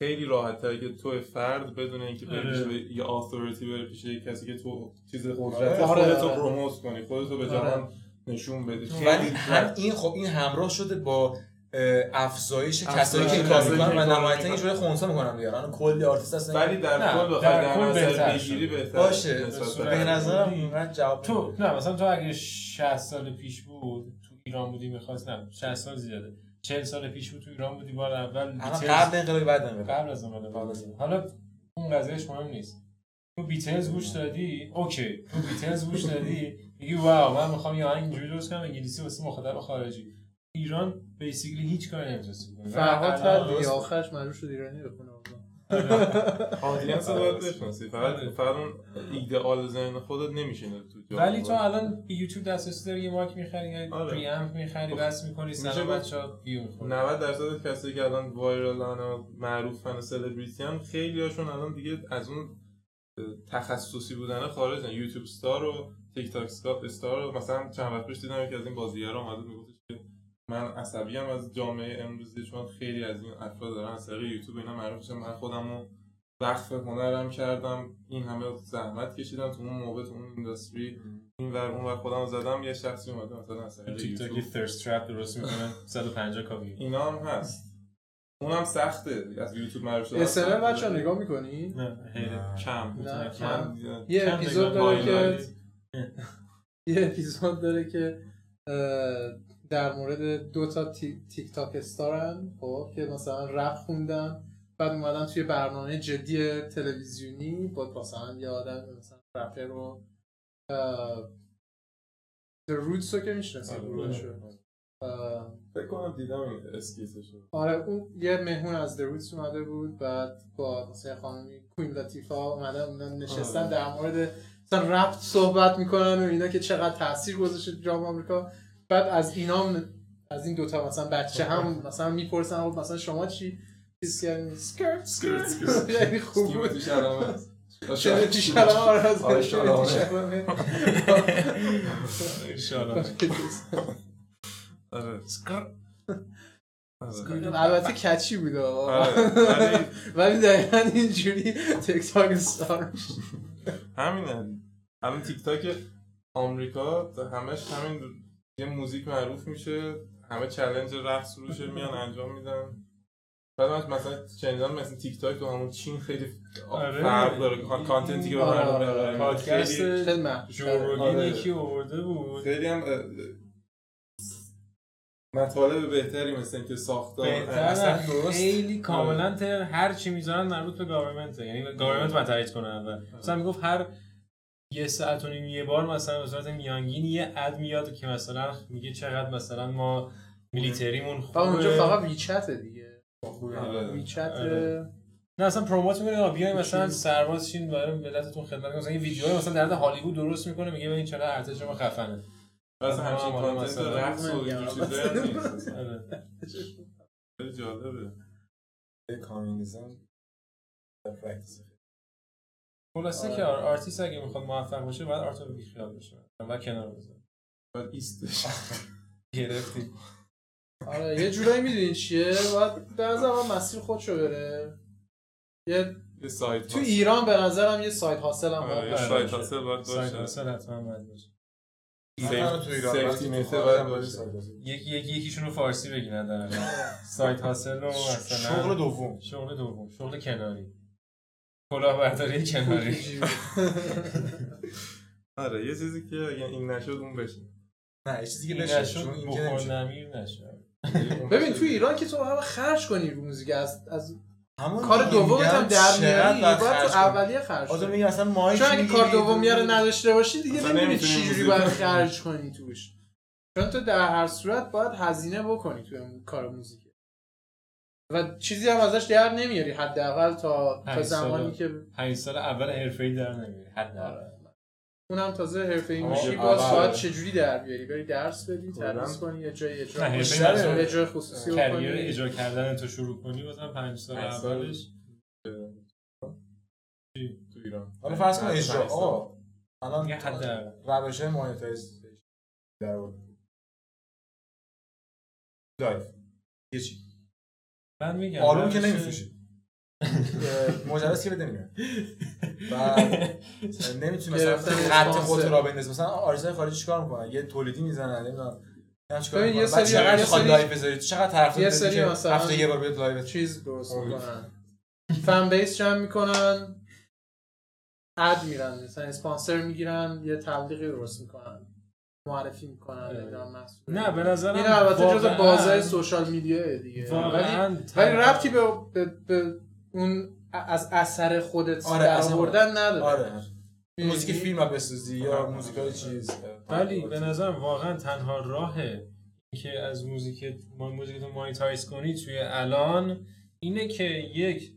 خیلی راحت تره که تو فرد بدون اینکه بری به یه authority بری پیش یه کسی که تو چیز قدرت آره. خودتو آره. promote کنی خودتو به آره. جهان نشون بدی ولی این خب این همراه شده با افزایش کسایی که کار می‌کنن و نهایتا یه جوری خونسا می‌کنن دیگه. الان کلی آرتیست هستن. ولی در کل بخوای در نظر بگیری بهتر باشه. به نظر من جواب تو نه مثلا تو اگه 60 سال پیش بود تو ایران بودی می‌خواست نه 60 سال زیاده. 40 سال پیش بود تو ایران بودی بار اول قبل انقلاب بعد انقلاب. قبل از انقلاب حالا اون قضیهش مهم نیست. تو بیتلز گوش دادی؟ اوکی. تو بیتلز گوش دادی؟ میگی واو من می‌خوام یه آهنگ اینجوری درست کنم انگلیسی واسه مخاطب خارجی. ایران بیسیکلی هیچ کاری نمی‌تونستی کنی. فرهاد کرد آخرش مجبور شد ایرانی بخونه audience رو باید بشناسی. فقط آره. فقط اون ایدئال ذهن خودت نمیشینه تو ولی تو الان به یوتیوب دسترسی داری یه mic می‌خری یا preamp می‌خری بس می‌کنی سلام بچه‌ها ویو می‌خوری 90 درصد کسی که الان viral ن و معروفن و سلبریتی هم خیلی هاشون الان دیگه از اون تخصصی بودن خارجن YouTube star و TikTok star رو مثلا چند وقت پیش دیدم یکی از این بازیگرا اومد می‌گفت که من عصبی هم از جامعه امروزی چون خیلی از این افراد دارن از طریق یوتیوب اینا معروف شدن من خودم رو وقف هنرم کردم این همه زحمت کشیدم تو اون موقع تو اون اینداستری این ور اون ور خودم زدم یه شخصی اومده مثلا از طریق تیک تاکی thirst trap درست می‌کنه 150 کاپی اینا هم هست. اونم سخته. از یوتیوب معروف شده. اسلام بچا نگاه می‌کنی؟ نه کم. یه اپیزود داره که یه اپیزود داره که در مورد دو تا تیک تاک استارن خب که مثلا رپ خوندن بعد اومدن توی برنامه جدی تلویزیونی با مثلا یه آدم مثلا رپر رو The Roots رو که میشنسی فکر کنم دیدم این اسکیسشو آره اون یه مهمون از The Roots اومده بود بعد با مثلا خانمی کوین لاتیفا اومدن اونا نشستن در مورد مثلا رپ صحبت می‌کنن و اینا که چقدر تاثیر گذاشته جام آمریکا. بعد از اینا از این دوتا مثلا بچه هم مثلا می‌پرسن مثلا شما چی؟ چیز کردین secret secret یعنی خوب بود. چرا پیش کلام آره. از البته catchy بود ولی دقیقا اینجوری TikTok star همینه. الان تیک تاک آمریکا همش همین یه موزیک معروف میشه همه challenge رقص روشه میان انجام میدن. بعد مثلا چندان مثلا تیک تاک و همون چین خیلی آره. فرق داره. content ی که به مردم آره. پادکست خیلی یکی آورده بود. خیلی هم مطالب بهتری مثل اینکه ساختار اصلا خیلی کاملا هر چی می‌ذارن مربوط به government یعنی government باید تایید کنه اول. مثلا می‌گفت هر یه ساعت و نیم یه بار مثلا به صورت میانگین یه اد میاد که مثلا میگه چقدر مثلا ما میلیتریمون خوبه. اونجا فقط ویچت دیگه. آره. ویچت. آره. نه اصلا پروموت می‌کنه بیاین مثلا سرباز شین برای ملتتون خدمت مثلا این ویدیو مثلا در هالیوود درست می‌کنه میگه ببین چقدر ارتش ما خفنه. مثلا همچین کانتنت رقص و این چیزا نیست. خیلی جالبه. کامیونیزم خلاصه که آرتیست اگه می‌خواد موفق باشه باید art رو بیخیال بشه. و کنار بذاره. باید ایستش. گرفتی. آره یه جورایی می‌دونین چیه؟ باید به نظر مسیر خودشو بره. یه یه سایت تو ایران به نظرم یه side hustle هم باید باشه. side hustle باید باشه. side hustle حتما باید باشه. یکی یکی یکیشون رو فارسی بگیرن در side hustle رو مثلا شغل دوم. شغل دوم شغل کناری. کلاهبرداری کناری. آره یه چیزی که این نشد اون بشه. نه یه چیزی که بشه چون این که نمیشه ببین تو ایران که تو همه خرج کنی رو موزیک از از کار دوم هم در میاری باید تو اولیه خرج کنی. میگه اصلا ماهی چون اگه کار دوم رو نداشته باشی دیگه نمی‌دونی چی جوری باید خرج کنی توش. چون تو در هر صورت باید هزینه بکنی تو کار موزیک. و چیزی هم ازش در نمیاری حداقل تا تا زمانی که 5 سال اول حرفه‌ای در نمیاری حداقل. آره. اونم تازه حرفه‌ای میشی باز باید چجوری در بیاری؟ بری درس بدی تدریس کنی یه جای اجرا یه جای خصوصی کریر اجرا کردن تو شروع کنی بازم 5 سال اولش. تو ایران. حالا فرض کن اجرا. آقا الان روش مانیتایز در لایف یه چی؟ من میگم آلبوم که نمیفروشی. مجلس که بده میگم بعد نمی‌تونی مثلا خط خودت را بندازی مثلا آرزای خارجی چیکار می‌کنن یه تولیدی می‌زنن نمی‌دونم. یه سری چقدر خواهد لایو بذاری؟ چقدر طرف یه سری مثلا هفته یه بار بیاد لایو چیز درست می‌کنن. فن بیس جمع می‌کنن. اد میرن. مثلا اسپانسر می‌گیرن. یه تبلیغی درست می‌کنن. معرفی می‌کنن نه به نظر این البته جز بازه social media دیگه. ولی ولی ربطی به, به, به اون از اثر خودت آره در آوردن نداره. آره. موزیک فیلم بسازی یا موزیکای چیز. ولی به نظر واقعا تنها راه که از موزیک موزیک تو monetize کنی توی الان اینه که یک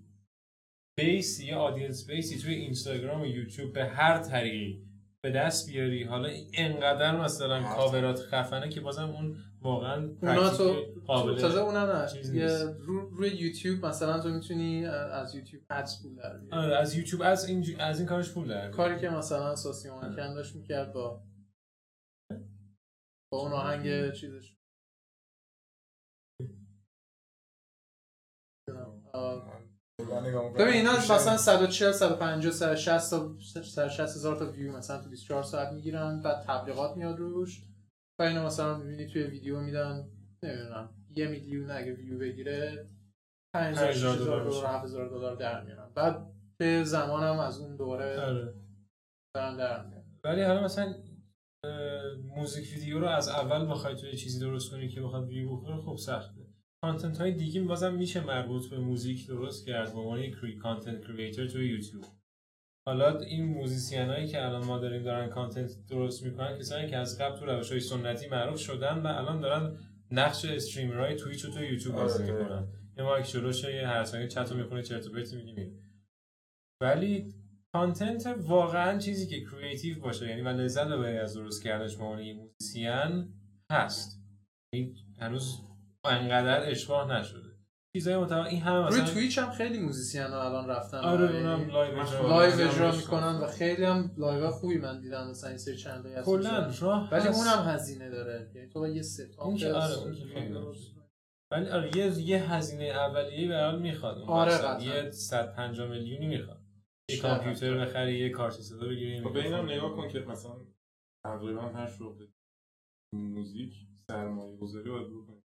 base ی یا audience base ی توی اینستاگرام و یوتیوب به هر طریقی به دست بیاری. حالا اینقدر مثلا کاورات خفنه که بازم اون واقعا اونا تو قابل تازه اونا نه. رو روی یوتیوب مثلا تو می‌تونی از یوتیوب ادز پول در آره از یوتیوب از این از این کارش پول در کاری که مثلا ساسیون کن داشت می‌کرد با با اون آهنگ چیزش. ببین اینا مثلا 140 150 160 تا 160 هزار تا ویو مثلا تو 24 ساعت می‌گیرن بعد تبلیغات میاد روش. و اینا مثلا می‌بینی توی ویدیو میدن نمی‌دونم یه میلیون اگه ویو بگیره 5000 دلار 7000 دلار در میارن. بعد به زمان هم از اون دوره آره. دارن در میارن. ولی حالا مثلا موزیک ویدیو رو از اول بخوای توی چیزی درست کنی که بخواد ویو بخوره خب سخته. content های دیگه بازم میشه مربوط به موزیک درست کرد به عنوان یک content creator توی یوتیوب. حالا این musician هایی که الان ما داریم دارن content درست می‌کنن کسایی که از قبل تو روش های سنتی معروف شدن و الان دارن نقش های تویچ و تو یوتیوب بازی آره. می‌کنن. یه mic جلوش یه هر ثانیه چت رو می‌خونه چرت و پرت ولی content واقعا چیزی که creative باشه یعنی و لذت ببری از درست کردنش به عنوان musician هست. هنوز انقدر اشباع نشده. چیزای محتوا این همه مثلا روی تویچ هم خیلی musician ها الان رفتن. آره اونم لایو اجرا لایو اجرا می‌کنن و خیلی هم live خوبی من دیدم مثلا این سری چند تا کلا ولی اونم هزینه داره. یعنی تو یه ست اون که آره اون ولی آره یه یه هزینه اولیه‌ای به حال می‌خواد. اون آره یه 150 میلیونی می‌خواد. یه کامپیوتر بخری یه کارت صدا بگیری خب اینم نگاه کن که مثلا تقریبا هر شغل موزیک سرمایه گذاری باید بکنی.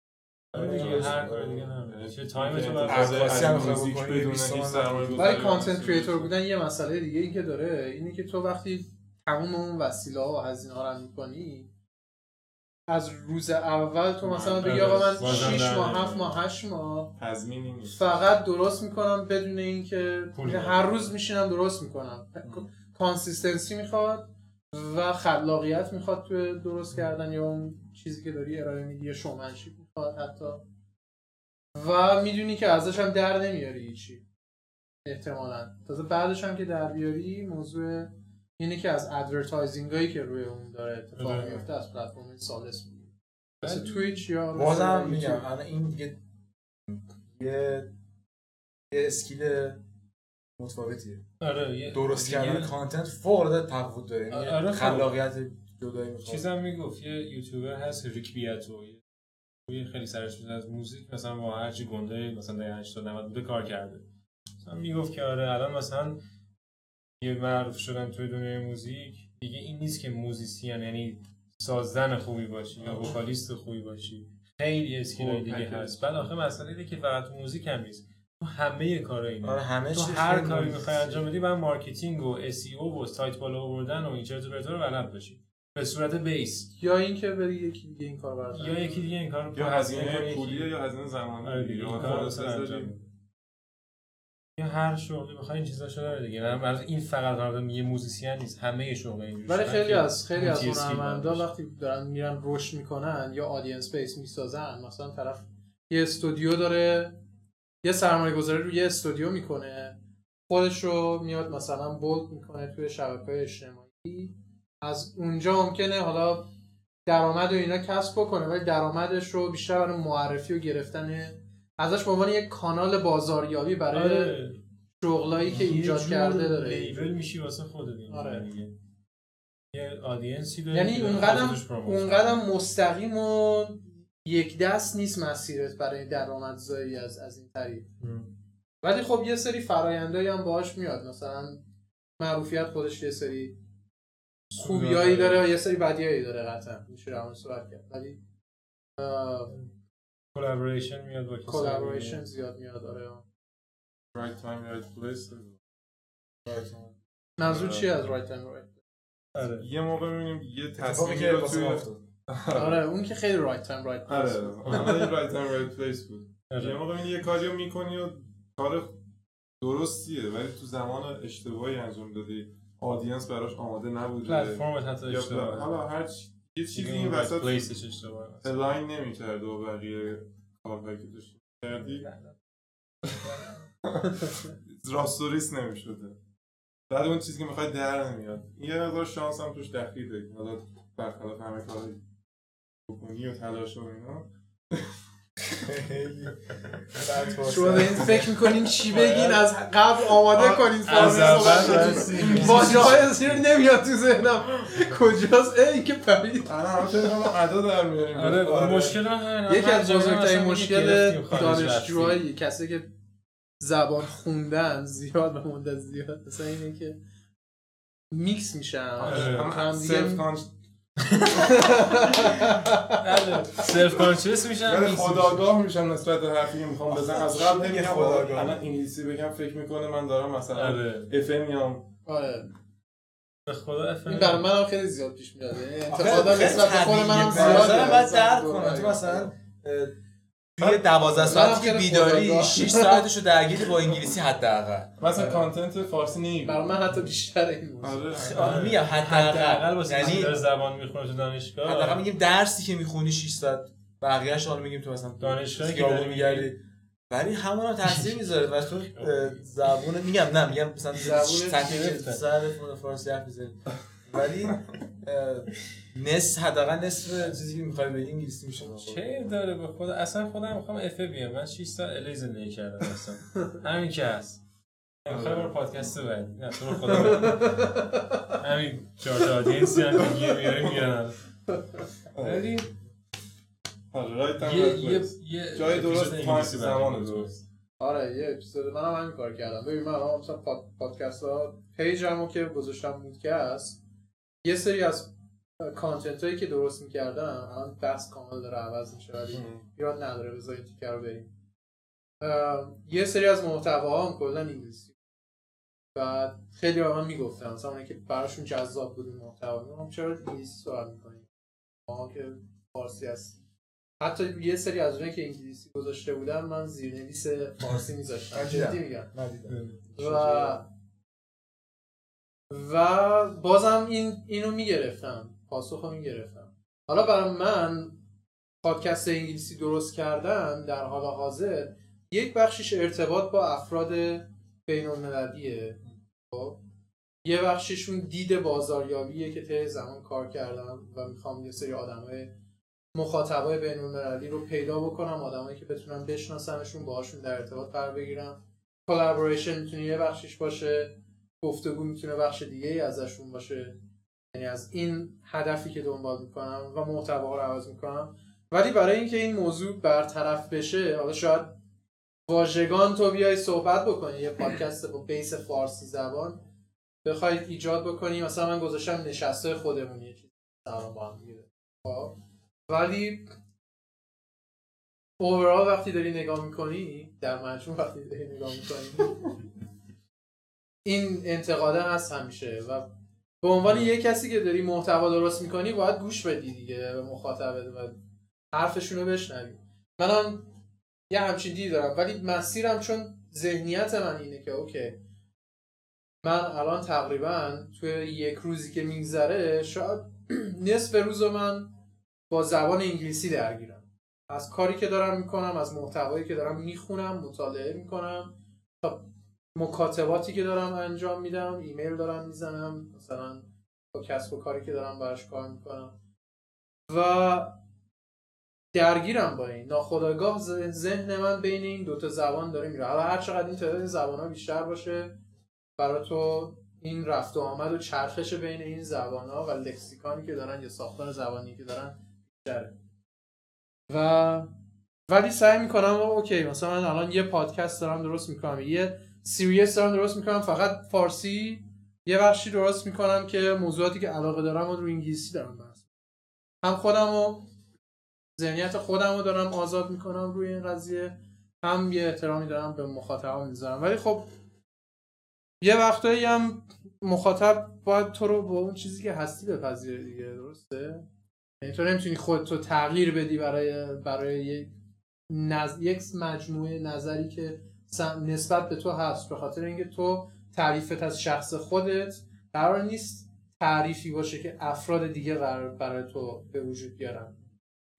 هر کار دیگه یعنی چه time تو موزیک بدون هیچ سرمایه ولی content creator بودن یه مسئله دیگه ای که داره اینه که تو وقتی تمام اون وسیله ها و هزینه ها رو می‌کنی از روز اول تو مثلا بگی آقا من 6 ماه 7 ماه 8 ماه فقط درست می‌کنم بدون اینکه هر روز میشینم درست می‌کنم. consistency می‌خواد و خلاقیت می‌خواد تو درست کردن یا اون چیزی که داری ارائه میدی یا showmanship می‌خواد حتی. و می‌دونی که ازش هم در نمیاری هیچی. احتمالا. تازه بعدش هم که در بیاری موضوع اینه که از advertising هایی که روی اون داره اتفاق آره. میفته از پلتفرم سالس می‌گیری. مثل تویچ یا بازم میگم الان این دیگه یه یه skill متفاوتیه. آره درست کردن content فوق العاده تفاوت داره. یعنی آره خب. خلاقیت جدایی می‌خواد. چیزم می‌گفت یه یوتیوبر هست ریک بیاتو یه خیلی سرش از موزیک مثلا با هرچی گنده مثلا در 80 90 بوده کار کرده. مثلا می‌گفت که آره الان مثلا یه معروف شدن توی دنیای موزیک دیگه این نیست که musician یعنی ساززن خوبی باشی یا vocalist خوبی باشی. خیلی skill دیگه هست. بعد آخه مسئله اینه که فقط موزیک هم نیست. تو همه کارا اینه. آره همه تو هر کاری می‌خوای انجام بدی باید مارکتینگ و SEO و سایت بالا آوردن و این چرت و رو بلد باشی. به صورت base. یا اینکه بری یکی دیگه این کار برداری یا یکی دیگه این کار یا هزینه پولیه یا هزینه زمانی. آره یا هر شغلی بخوای این چیزا شده دیگه. نه این فقط قرار یه musician نیست همه شغل اینجوری ولی خیلی از خیلی از هنرمندا وقتی دارن میرن رشد می‌کنن یا آدینس بیس می‌سازن مثلا طرف یه استودیو داره یه سرمایه گذاری روی یه استودیو می‌کنه خودش رو میاد مثلا بولد می‌کنه توی شبکه اجتماعی. از اونجا ممکنه حالا درآمد و اینا کسب بکنه ولی درآمدش رو بیشتر برای معرفی و گرفتن ازش به عنوان یک کانال بازاریابی برای آره. شغلایی که ایجاد کرده داره. لیبل میشی واسه خودت آره. یه audience ی داره یعنی اون قدم اون قدم مستقیم و یک دست نیست مسیرت برای درآمدزایی از از این طریق. ولی خب یه سری فرایندایی هم باهاش میاد. مثلا معروفیت خودش یه سری خوبیایی داره و یه سری بدیایی داره قطعا. میشه رو صحبت کرد. ولی collaboration میاد با collaboration زیاد میاد داره right time right place منظور چی از time right آره. یه موقع می‌بینیم یه تصمیمی رو توی آره. اون که خیلی right time right place آره. right time right place بود. آره. یه موقع می‌بینی یه کاری رو می‌کنی و کار درستیه ولی تو زمان اشتباهی انجام دادی. آدینس براش آماده نبوده. پلتفرم حتی اشتباه. حالا هر یه چیزی این وسط الاین نمی‌کرد و بقیه کارهایی که داشتی کردی راستوریس نمی‌شده. بعد اون چیزی که می‌خوای در نمیاد. یه مقدار شانس هم توش دخیله. حالا برخلاف همه کاری بکنی و تلاش و اینا. شما این فکر می‌کنین چی بگین؟ از قبل آماده کنین از اول واجه های زیر نمیاد تو ذهنم. کجاست؟ ای که پرید. ادا در میاریم آره مشکل یکی از بزرگترین مشکل دانشجوهایی کسی که زبان خوندن زیاد و مونده زیاد مثلا اینه که میکس میشن. هم self-conscious میشن. یعنی خودآگاه میشن نسبت به حرفی که می‌خوام بزنم از قبل نمیگم الان انگلیسی بگم فکر می‌کنه من دارم مثلا افه میام آره. به خدا اف این برای من خیلی زیاد پیش میاد. یعنی انتقادا نسبت به خود منم زیاد باید درک کنم تو مثلا توی 12 ساعتی که بیداری 6 ساعتشو درگیری با انگلیسی حداقل. مثلا کانتنت فارسی نمی‌بینی. برای من حتی بیشتر این آره. آره میگم حداقل. یعنی زبان می‌خونه تو دانشگاه؟ حداقل میگیم درسی که می‌خونی 6 ساعت بقیه‌اش حالا میگیم تو مثلا دانشگاهی که میگردی. ولی همون هم تاثیر می‌ذاره و تو زبون میگم نه میگم مثلا زبون سطحی که فارسی حرف می‌زنی. ولی نصف حداقل نصف چیزی که می‌خوای بگی انگلیسی میشه. چه داره به خدا؟ اصلا خودم می‌خوام افه بیام. من 6 سال LA زندگی کردم اصلا. همین که هست. می‌خوام برو پادکست بعد نه تو خدا همین چهار تا audience ی هم که گیر میاره میرن ولی right هم یه یه جای درست time زمان درست. آره یه اپیزود من هم همین کار کردم. ببین من الان مثلا پاد... پادکست ها page مو که گذاشتم مودکست یه سری از کانتنت هایی که درست می‌کردم الان بحث کامل داره عوض میشه ولی ایراد نداره بذار این تیکر رو بریم یه سری از محتواها هم کلا انگلیسی. و خیلی به من می‌گفتن مثلا اونایی که براشون جذاب بود این محتوا میگم چرا انگلیسی سوال می‌کنیم ما که فارسی هست حتی یه سری از اونایی که انگلیسی گذاشته بودن من زیرنویس فارسی میذاشتم. ندیدم. جدی میگم. ندیدم. و و بازم این اینو می‌گرفتم. پاسخ رو می‌گرفتم. حالا برای من پادکست انگلیسی درست کردن در حال حاضر یک بخشیش ارتباط با افراد بین المللیه خب؟ یه بخششون دید بازاریابیه که طی زمان کار کردم و می‌خوام یه سری آدمای مخاطبای بین المللی رو پیدا بکنم آدمایی که بتونم بشناسمشون باهاشون در ارتباط قرار بگیرم. collaboration می‌تونه یه بخشش باشه گفتگو می‌تونه بخش دیگه ازشون باشه. یعنی از این هدفی که دنبال می‌کنم و محتوا رو عوض می‌کنم. ولی برای اینکه این موضوع برطرف بشه حالا شاید واژگان تو بیای صحبت بکنی یه پادکست با base فارسی زبان بخواید ایجاد بکنی. مثلا من گذاشتم نشسته خودمون یه چیز با هم خب؟ ولی اوورال وقتی داری نگاه می‌کنی در مجموع وقتی داری نگاه می‌کنی این انتقاده هست همیشه و به عنوان یه کسی که داری محتوا درست می‌کنی باید گوش بدی دیگه به مخاطبت و حرفشون رو بشنوی. منم یه همچین دیدی دارم ولی مسیرم چون ذهنیت من اینه که اوکی من الان تقریبا توی یک روزی که میگذره شاید نصف روز رو من با زبان انگلیسی درگیرم. از کاری که دارم می‌کنم از محتوایی که دارم می‌خونم مطالعه می‌کنم تا مکاتباتی که دارم انجام میدم ایمیل دارم می‌زنم مثلا با کسب و کاری که دارم براش کار می‌کنم. و درگیرم با این. ناخداگاه ذهن من بین این دوتا زبان داره میره. حالا هر چقدر این تعداد زبان ها بیشتر باشه برای تو این رفت و آمد و چرخش بین این زبان ها و lexicon ی که دارن یا ساختار زبانی که دارن بیشتره. و ولی سعی می‌کنم okay مثلا من الان یه پادکست دارم درست می‌کنم. یه series دارم درست می‌کنم فقط فارسی یه بخشی درست می‌کنم که موضوعاتی که علاقه دارم و رو انگلیسی دارم بحث. هم خودم و ذهنیت خودم رو دارم آزاد می‌کنم روی این قضیه هم یه احترامی دارم به مخاطبم می‌ذارم. ولی خب یه وقتایی هم مخاطب باید تو رو با اون چیزی که هستی بپذیره دیگه درسته؟ یعنی تو نمی‌تونی خودتو تغییر بدی برای برای یک نز... یک مجموعه نظری که نسبت به تو هست به خاطر اینکه تو تعریفت از شخص خودت قرار نیست تعریفی باشه که افراد دیگه قرار برای تو به وجود بیارن.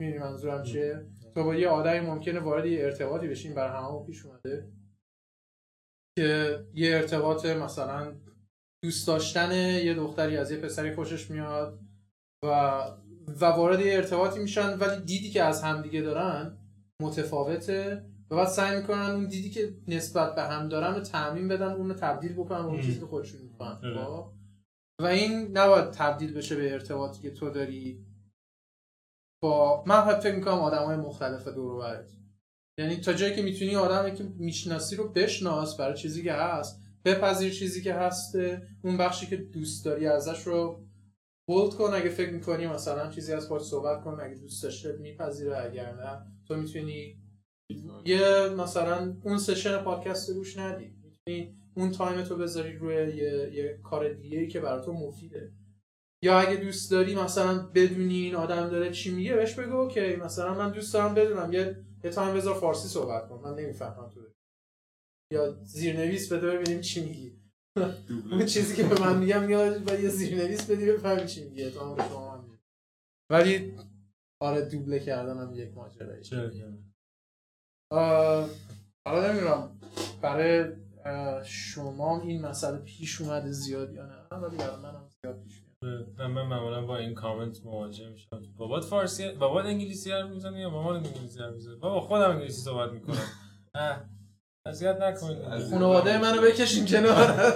می‌دونی منظورم چیه؟ تو با یه آدمی ممکنه وارد یه ارتباطی بشین برای همه پیش اومده که یه ارتباط مثلا دوست داشتن یه دختری از یه پسری خوشش میاد و و وارد یه ارتباطی میشن ولی دیدی که از همدیگه دارن متفاوته. و بعد سعی می‌کنن اون دیدی که نسبت به هم دارن رو تعمین بدن اون رو تبدیل بکنن به اون. چیزی که خودشون می‌کنن آره. و این نباید تبدیل بشه به ارتباطی که تو داری با من فکر می‌کنم آدم های مختلف دور یعنی تا جایی که می‌تونی آدمی که می‌شناسی رو بشناس برای چیزی که هست بپذیر چیزی که هست اون بخشی که دوست داری ازش رو bold کن اگه فکر می‌کنی مثلا چیزی از باش صحبت کن اگه دوست داشته میپذیره اگر نه تو می‌تونی یه مثلا اون session پادکست رو گوش ندی. می‌تونی اون time تو بذاری روی یه, یه کار دیگه که برای تو مفیده. یا اگه دوست داری مثلا بدونی این آدم داره چی میگه بهش بگو okay مثلا من دوست دارم بدونم. یه یه time بذار فارسی صحبت کن. من نمی‌فهمم تو. یا زیرنویس بده ببینیم چی میگی. اون چیزی که به من میگم یا و یه زیرنویس بدی بفهمی چی میگه تو هم شما هم ولی آره دوبله کردن هم یک ماجرایی. حالا نمی‌دونم برای شما این مسئله پیش اومده زیاد یا نه؟ ولی برای منم زیاد پیش من من معمولا با این کامنت مواجه میشم. بابات فارسی بابات انگلیسی حرف می‌زنه یا مامان انگلیسی حرف می‌زنه بابا خودم انگلیسی صحبت می‌کنم. اذیت نکنید. خانواده منو بکشین کنار.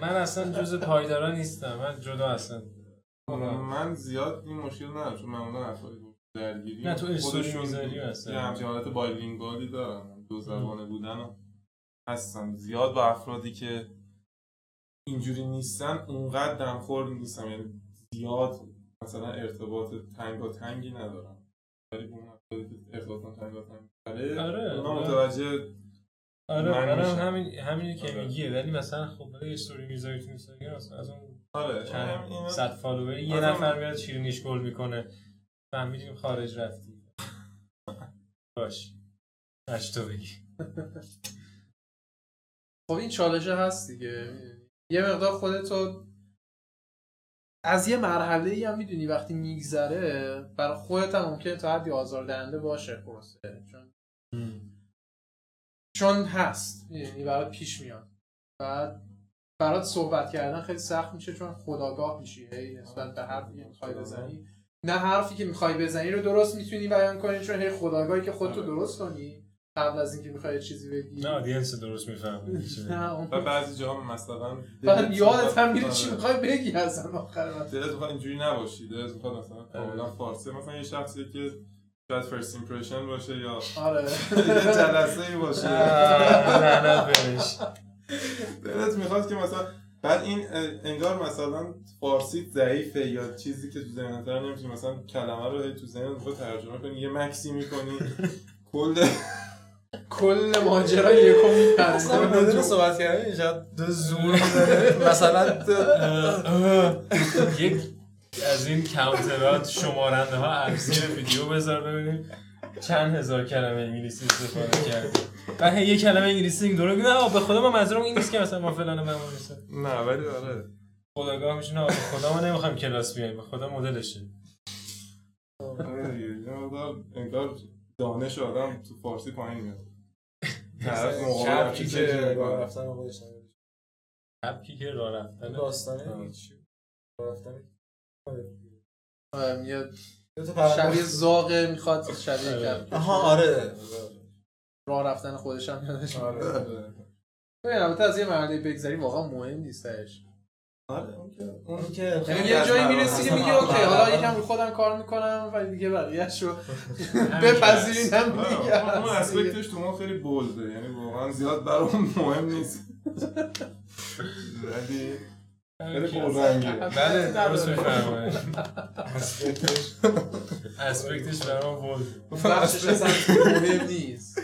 من اصلا جز پایدارا نیستم. من جدا اصلا من زیاد این مشکل ندارم چون معمولا افرادی درگیری نه تو استوری می‌ذاری اصلا یه همچین حالت بایلینگوالی دارم دو زبانه بودن هستم زیاد با افرادی که اینجوری نیستن اونقدر دمخور نیستم یعنی زیاد مثلا ارتباط تنگ و تنگی ندارم ولی اون ارتباط تنگ و تنگ آره آره. متوجه آره منم همین همینی که آره. میگیه ولی مثلا خب برای استوری می‌ذاری تو اینستاگرام از اون آره چند صد فالووری یه نفر میاد شیرینیش گل می‌کنه. فهمیدیم خارج رفتی. باش. اش تو بگی. خب این چالشه هست دیگه. یه مقدار خودتو از یه مرحله ای هم می‌دونی وقتی میگذره برای خودت هم ممکنه تا حدی آزاردهنده باشه پروسه. چون چون هست. یعنی برات پیش میاد. بعد برات صحبت کردن خیلی سخت میشه چون خداگاه میشی. هی نسبت به که می‌خوای بزنی. نه حرفی که می‌خوای بزنی رو درست می‌تونی بیان کنی چون هی خودآگاهی که خودتو آره. درست کنی. قبل از اینکه می‌خوای چیزی بگی. نه audience درست می‌فهمه و بعضی جاها مثلا بعد یادت هم میره چی می‌خوای بگی اصلا آخر دلت می‌خواد اینجوری نباشی. دلت می‌خواد مثلا کاملا فارسی. مثلا یه شخصی که شاید first impression باشه یا آره. جلسه ای باشه. نه بهش. دلت می‌خواد که مثلا بعد این انگار مثلا فارسی ضعیفه یا چیزی که تو ذهنت نمیشه مثلا کلمه رو تو ذهنت می‌خواد ترجمه کنی یه مکسی می‌کنی. کل کل ماجرا یکو میپره بدون صحبت کردن شاید دو زور مثلا یک از این کاونترات شمارنده ها ارزی ویدیو بذار ببینیم. چند هزار کلمه انگلیسی استفاده کردی؟ و یه کلمه انگلیسی این دورو نه به خدا ما منظورم این نیست که مثلا ما فلان من نه ولی آره. خداگاه میشه به خدا ما نمی‌خوایم کلاس بیایم. به خدا مدلشه. آره انگار دانش آدم تو فارسی پایین میاد. کپکی که راه رفتن خودش کپکی که راه رفتن. داستانه راه رفتن شبیه زاغه می‌خواد شبیه کرد آها آره. راه رفتن خودش هم یادش آره البته از یه مرحله بگذری واقعا مهم نیستش آره اون که یعنی یه جایی می‌رسی که میگی اوکی حالا یکم رو خودم کار می‌کنم ولی دیگه بقیه‌شو بپذیرینم دیگه. اون اسپکتش تو ما خیلی بولده یعنی واقعا زیاد برام مهم نیست. ولی خیلی پررنگه. بله درست میفرمایید. اسپکتش برام بولده بخشش اصلا مهم نیست.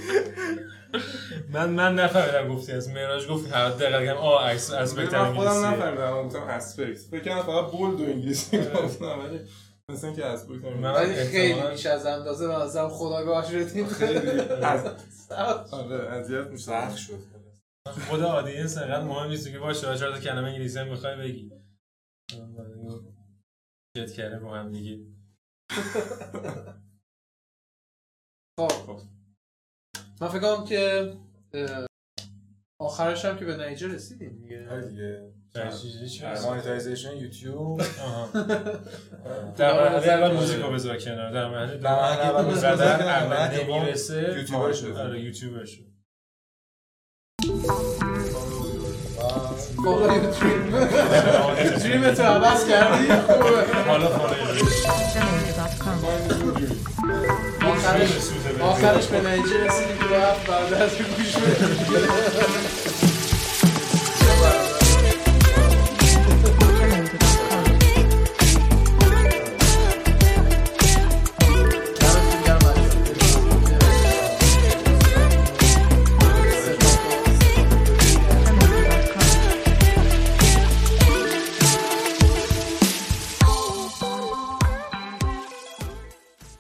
من من نفهمیدم گفتی از معراج گفت هر دقیقاً کم آ عکس اسپکت من خودم نفهمیدم. گفتم اسپکت فکر کنم فقط بولد و انگلیسی آره. گفتم ولی مثل اینکه اسپکت ولی خیلی بیش از اندازه به نظرم خداگاه شدیم خیلی. از آره اذیت میشه سخت شد. خود audience انقدر مهم نیست که باشه چهار تا کلمه انگلیسی هم می‌خوای بگی. چت کرده با هم دیگه. خب من فکر کنم که آخرش هم که به نتیجه رسیدیم دیگه. آره دیگه. monetization یوتیوب. در مرحله اول موزیک رو بذار کنار. در مرحله در اول نمی‌رسه. یوتیوبر شد آره یوتیوبر شد یوتیوب دریم تو عوض کردی حالا آخرش آخرش به نتیجه رسیدیم که رفت بعد از گوش